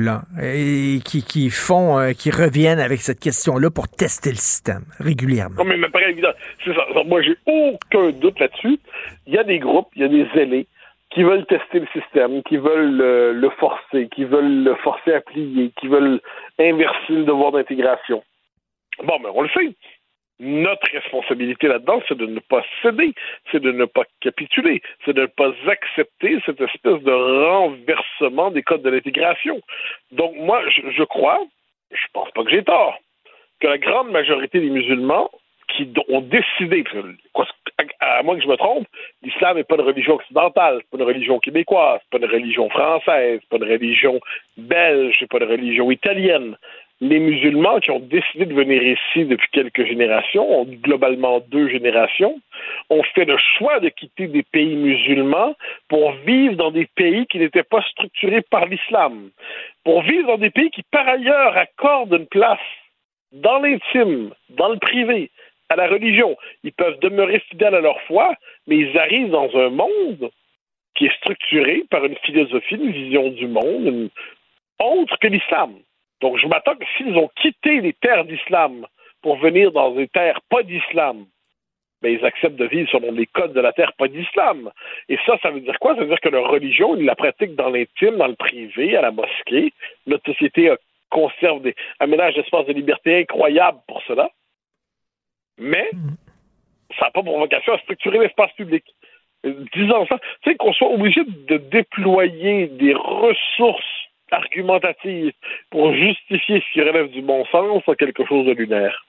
qui, qui font, euh, qui reviennent avec cette question-là pour tester le système régulièrement. Non, mais, ça. Moi, j'ai aucun doute là-dessus. Il y a des groupes, il y a des zélés qui veulent tester le système, qui veulent le forcer, qui veulent le forcer à plier, qui veulent inverser le devoir d'intégration. Bon, mais on le fait notre responsabilité là-dedans, c'est de ne pas céder, c'est de ne pas capituler, c'est de ne pas accepter cette espèce de renversement des codes de l'intégration. Donc moi, je, crois, je pense pas que j'ai tort, que la grande majorité des musulmans qui ont décidé, à moins que je me trompe, l'islam n'est pas une religion occidentale, c'est pas une religion québécoise, c'est pas une religion française, c'est pas une religion belge, c'est pas une religion italienne les musulmans qui ont décidé de venir ici depuis quelques générations, globalement deux générations, ont fait le choix de quitter des pays musulmans pour vivre dans des pays qui n'étaient pas structurés par l'islam, pour vivre dans des pays qui par ailleurs accordent une place dans l'intime, dans le privé, à la religion. Ils peuvent demeurer fidèles à leur foi, mais ils arrivent dans un monde qui est structuré par une philosophie, une vision du monde autre que l'islam. Donc, je m'attends que s'ils ont quitté les terres d'islam pour venir dans des terres pas d'islam, ben, ils acceptent de vivre selon les codes de la terre pas d'islam. Et ça, ça veut dire quoi? Ça veut dire que leur religion, ils la pratiquent dans l'intime, dans le privé, à la mosquée. Notre société conserve des aménages d'espace de liberté incroyables pour cela. Mais ça n'a pas pour vocation à structurer l'espace public. Disons ça, tu sais, qu'on soit obligé de déployer des ressources argumentative pour justifier ce qui relève du bon sens à quelque chose de lunaire.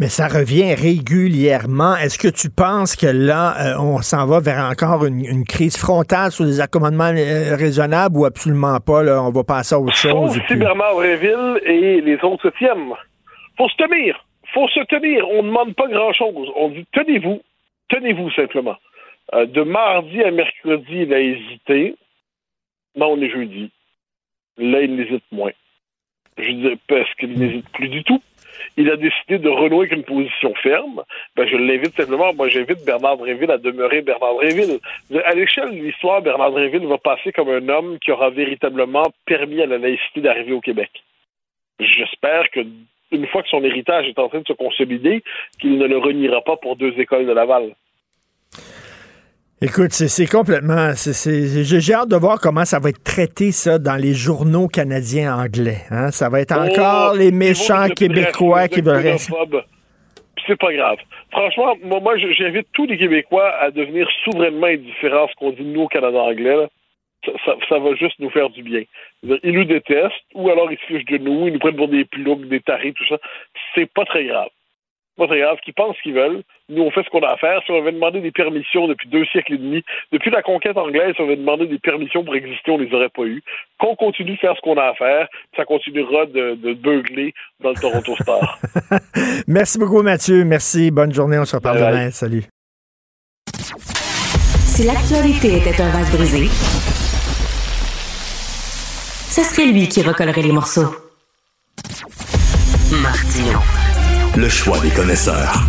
Mais ça revient régulièrement. Est-ce que tu penses que là, euh, on s'en va vers encore une, crise frontale sur des accommodements euh, raisonnables ou absolument pas? Là, on va passer à autre chose. Sauf si Bernard Réville et les autres se tiennent. faut se tenir. faut se tenir. On ne demande pas grand-chose. On dit tenez-vous. Tenez-vous simplement. Euh, de mardi à mercredi, il a hésité. Non, on est jeudi. Là, il n'hésite moins. Je dis parce qu'il n'hésite plus du tout. Il a décidé de renouer avec une position ferme. Ben, je l'invite simplement, moi j'invite Bernard Dréville à demeurer Bernard Dréville. À l'échelle de l'histoire, Bernard Dréville va passer comme un homme qui aura véritablement permis à la laïcité d'arriver au Québec. J'espère que une fois que son héritage est en train de se consolider, qu'il ne le reniera pas pour deux écoles de Laval. Écoute, c'est complètement. J'ai hâte de voir comment ça va être traité, ça, dans les journaux canadiens anglais. Hein. Ça va être oh, encore les méchants Québécois qui veulent. C'est pas grave. Franchement, moi, moi j'invite tous les Québécois à devenir souverainement indifférents à ce qu'on dit nous au Canada anglais. Ça, va juste nous faire du bien. Ils nous détestent, ou alors ils se fichent de nous, ils nous prennent pour des ploucs, des tarés, tout ça. C'est pas très grave pas très grave, qu'ils pensent ce qu'ils veulent. Nous, on fait ce qu'on a à faire. Si on avait demandé des permissions depuis deux siècles et demi, depuis la conquête anglaise, si on avait demandé des permissions pour exister, on les aurait pas eues. Qu'on continue de faire ce qu'on a à faire, ça continuera de, de beugler dans le Toronto Star. Merci beaucoup, Mathieu. Merci. Bonne journée. On se reparle demain. Salut. Si l'actualité était un vase brisé, ce serait lui qui recollerait les morceaux. Martino le choix des connaisseurs.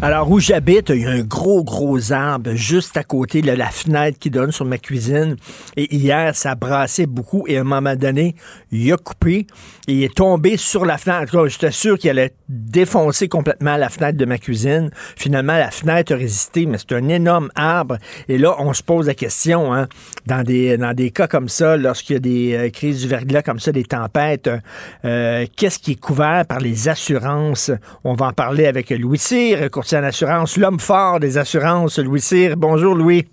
Alors, où j'habite, il y a un gros, gros arbre juste à côté de la fenêtre qui donne sur ma cuisine. Et hier, ça brassait beaucoup et à un moment donné, il a coupé il est tombé sur la fenêtre. J'étais sûr qu'il allait défoncé complètement la fenêtre de ma cuisine. Finalement, la fenêtre a résisté, mais c'est un énorme arbre. Et là, on se pose la question, hein, dans des dans des cas comme ça, lorsqu'il y a des euh, crises du verglas comme ça, des tempêtes, euh, qu'est-ce qui est couvert par les assurances? On va en parler avec Louis Cyr, courtier en assurance, l'homme fort des assurances. Louis Cyr, bonjour Louis.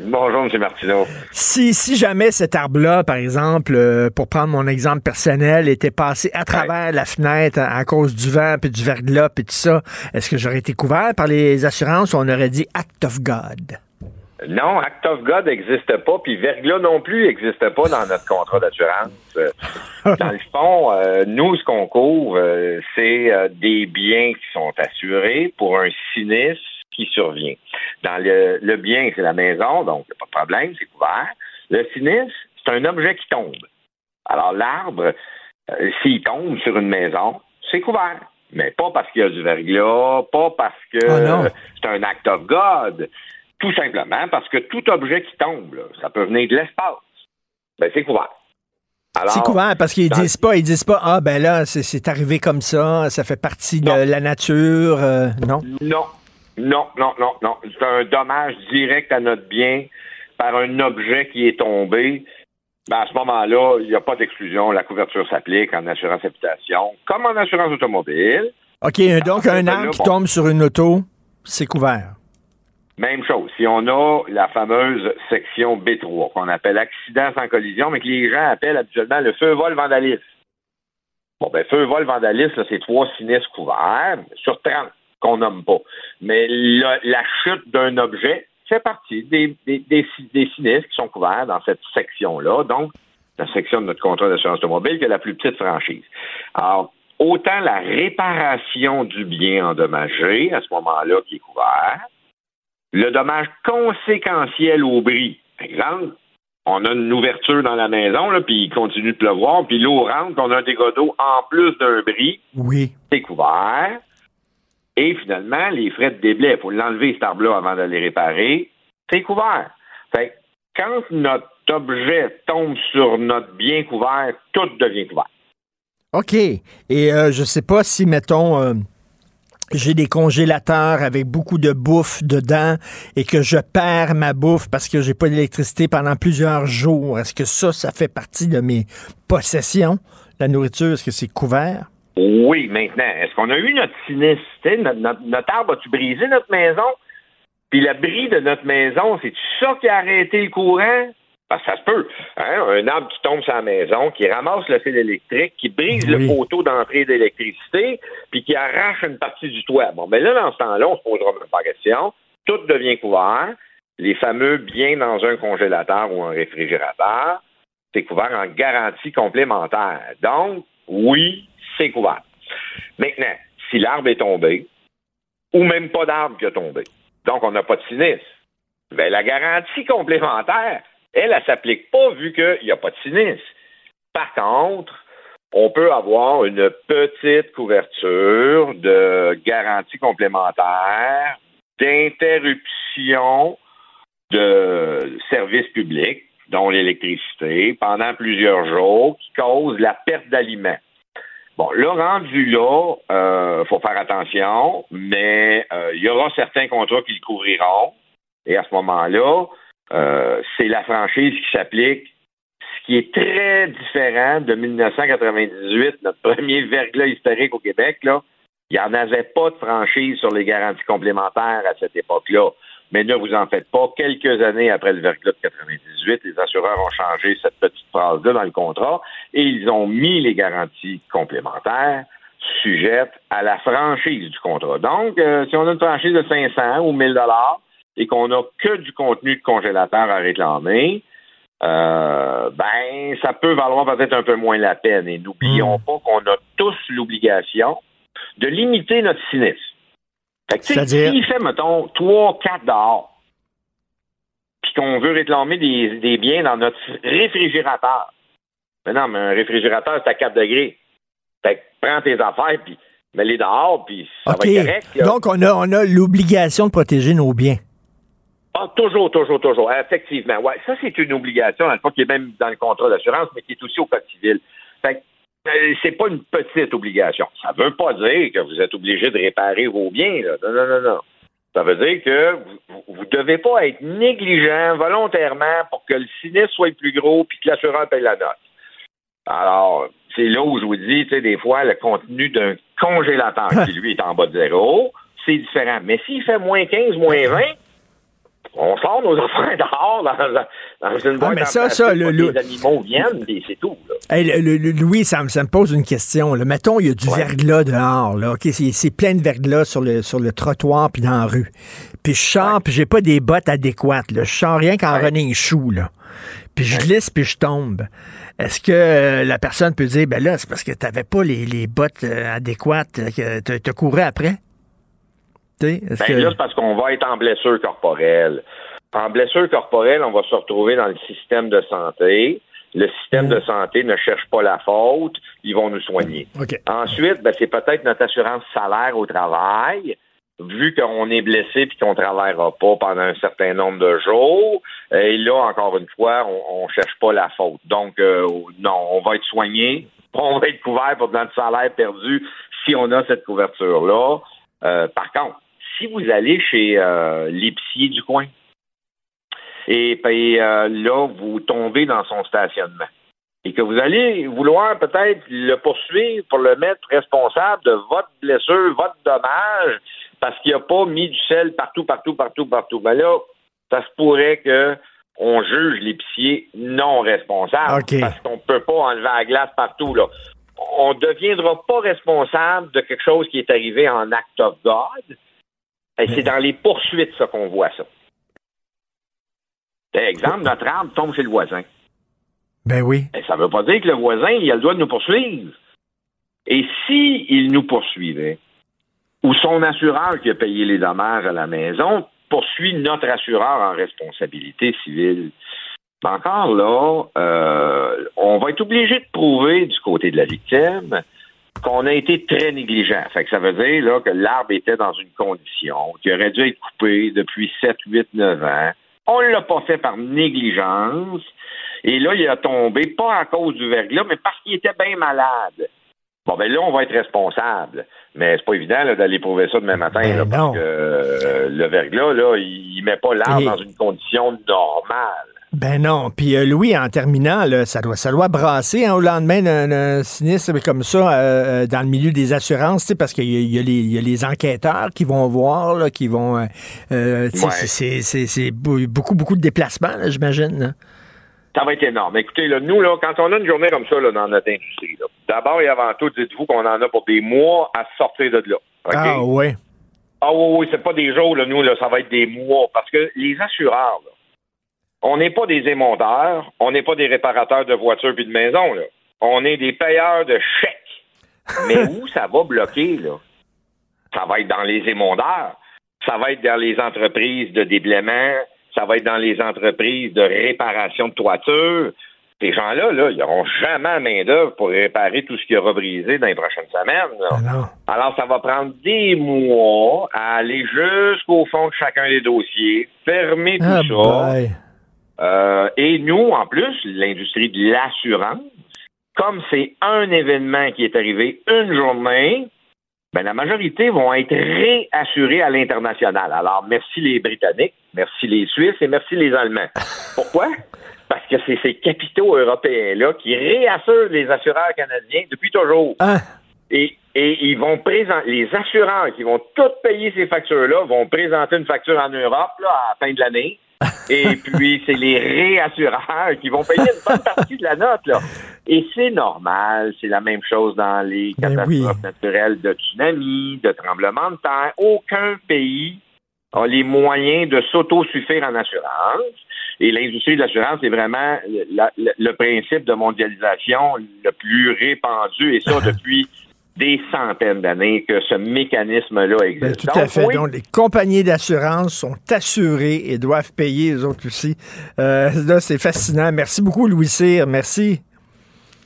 Bonjour, M. Martineau. Si, si jamais cet arbre-là, par exemple, euh, pour prendre mon exemple personnel, était passé à travers la fenêtre à, cause du vent, puis du verglas, puis tout ça, est-ce que j'aurais été couvert par les assurances ou on aurait dit Act of God? Non, Act of God n'existe pas, puis verglas non plus n'existe pas dans notre contrat d'assurance. Euh, dans le fond, euh, nous, ce qu'on couvre, c'est des biens qui sont assurés pour un sinistre qui survient. Dans le, bien, c'est la maison, donc pas de problème, c'est couvert. Le sinistre, c'est un objet qui tombe. Alors l'arbre, euh, s'il tombe sur une maison, c'est couvert. Mais pas parce qu'il y a du verglas, pas parce que ah, c'est un act of God. Tout simplement parce que tout objet qui tombe, ça peut venir de l'espace. Ben, c'est couvert. C'est couvert parce qu'ils disent pas, ils disent pas, ah ben là, c'est arrivé comme ça, ça fait partie de la nature, euh, non? Non, non, non, non, non. C'est un dommage direct à notre bien par un objet qui est tombé. Ben à ce moment-là, il n'y a pas d'exclusion. La couverture s'applique en assurance habitation comme en assurance automobile. OK, donc un arbre qui tombe sur une auto, c'est couvert. Même chose. Si on a la fameuse section B3, qu'on appelle accident sans collision, mais que les gens appellent habituellement le feu, vol, vandalisme. Bon, ben, feu, vol, vandalisme, c'est trois sinistres couverts sur 30 qu'on nomme pas. Mais la, chute d'un objet fait partie des, des, sinistres qui sont couverts dans cette section-là. Donc, la section de notre contrat d'assurance automobile qui est la plus petite franchise. Alors, autant la réparation du bien endommagé à ce moment-là qui est couvert, le dommage conséquentiel au bris. Par exemple, on a une ouverture dans la maison, là, puis il continue de pleuvoir, puis l'eau rentre, on a un dégât d'eau en plus d'un bris. Oui. C'est couvert. Et finalement, les frais de déblai, il faut l'enlever, cet arbre-là, avant de les réparer. C'est couvert. Fait quand notre objet tombe sur notre bien couvert, tout devient couvert. OK. Et euh, je ne sais pas si, mettons, euh, j'ai des congélateurs avec beaucoup de bouffe dedans et que je perds ma bouffe parce que j'ai pas d'électricité pendant plusieurs jours. Est-ce que ça, ça fait partie de mes possessions? La nourriture, est-ce que c'est couvert? Oui, maintenant. Est-ce qu'on a eu notre sinistre? Notre, notre, arbre a-tu brisé notre maison? Puis la bris de notre maison, c'est ça qui a arrêté le courant? Parce que ça se peut. Hein? Un arbre qui tombe sur la maison, qui ramasse le fil électrique, qui brise le poteau d'entrée d'électricité, puis qui arrache une partie du toit. Bon, mais là, dans ce temps-là, on se posera même pas question. Tout devient couvert. Les fameux biens dans un congélateur ou un réfrigérateur, c'est couvert en garantie complémentaire. Donc, oui, c'est couvert. Maintenant, si l'arbre est tombé, ou même pas d'arbre qui a tombé, donc on n'a pas de sinistre, bien, la garantie complémentaire, elle, elle ne s'applique pas vu qu'il n'y a pas de sinistre. Par contre, on peut avoir une petite couverture de garantie complémentaire d'interruption de services publics, dont l'électricité, pendant plusieurs jours, qui cause la perte d'aliments. Bon, là, rendu là, euh, faut faire attention, mais euh, il y aura certains contrats qui le couvriront. Et à ce moment-là, euh, c'est la franchise qui s'applique, ce qui est très différent de 1998, notre premier verglas historique au Québec. Là, il n'y en avait pas de franchise sur les garanties complémentaires à cette époque-là. Mais ne vous en faites pas. Quelques années après le verglas de 98, les assureurs ont changé cette petite phrase-là dans le contrat et ils ont mis les garanties complémentaires sujettes à la franchise du contrat. Donc, euh, si on a une franchise de 500 ou 1000 dollars et qu'on n'a que du contenu de congélateur à réclamer, euh, ben, ça peut valoir peut-être un peu moins la peine. Et n'oublions hmm. pas qu'on a tous l'obligation de limiter notre sinistre. Fait que, s'il fait, mettons, 3, 4 dehors, puis qu'on veut réclamer des, biens dans notre réfrigérateur, mais non, mais un réfrigérateur, c'est à 4 degrés. Fait que prends tes affaires, puis mets-les dehors, puis ça va être correct. Donc, on a, on a l'obligation de protéger nos biens. Ah, toujours, toujours, toujours. Effectivement. Ouais, ça, c'est une obligation, dans le fond, qui est même dans le contrat d'assurance, mais qui est aussi au code civil. Fait euh, c'est pas une petite obligation. Ça veut pas dire que vous êtes obligé de réparer vos biens. Là. Non, non, non, non. Ça veut dire que vous ne devez pas être négligent volontairement pour que le sinistre soit plus gros puis que l'assureur paye la note. Alors, c'est là où je vous dis, tu sais, des fois, le contenu d'un congélateur qui, lui, est en bas de zéro, c'est différent. Mais s'il fait moins 15, moins 20, on sort nos enfants dehors dans, dans une boîte ah, mais ça, ça, le, les animaux viennent et c'est tout. Louis, ça, me pose une question. Là. Mettons, il y a du verglas dehors. Là. c'est, plein de verglas sur le, sur le trottoir puis dans la rue. Puis je sors, puis j'ai pas des bottes adéquates. Là. Je sors rien qu'en running shoe. Là. Puis je glisse, puis je tombe. Est-ce que euh, la personne peut dire, ben là, c'est parce que tu n'avais pas les, les bottes euh, adéquates, que tu te courais après? Ben là, c'est parce qu'on va être en blessure corporelle. En blessure corporelle, on va se retrouver dans le système de santé. Le système de santé ne cherche pas la faute, ils vont nous soigner. Ensuite, ben, c'est peut-être notre assurance salaire au travail vu qu'on est blessé puis qu'on ne travaillera pas pendant un certain nombre de jours, et là, encore une fois, on ne cherche pas la faute. Donc, euh, non, on va être soigné, on va être couvert pour notre salaire perdu si on a cette couverture-là. Euh, par contre, si vous allez chez euh, l'épicier du coin, et, puis là, vous tombez dans son stationnement, et que vous allez vouloir peut-être le poursuivre pour le mettre responsable de votre blessure, votre dommage, parce qu'il n'a pas mis du sel partout, partout, partout, partout. Ben là, ça se pourrait que on juge l'épicier non responsable parce qu'on ne peut pas enlever la glace partout. Là. On ne deviendra pas responsable de quelque chose qui est arrivé en act of God. Et c'est dans les poursuites ça qu'on voit ça. Par exemple, notre arbre tombe chez le voisin. Ben oui. Et ça ne veut pas dire que le voisin, il a le droit de nous poursuivre. Et s'il il nous poursuivait, ou son assureur qui a payé les dommages à la maison poursuit notre assureur en responsabilité civile. Encore là, euh, on va être obligé de prouver du côté de la victime qu'on a été très négligent. Fait que ça veut dire là, que l'arbre était dans une condition qui aurait dû être coupé depuis 7, 8, 9 ans. On ne l'a pas fait par négligence. Et là, il a tombé, pas à cause du verglas, mais parce qu'il était bien malade. Bon, ben là, on va être responsable. Mais c'est pas évident d'aller prouver ça demain matin, ben parce que euh, le verglas, là, il, met pas l'arbre dans une condition normale. Ben non. Puis euh, Louis, en terminant, là, ça doit, ça doit brasser hein, au lendemain d'un sinistre comme ça euh, dans le milieu des assurances, parce qu'il y, y, a les enquêteurs qui vont voir, là, qui vont. C'est beaucoup, beaucoup de déplacements, j'imagine ça va être énorme. Écoutez, là, nous, là, quand on a une journée comme ça là, dans notre industrie, d'abord et avant tout, dites-vous qu'on en a pour des mois à sortir de là. Ah oui. Ah oui, oui, c'est pas des jours, là, nous, là, ça va être des mois. Parce que les assureurs, là, on n'est pas des émonteurs, on n'est pas des réparateurs de voitures puis de maisons, là. On est des payeurs de chèques. Mais où ça va bloquer, là? Ça va être dans les émondeurs. Ça va être dans les entreprises de déblaiement ça va être dans les entreprises de réparation de toiture. Ces gens-là, là, ils n'auront jamais main-d'œuvre pour réparer tout ce qui aura brisé dans les prochaines semaines. Ah Alors, ça va prendre des mois à aller jusqu'au fond de chacun des dossiers, fermer tout ah, ça. Euh, et nous, en plus, l'industrie de l'assurance, comme c'est un événement qui est arrivé une journée, ben, la majorité vont être réassurés à l'international. Alors, merci les Britanniques, merci les Suisses et merci les Allemands. Pourquoi? Parce que c'est ces capitaux européens-là qui réassurent les assureurs canadiens depuis toujours. Ah. Et, ils vont présenter, les assureurs qui vont toutes payer ces factures-là vont présenter une facture en Europe là, à la fin de l'année. Et puis, c'est les réassureurs qui vont payer une bonne partie de la note. Là. Et c'est normal, c'est la même chose dans les ben catastrophes naturelles de tsunami, de tremblements de terre. Aucun pays a les moyens de s'auto-suffire en assurance. Et l'industrie de l'assurance est vraiment le principe de mondialisation le plus répandu, et ça depuis des centaines d'années que ce mécanisme-là ben, existe. tout à fait. Donc, les compagnies d'assurance sont assurées et doivent payer les autres aussi. Euh, là, c'est fascinant. Merci beaucoup, Louis Cyr. Merci.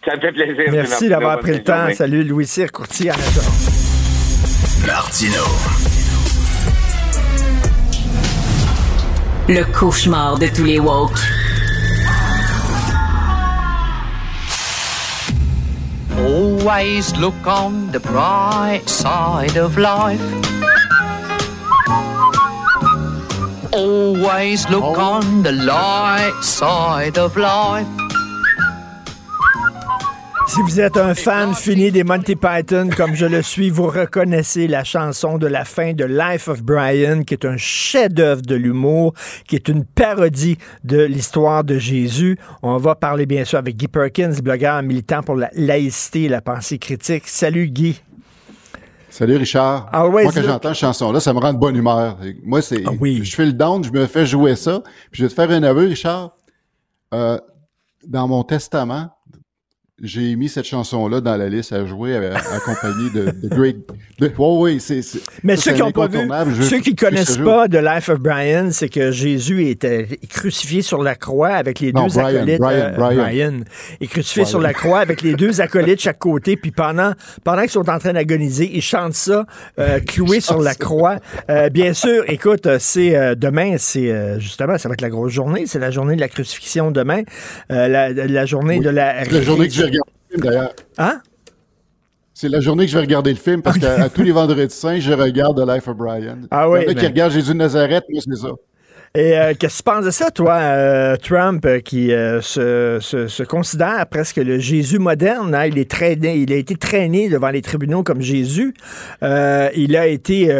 Ça me fait plaisir. Merci d'avoir pris le temps. Salut, Louis Cyr, courtier en assurance. Martino. Le cauchemar de tous les woke. Always look on the bright side of life. Always look on the light side of life. Si vous êtes un fan fini des Monty Python, comme je le suis, vous reconnaissez la chanson de la fin de Life of Brian, qui est un chef-d'œuvre de l'humour, qui est une parodie de l'histoire de Jésus. On va parler bien sûr avec Guy Perkins, blogueur militant pour la laïcité et la pensée critique. Salut Guy. Salut Richard. Moi, quand j'entends cette chanson-là, ça me rend de bonne humeur. Moi, c'est. Ah oui. Je fais le down, je me fais jouer ça. Puis je vais te faire un aveu, Richard. Euh, dans mon testament, j'ai mis cette chanson-là dans la liste à jouer accompagnée de, de Greg. De, oui, c'est. Mais ceux qui n'ont pas vu, ceux qui connaissent pas de Life of Brian, c'est que Jésus était crucifié sur la croix avec les deux acolytes. Brian, Brian, Brian. est crucifié sur la croix avec les deux acolytes de chaque côté. Puis pendant, pendant qu'ils sont en train d'agoniser, ils chantent ça, euh, cloué sur la croix. Euh, bien sûr, écoute, c'est euh, demain, c'est justement, ça va être la grosse journée. C'est la journée de la crucifixion demain, la, la, journée de la. La journée que regarder le film d'ailleurs. Hein? C'est la journée que je vais regarder le film parce qu'à tous les vendredis saints, je regarde The Life of Brian. Ah oui. Il y en a qui regardent Jésus de Nazareth, moi, c'est ça. Et euh, qu'est-ce que tu penses de ça, toi, euh, Trump, euh, qui se, se, se, considère presque le Jésus moderne? Hein? Il, est traîné, il a été traîné devant les tribunaux comme Jésus. il a été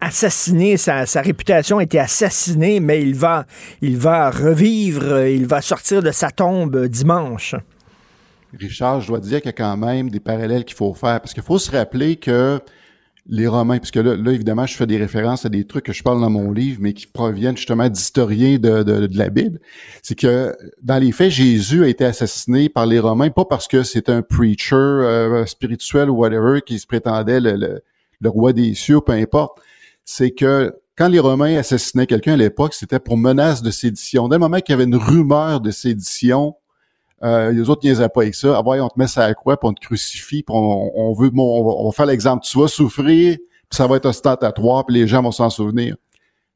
assassiné, sa, sa, réputation a été assassinée, mais il va, il va revivre, il va sortir de sa tombe dimanche. Richard, je dois dire qu'il y a quand même des parallèles qu'il faut faire. Parce qu'il faut se rappeler que les Romains, puisque là, là, évidemment, je fais des références à des trucs que je parle dans mon livre, mais qui proviennent justement d'historiens de, de, la Bible, c'est que dans les faits, Jésus a été assassiné par les Romains, pas parce que c'est un preacher euh, spirituel ou whatever qui se prétendait le, le, roi des cieux, peu importe. C'est que quand les Romains assassinaient quelqu'un à l'époque, c'était pour menace de sédition. Dès le moment qu'il y avait une rumeur de sédition, euh, les autres niaisaient pas avec ça. Ah ouais, on te met ça à quoi, puis on te crucifie, puis on, veut, on, va, faire l'exemple. Tu vas souffrir, puis ça va être ostentatoire, puis les gens vont s'en souvenir.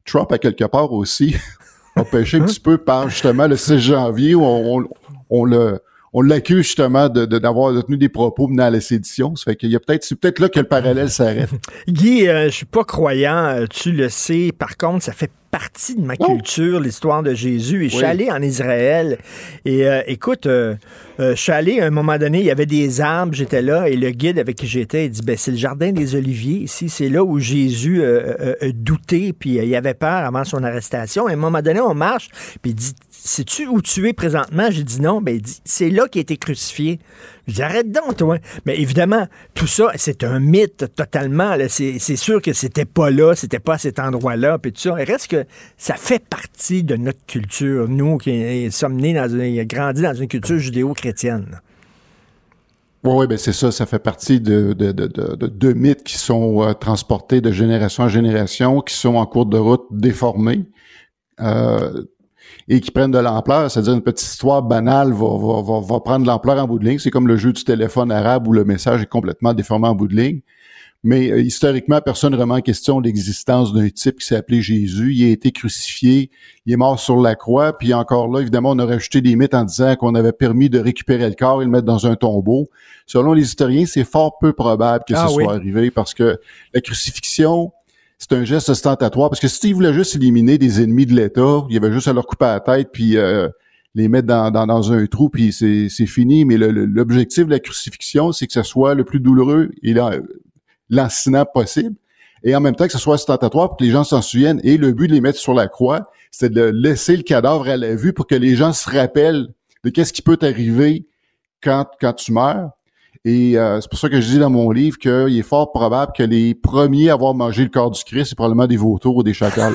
Trump, à quelque part aussi, a pêché un petit peu par justement le 6 janvier où on, on le on l'accuse justement de, d'avoir tenu des propos menant à la sédition. Ça fait qu'il y a peut-être, c'est peut-être là que le parallèle s'arrête. Guy, euh, je suis pas croyant, euh, tu le sais. Par contre, ça fait partie de ma culture, l'histoire de Jésus. Et je suis allé en Israël. Et euh, écoute, je suis allé à un moment donné, il y avait des arbres, j'étais là, et le guide avec qui j'étais, il dit ben, c'est le jardin des Oliviers ici, c'est là où Jésus douté, puis il avait peur avant son arrestation. Et à un moment donné, on marche, puis il dit sais-tu où tu es présentement? J'ai dit non. Ben, il dit, c'est là qu'il a été crucifié. Je dis, arrête donc, toi. Mais évidemment, tout ça, c'est un mythe totalement. C'est, sûr que c'était pas là, c'était pas à cet endroit-là, puis tout ça. Il reste que ça fait partie de notre culture, nous qui sommes nés dans une, grandis dans une culture judéo-chrétienne. Oui, oui, ben c'est ça, ça fait partie de deux de, de, mythes qui sont euh, transportés de génération en génération, qui sont en cours de route déformés. Euh, et qui prennent de l'ampleur, c'est-à-dire une petite histoire banale va, va, va, va prendre de l'ampleur en bout de ligne. C'est comme le jeu du téléphone arabe où le message est complètement déformé en bout de ligne. Mais euh, historiquement, personne ne remet en question l'existence d'un type qui s'est appelé Jésus. Il a été crucifié, il est mort sur la croix, puis encore là, évidemment, on a rajouté des mythes en disant qu'on avait permis de récupérer le corps et le mettre dans un tombeau. Selon les historiens, c'est fort peu probable que ce ah soit arrivé parce que la crucifixion, c'est un geste ostentatoire. Parce que s'ils voulaient juste éliminer des ennemis de l'État, il y avait juste à leur couper la tête puis euh, les mettre dans, un trou, puis c'est fini. Mais l'objectif de la crucifixion, c'est que ce soit le plus douloureux et lancinant possible. Et en même temps que ce soit ostentatoire pour que les gens s'en souviennent. Et le but de les mettre sur la croix, c'est de laisser le cadavre à la vue pour que les gens se rappellent de qu'est-ce qui peut t'arriver quand, quand tu meurs. Et euh, c'est pour ça que je dis dans mon livre qu'il est fort probable que les premiers à avoir mangé le corps du Christ, c'est probablement des vautours ou des chacals.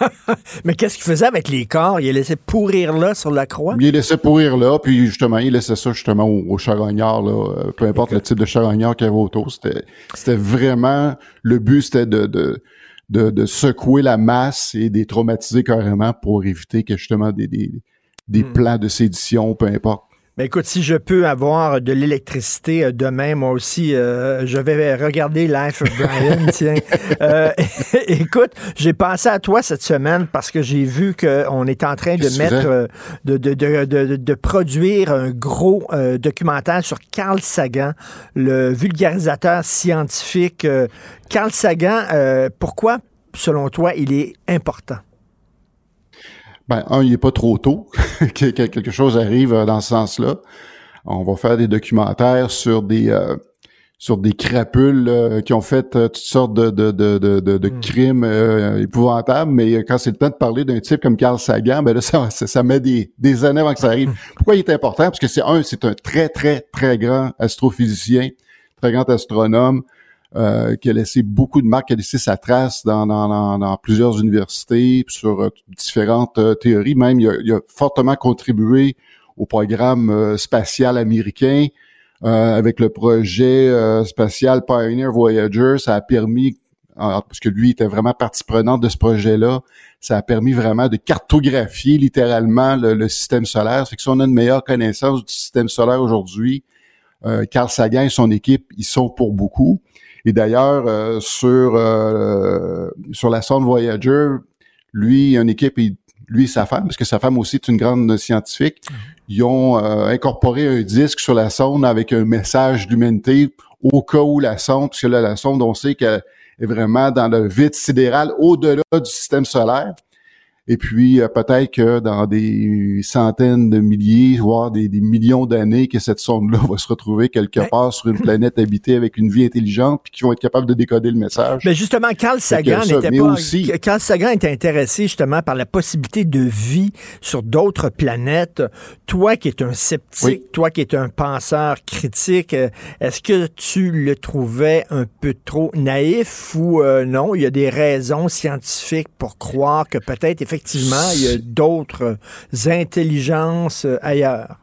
Mais qu'est-ce qu'il faisait avec les corps? Il les laissait pourrir là sur la croix? Il les laissait pourrir là, puis justement, il laissait ça justement aux, charognards, là, euh, peu importe le type de charognard qu'il y avait autour. C'était, c'était vraiment, le but c'était de, de, de, secouer la masse et des traumatiser carrément pour éviter que justement des, des, des hmm. plans de sédition, peu importe, Ben écoute, si je peux avoir de l'électricité euh, demain, moi aussi, euh, je vais regarder Life of Brian. tiens. Euh, écoute, j'ai pensé à toi cette semaine parce que j'ai vu qu'on est en train de mettre, de, de, de, de, produire un gros documentaire sur Carl Sagan, le vulgarisateur scientifique. Carl Sagan, pourquoi, selon toi, il est important? Ben, un, il n'est pas trop tôt que quelque chose arrive euh, dans ce sens-là. On va faire des documentaires sur des euh, sur des crapules euh, qui ont fait toutes sortes de, de, de, de, hmm. crimes épouvantables, mais quand c'est le temps de parler d'un type comme Carl Sagan, ben là, ça, ça, met des, des années avant que ça arrive. Pourquoi il est important? Parce que c'est un, c'est un très, très, très grand astrophysicien, très grand astronome, euh, qui a laissé beaucoup de marques, qui a laissé sa trace dans, dans, dans, plusieurs universités, sur euh, différentes euh, théories. Même, il a, il a, fortement contribué au programme spatial américain avec le projet spatial Pioneer Voyager. Ça a permis, parce que lui était vraiment partie prenante de ce projet-là, ça a permis vraiment de cartographier littéralement le, système solaire. C'est que si on a une meilleure connaissance du système solaire aujourd'hui, Carl Sagan et son équipe, ils sont pour beaucoup. Et d'ailleurs, euh, sur euh, sur la sonde Voyager, lui, une équipe, lui et sa femme, parce que sa femme aussi est une grande scientifique, ils ont euh, incorporé un disque sur la sonde avec un message d'humanité au cas où la sonde, puisque là, la sonde, on sait qu'elle est vraiment dans le vide sidéral au-delà du système solaire. Et puis euh, peut-être que dans des centaines de milliers, voire des, millions d'années, que cette sonde-là va se retrouver quelque ben part sur une planète habitée avec une vie intelligente, puis qui vont être capables de décoder le message. Mais justement, Carl Sagan n'était pas. Aussi, Carl Sagan était intéressé justement par la possibilité de vie sur d'autres planètes. Toi qui es un sceptique, toi qui es un penseur critique, euh, est-ce que tu le trouvais un peu trop naïf ou euh, non? Il y a des raisons scientifiques pour croire que peut-être effectivement effectivement, il y a d'autres intelligences euh, ailleurs.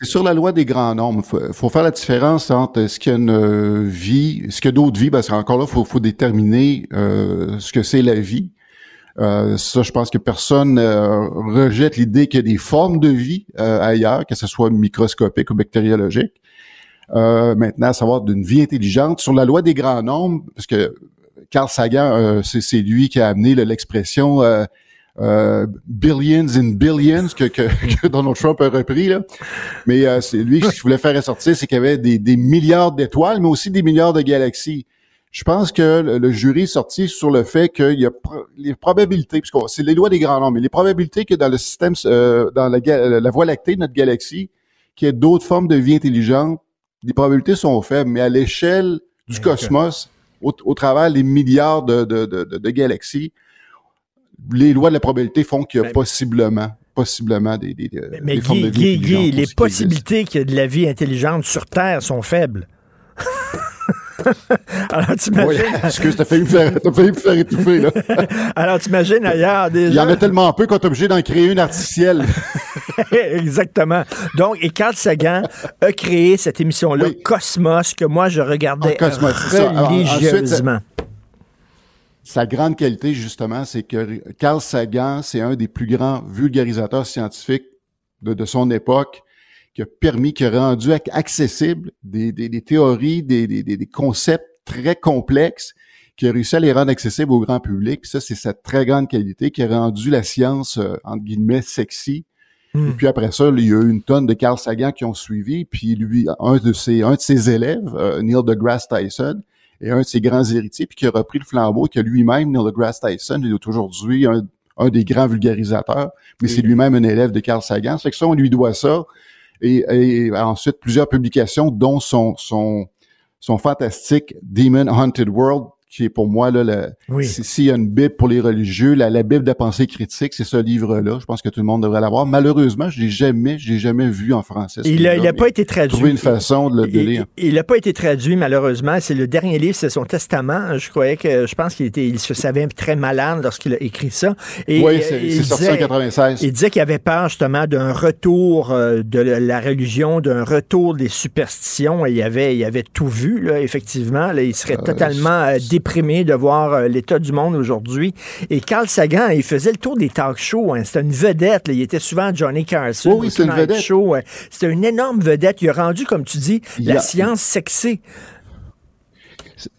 C'est sur la loi des grands nombres. Il faut, faire la différence entre ce qu'il y a une euh, vie, ce qu'il y a d'autres vies, parce qu'encore là, il faut, déterminer euh, ce que c'est la vie. ça, je pense que personne rejette l'idée qu'il y a des formes de vie ailleurs, que ce soit microscopique ou bactériologique. maintenant, à savoir d'une vie intelligente, sur la loi des grands nombres, parce que Carl Sagan, euh, c'est lui qui a amené l'expression euh, euh, billions in billions que, que, Donald Trump a repris là. Mais c'est lui ce qu'il voulait faire ressortir, c'est qu'il y avait des, milliards d'étoiles, mais aussi des milliards de galaxies. Je pense que le, jury est sorti sur le fait qu'il y a les probabilités, puisque c'est les lois des grands nombres, mais les probabilités que dans le système, dans la, la, Voie lactée de notre galaxie, qu'il y ait d'autres formes de vie intelligente, les probabilités sont faibles, mais à l'échelle du cosmos, au, travers des milliards de, de, de, galaxies, les lois de la probabilité font qu'il y a possiblement possiblement des, des, mais, formes de vie Guy, les possibilités qu'il y ait de la vie intelligente sur Terre sont faibles. Alors, t'imagines. Oui, excuse, t'as failli me faire, t'as failli me faire étouffer, là. Alors, t'imagines ailleurs déjà. Il y en a tellement peu qu'on est obligé d'en créer une artificielle. Exactement. Donc, et Carl Sagan a créé cette émission-là, Cosmos, que moi, je regardais ah, religieusement. sa grande qualité, justement, c'est que Carl Sagan, c'est un des plus grands vulgarisateurs scientifiques de, de son époque qui a permis, qui a rendu accessible des, des, des théories, des, des, concepts très complexes, qui a réussi à les rendre accessibles au grand public. ça, c'est sa très grande qualité qui a rendu la science, euh, entre guillemets, sexy. Hmm. Et puis après ça, il y a eu une tonne de Carl Sagan qui ont suivi. Puis lui, un de ses, un de ses élèves, euh, Neil deGrasse Tyson, est un de ses grands héritiers, puis qui a repris le flambeau, que lui-même, Neil deGrasse Tyson, il est aujourd'hui un, un, des grands vulgarisateurs, mais c'est lui-même un élève de Carl Sagan. Fait que ça, on lui doit ça et, ensuite plusieurs publications, dont son, son, son fantastique Demon Haunted World, qui est pour moi là, le, s'il y a une Bible pour les religieux, la, la Bible de la pensée critique, c'est ce livre-là. Je pense que tout le monde devrait l'avoir. Malheureusement, je l'ai jamais, j'ai jamais vu en français. Il n'a pas été traduit. Trouver une façon de le lire. Il n'a pas été traduit malheureusement. C'est le dernier livre, c'est son testament. Je croyais que, je pense qu'il était, il se savait très malade lorsqu'il a écrit ça. Et, oui, c'est sorti en 96. Il disait qu'il avait peur justement d'un retour euh, de la religion, d'un retour des superstitions. Et il avait, il avait tout vu là, effectivement. Là, il serait euh, totalement euh, déprimé de voir euh, l'état du monde aujourd'hui. Et Carl Sagan, il faisait le tour des talk shows. Hein. C'était une vedette. Il était souvent Johnny Carson. Oui, c'est une vedette. C'était une énorme vedette. Il a rendu, comme tu dis, la science sexée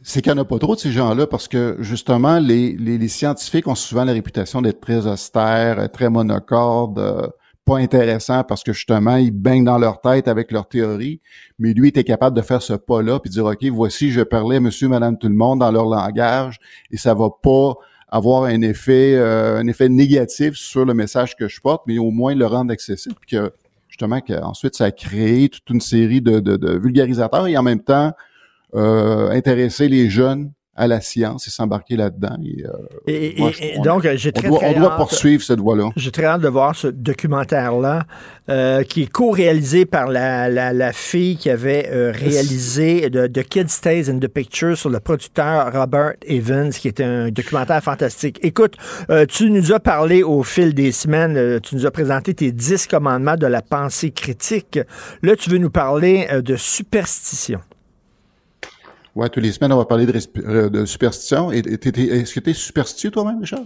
c'est qu'il n'y en a pas trop de ces gens-là parce que justement, les, les, scientifiques ont souvent la réputation d'être très austères, très monocordes, euh, pas intéressants parce que justement, ils baignent dans leur tête avec leur théorie. Mais lui était capable de faire ce pas-là puis dire, OK, voici, je parlais monsieur, madame, tout le monde dans leur langage et ça va pas avoir un effet, euh, un effet négatif sur le message que je porte, mais au moins le rendre accessible. Puis que justement, qu'ensuite, ça a créé toute une série de, de, de vulgarisateurs et en même temps, euh, intéresser les jeunes à la science et s'embarquer là-dedans. Et, euh, donc, j'ai très, on doit, très on doit poursuivre cette voie-là. J'ai très hâte de voir ce documentaire-là, euh, qui est co-réalisé par la, la, la, fille qui avait euh, réalisé The, the Kid Stays in the Picture sur le producteur Robert Evans, qui est un documentaire fantastique. Écoute, euh, tu nous as parlé au fil des semaines, euh, tu nous as présenté tes dix commandements de la pensée critique. Là, tu veux nous parler de superstition. Ouais, toutes les semaines, on va parler de, euh, de superstition. Est-ce que tu es superstitieux toi-même, Richard?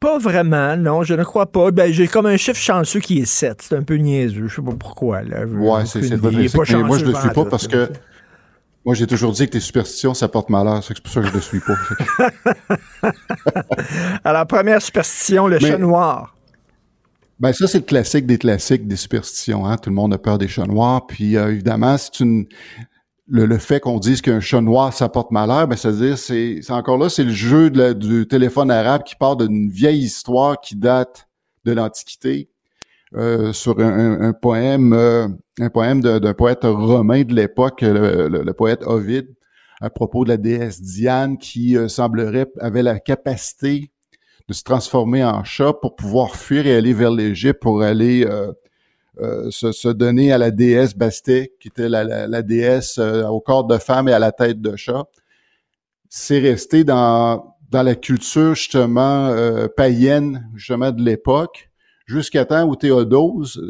Pas vraiment, non, je ne crois pas. Ben, j'ai comme un chiffre chanceux qui est 7. C'est un peu niaiseux. Je sais pas pourquoi. Là. Ouais, c'est c'est Mais moi, je ne le suis pas parce que moi, j'ai toujours dit que tes superstitions, ça porte malheur. C'est pour ça que je ne le suis pas. Alors, première superstition, le chat noir. Ben ça, c'est le classique des classiques des superstitions. Hein? Tout le monde a peur des chats noirs. Puis euh, évidemment, c'est une le, fait qu'on dise qu'un chat noir, ça porte malheur, ben, c'est-à-dire, c'est, encore là, c'est le jeu du téléphone arabe qui part d'une vieille histoire qui date de l'Antiquité, euh, sur un, poème, euh, un poème d'un poète romain de l'époque, le, poète Ovide, à propos de la déesse Diane, qui euh, semblerait avait la capacité de se transformer en chat pour pouvoir fuir et aller vers l'Égypte pour aller euh, se, donner à la déesse Bastet, qui était la, déesse euh, au corps de femme et à la tête de chat. C'est resté dans, dans la culture justement euh, païenne justement de l'époque, jusqu'à temps où Théodose,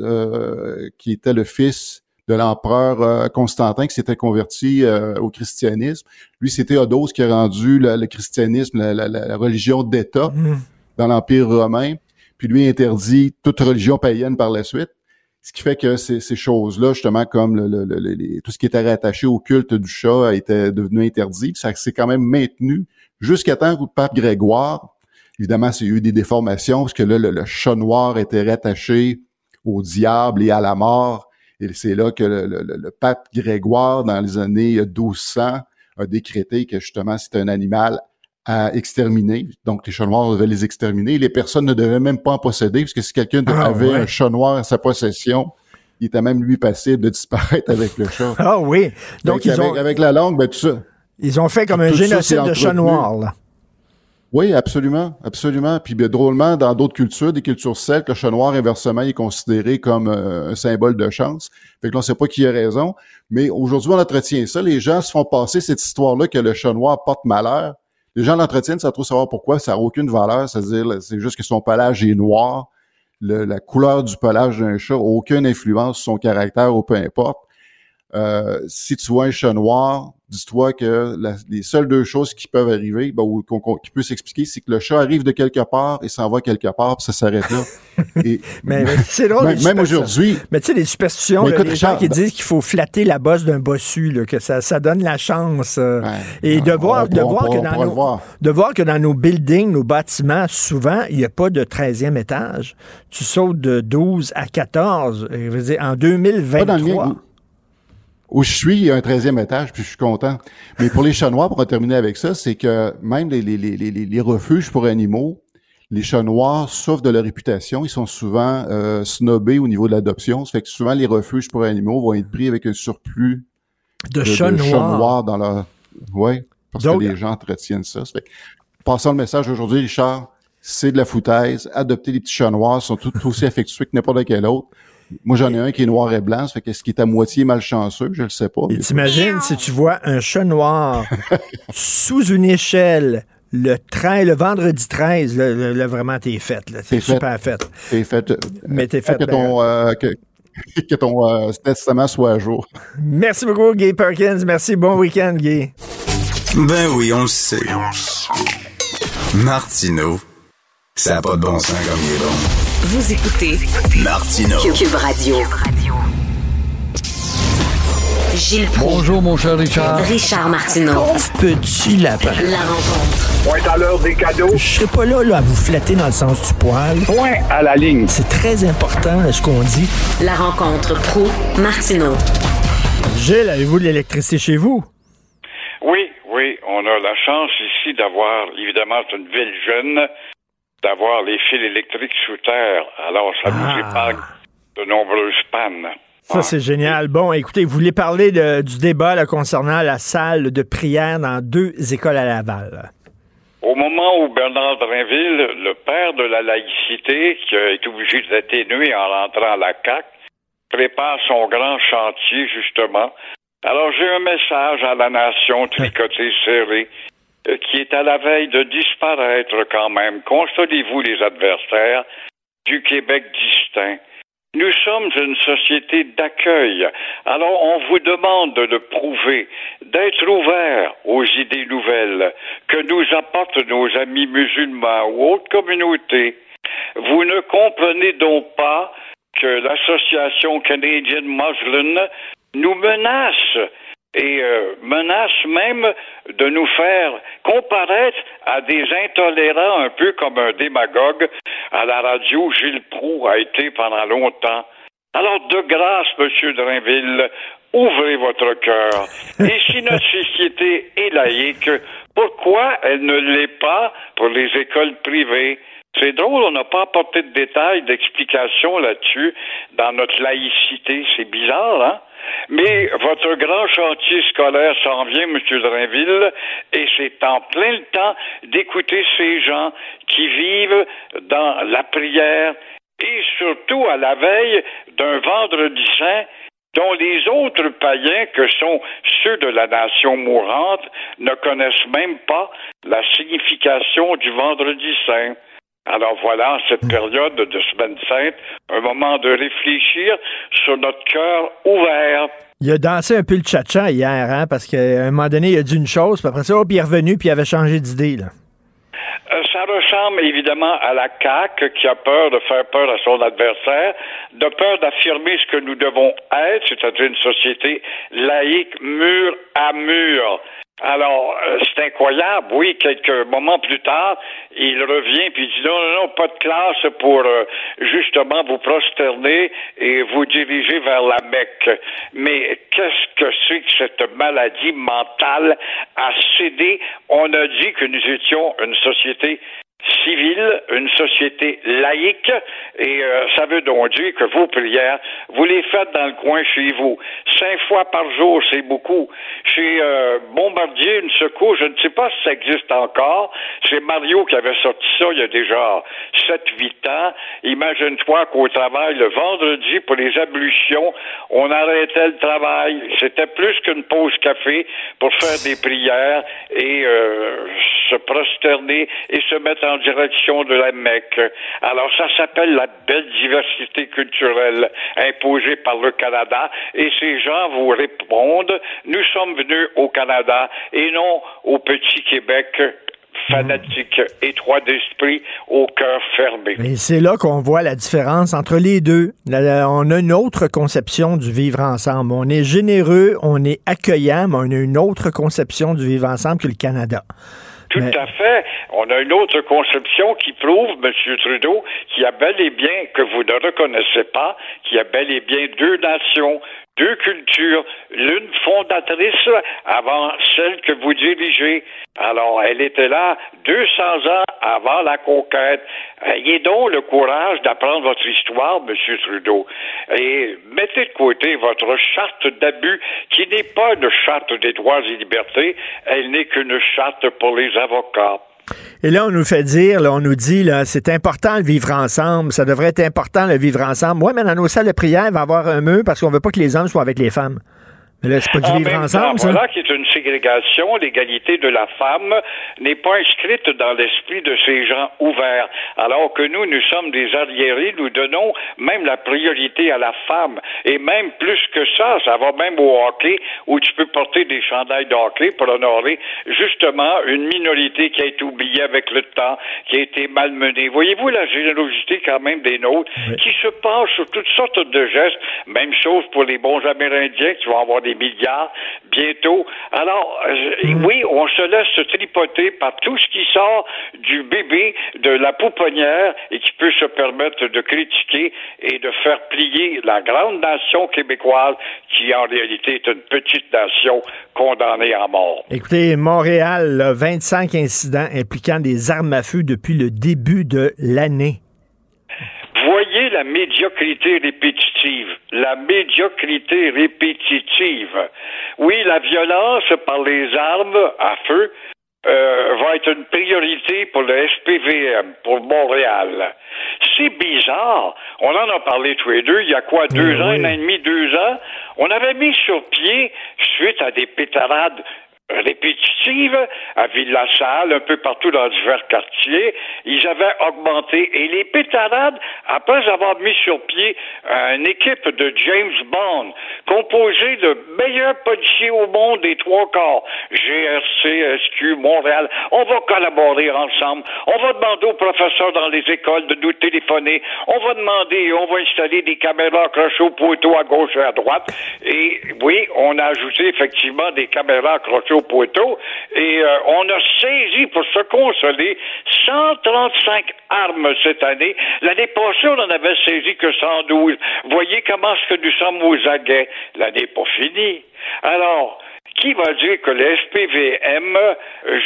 qui était le fils de l'empereur Constantin, qui s'était converti au christianisme, lui c'est Théodose qui a rendu le, christianisme la, religion d'État mmh. dans l'Empire romain, puis lui interdit toute religion païenne par la suite. Ce qui fait que ces, ces choses-là, justement, comme le, tout ce qui était rattaché au culte du chat était devenu interdit. Ça s'est quand même maintenu jusqu'à temps où le pape Grégoire, évidemment, il y a eu des déformations, parce que là, le, chat noir était rattaché au diable et à la mort. Et c'est là que le, pape Grégoire, dans les années 1200, a décrété que justement, c'était un animal à exterminer. Donc, les chats noirs devaient les exterminer. Les personnes ne devaient même pas en posséder, parce que si quelqu'un ah, avait un chat noir à sa possession, il était même lui passible de disparaître avec le chat. Ah oui. Donc, ils avec, ont... avec la langue, ben tout ça. Ils ont fait comme un génocide de chats noirs, là. Oui, absolument, absolument. Puis bien, drôlement, dans d'autres cultures, des cultures celtes, le chat noir, inversement, est considéré comme euh, un symbole de chance. Fait que là, on sait pas qui a raison. Mais aujourd'hui, on entretient ça. Les gens se font passer cette histoire-là que le chat noir porte malheur les gens l'entretiennent sans trop savoir pourquoi, ça n'a aucune valeur, c'est-à-dire c'est juste que son pelage est noir, la couleur du pelage d'un chat n'a aucune influence sur son caractère ou peu importe. Euh, si tu vois un chat noir, dis-toi que les seules deux choses qui peuvent arriver, ben, ou qui peut s'expliquer, c'est que le chat arrive de quelque part et s'en va quelque part, puis ça s'arrête là. mais, c'est drôle. Même, aujourd'hui. Mais tu sais, les superstitions, les gens qui disent qu'il faut flatter la bosse d'un bossu, que ça, ça donne la chance. Euh, et de voir, de, voir que dans nos, de voir que dans nos buildings, nos bâtiments, souvent, il n'y a pas de 13e étage. Tu sautes de 12 à 14. Je veux dire, en 2023 où je suis, il y a un 13e étage, puis je suis content. Mais pour les chats noirs, pour terminer avec ça, c'est que même les, les, les, les, refuges pour animaux, les chats noirs souffrent de leur réputation. Ils sont souvent euh, snobés au niveau de l'adoption. Ça fait que souvent, les refuges pour animaux vont être pris avec un surplus de, chats, noirs. dans leur... Oui, parce que les gens entretiennent ça. ça fait passons le message aujourd'hui, Richard, c'est de la foutaise. Adopter des petits chats noirs sont tout aussi affectueux que n'importe quel autre. Moi, j'en ai un qui est noir et blanc, ça fait qu'est-ce qui est à moitié malchanceux, je le sais pas. Et t'imagines si tu vois un chat noir sous une échelle le train, le vendredi 13, là, vraiment, t'es fait. T'es super fait. T'es fait. Mais t'es fait. Que ton, euh, que, que ton euh, testament soit à jour. Merci beaucoup, Guy Perkins. Merci. Bon week-end, Guy. Ben oui, on le sait. Martineau, ça n'a pas de bon sens comme il est bon. Vous écoutez Martineau. Cube Radio. Gilles Proulx. Bonjour, mon cher Richard. Richard Martineau. Petit lapin. La rencontre. Point à l'heure des cadeaux. Je serai pas là, là à vous flatter dans le sens du poil. Point à la ligne. C'est très important ce qu'on dit. La rencontre pro martineau Gilles, avez-vous de l'électricité chez vous? Oui, oui. On a la chance ici d'avoir, évidemment, c'est une ville jeune, d'avoir les fils électriques sous terre. Alors, ça nous épargne de nombreuses pannes. Ça, c'est génial. Bon, écoutez, vous voulez parler de- du débat là, concernant la salle de prière dans deux écoles à Laval. Au moment où Bernard Drinville, le père de la laïcité, qui été obligé d'atténuer en rentrant à la CAQ, prépare son grand chantier, justement. Alors, j'ai un message à la nation tricotée serrée, qui est à la veille de disparaître quand même. Consolez-vous, les adversaires, du Québec distinct. Nous sommes une société d'accueil. Alors, on vous demande de prouver, d'être ouvert aux idées nouvelles que nous apportent nos amis musulmans ou autres communautés. Vous ne comprenez donc pas que l'association canadienne Muslim nous menace et euh, menace même de nous faire comparaître à des intolérants, un peu comme un démagogue à la radio. Gilles Proux a été pendant longtemps. Alors, de grâce, Monsieur Drainville, ouvrez votre cœur. Et si notre société est laïque, pourquoi elle ne l'est pas pour les écoles privées? C'est drôle, on n'a pas apporté de détails, d'explications là-dessus dans notre laïcité. C'est bizarre, hein? Mais votre grand chantier scolaire s'en vient, M. Drainville, et c'est en plein le temps d'écouter ces gens qui vivent dans la prière et surtout à la veille d'un vendredi saint dont les autres païens, que sont ceux de la nation mourante, ne connaissent même pas la signification du vendredi saint. Alors voilà, cette période de semaine sainte, un moment de réfléchir sur notre cœur ouvert. Il a dansé un peu le tcha-tcha hier, hein, parce qu'à un moment donné, il a dit une chose, puis après ça, hop, il est revenu, puis il avait changé d'idée. là. Euh, ça ressemble évidemment à la CAQ qui a peur de faire peur à son adversaire, de peur d'affirmer ce que nous devons être, c'est-à-dire une société laïque, mur à mur. Alors, euh, c'est incroyable, oui, quelques moments plus tard, il revient puis il dit non, non, non, pas de classe pour euh, justement vous prosterner et vous diriger vers la Mecque. Mais qu'est-ce que c'est que cette maladie mentale à céder? On a dit que nous étions une société civile, une société laïque, et euh, ça veut donc dire que vos prières, vous les faites dans le coin chez vous. Cinq fois par jour, c'est beaucoup. Chez euh, Bombardier, une secours, je ne sais pas si ça existe encore. C'est Mario qui avait sorti ça il y a déjà 7-8 ans. Imagine-toi qu'au travail, le vendredi, pour les ablutions, on arrêtait le travail. C'était plus qu'une pause café pour faire des prières et euh, se prosterner et se mettre en direction de la Mecque. Alors ça s'appelle la belle diversité culturelle imposée par le Canada et ces gens vous répondent, nous sommes venus au Canada et non au petit Québec fanatique, étroit d'esprit, au cœur fermé. Et c'est là qu'on voit la différence entre les deux. On a une autre conception du vivre ensemble. On est généreux, on est accueillant, mais on a une autre conception du vivre ensemble que le Canada. Tout Mais- à fait. On a une autre conception qui prouve, M. Trudeau, qu'il y a bel et bien, que vous ne reconnaissez pas, qu'il y a bel et bien deux nations, deux cultures, l'une fondatrice avant celle que vous dirigez. Alors, elle était là 200 ans avant la conquête. Ayez donc le courage d'apprendre votre histoire, M. Trudeau, et mettez de côté votre charte d'abus, qui n'est pas une charte des droits et libertés, elle n'est qu'une charte pour les avocats. Et là, on nous fait dire, on nous dit, c'est important le vivre ensemble, ça devrait être important le vivre ensemble. Oui, mais dans nos salles de prière, il va y avoir un mur parce qu'on veut pas que les hommes soient avec les femmes. Mais là, c'est pas du En vivre ensemble, temps, ça? voilà qui est une ségrégation. L'égalité de la femme n'est pas inscrite dans l'esprit de ces gens ouverts. Alors que nous, nous sommes des arriérés, nous donnons même la priorité à la femme. Et même plus que ça, ça va même au hockey, où tu peux porter des chandails de hockey pour honorer justement une minorité qui a été oubliée avec le temps, qui a été malmenée. Voyez-vous la générosité quand même des nôtres, qui se passe sur toutes sortes de gestes. Même chose pour les bons Amérindiens qui vont avoir des milliards bientôt. Alors, euh, oui, on se laisse se tripoter par tout ce qui sort du bébé, de la pouponnière et qui peut se permettre de critiquer et de faire plier la grande nation québécoise qui en réalité est une petite nation condamnée à mort. Écoutez, Montréal, là, 25 incidents impliquant des armes à feu depuis le début de l'année. Voyez la médiocrité répétitive. La médiocrité répétitive. Oui, la violence par les armes à feu euh, va être une priorité pour le SPVM, pour Montréal. C'est bizarre. On en a parlé tous les deux. Il y a quoi, deux ans, un an et demi, deux ans? On avait mis sur pied, suite à des pétarades répétitives à Ville-la-Salle, un peu partout dans divers quartiers. Ils avaient augmenté. Et les pétarades, après avoir mis sur pied une équipe de James Bond, composée de meilleurs policiers au monde des trois quarts, GRC, SQ, Montréal, on va collaborer ensemble. On va demander aux professeurs dans les écoles de nous téléphoner. On va demander et on va installer des caméras accrochées au poteau à gauche et à droite. Et oui, on a ajouté effectivement des caméras accrochées au poteau et euh, on a saisi pour se consoler 135 armes cette année. L'année passée, on en avait saisi que 112. Voyez comment est-ce que nous sommes aux aguets. L'année pas finie. Alors, qui va dire que le SPVM,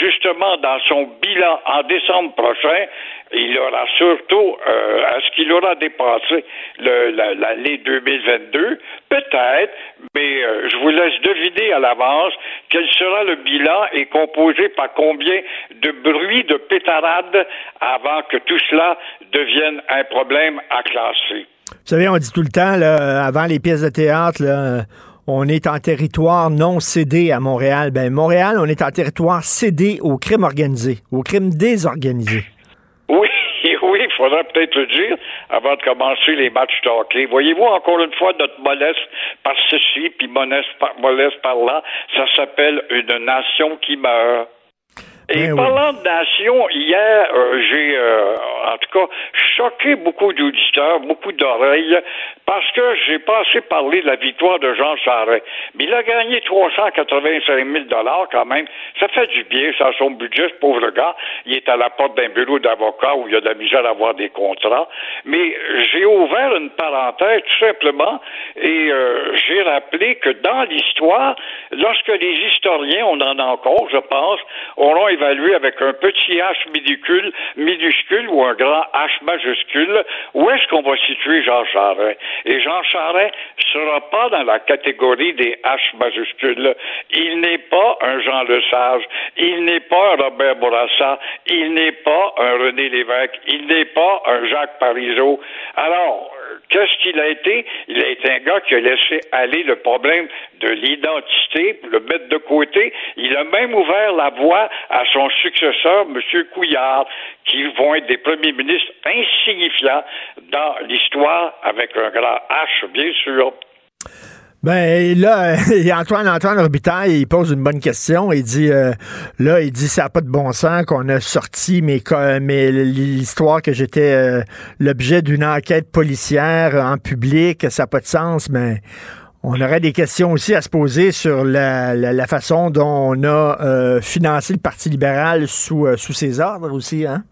justement, dans son bilan en décembre prochain, il aura surtout, euh, est-ce qu'il aura dépassé l'année 2022? Peut-être, mais euh, je vous laisse deviner à l'avance quel sera le bilan et composé par combien de bruits de pétarades avant que tout cela devienne un problème à classer. Vous savez, on dit tout le temps, là, avant les pièces de théâtre, là, on est en territoire non cédé à Montréal. Ben, Montréal, on est en territoire cédé au crime organisé, au crime désorganisé. Oui, oui, il faudrait peut-être le dire avant de commencer les matchs de. Voyez-vous, encore une fois, notre mollesse par ceci, puis mollesse par, mollesse par là, ça s'appelle une nation qui meurt. Et Ben parlant de nation, hier, euh, j'ai, euh, en tout cas, choqué beaucoup d'auditeurs, beaucoup d'oreilles, parce que j'ai pas assez parlé de la victoire de Jean Charest. Mais il a gagné 385 000 dollars quand même. Ça fait du bien, ça, son budget, ce pauvre gars. Il est à la porte d'un bureau d'avocat où il a de la misère à avoir des contrats. Mais j'ai ouvert une parenthèse, tout simplement, et euh, j'ai rappelé que dans l'histoire, lorsque les historiens, on en a encore, je pense, auront évalué avec un petit H minuscule, minuscule ou un grand H majuscule, où est-ce qu'on va situer Jean Charest? Et Jean Charest sera pas dans la catégorie des H majuscules. Il n'est pas un Jean Lesage. Il n'est pas un Robert Bourassa. Il n'est pas un René Lévesque. Il n'est pas un Jacques Parizeau. Alors, qu'est-ce qu'il a été? Il a été un gars qui a laissé aller le problème de l'identité, le mettre de côté. Il a même ouvert la voie à son successeur, M. Couillard, qui vont être des premiers ministres insignifiants dans l'histoire, avec un grand H, bien sûr. Ben là, Antoine Antoine Robitaille, il pose une bonne question. Il dit euh, là, il dit ça n'a pas de bon sens qu'on a sorti mais mais l'histoire que j'étais euh, l'objet d'une enquête policière en public, ça n'a pas de sens, mais on aurait des questions aussi à se poser sur la, façon dont on a euh, financé le Parti libéral sous, sous ses ordres aussi, hein?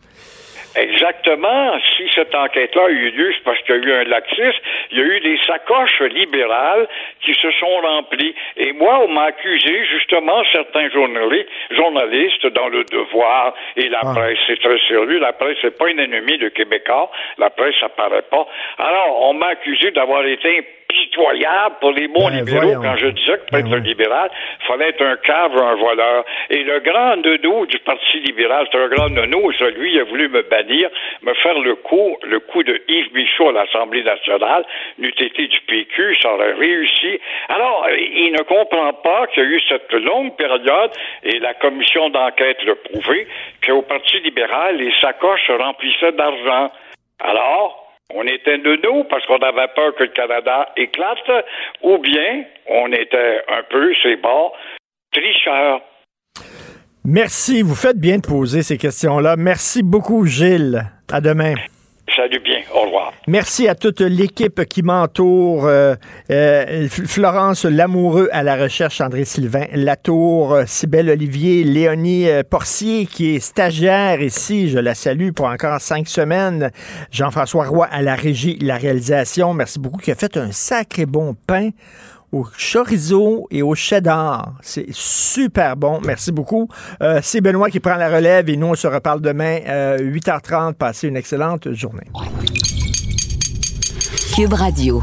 Exactement. Cette enquête-là a eu lieu, c'est parce qu'il y a eu un laxisme. Il y a eu des sacoches libérales qui se sont remplies. Et moi, on m'a accusé, justement, certains journalistes, dans le devoir et la ah. presse. C'est très sérieux. La presse, c'est pas une ennemie de Québécois. La presse, ça paraît pas. Alors, on m'a accusé d'avoir été impitoyable pour les bons Ben, libéraux voyons. quand je disais que pour Ben être un libéral, fallait être un cave ou un voleur. Et le grand nono du Parti libéral, c'est un grand nono, ça, lui, il a voulu me bannir, me faire le coup, le coup de Yves Michaud à l'Assemblée nationale, n'eût été du PQ, ça aurait réussi. Alors, il ne comprend pas qu'il y a eu cette longue période, et la commission d'enquête l'a prouvé, qu'au Parti libéral, les sacoches se remplissaient d'argent. Alors, on était nono parce qu'on avait peur que le Canada éclate, ou bien on était un peu, c'est bon, tricheurs. Merci. Vous faites bien de poser ces questions-là. Merci beaucoup, Gilles. À demain. Salut bien, au revoir. Merci à toute l'équipe qui m'entoure. Euh, euh, Florence Lamoureux à la recherche, André Sylvain Latour, euh, Cybelle Olivier, Léonie Porcier qui est stagiaire ici. Je la salue pour encore cinq semaines. Jean-François Roy à la régie, la réalisation. Merci beaucoup qui a fait un sacré bon pain au chorizo et au cheddar. C'est super bon. Merci beaucoup. Euh, C'est Benoît qui prend la relève et nous, on se reparle demain, euh, 8h30. Passez une excellente journée. Cube Radio.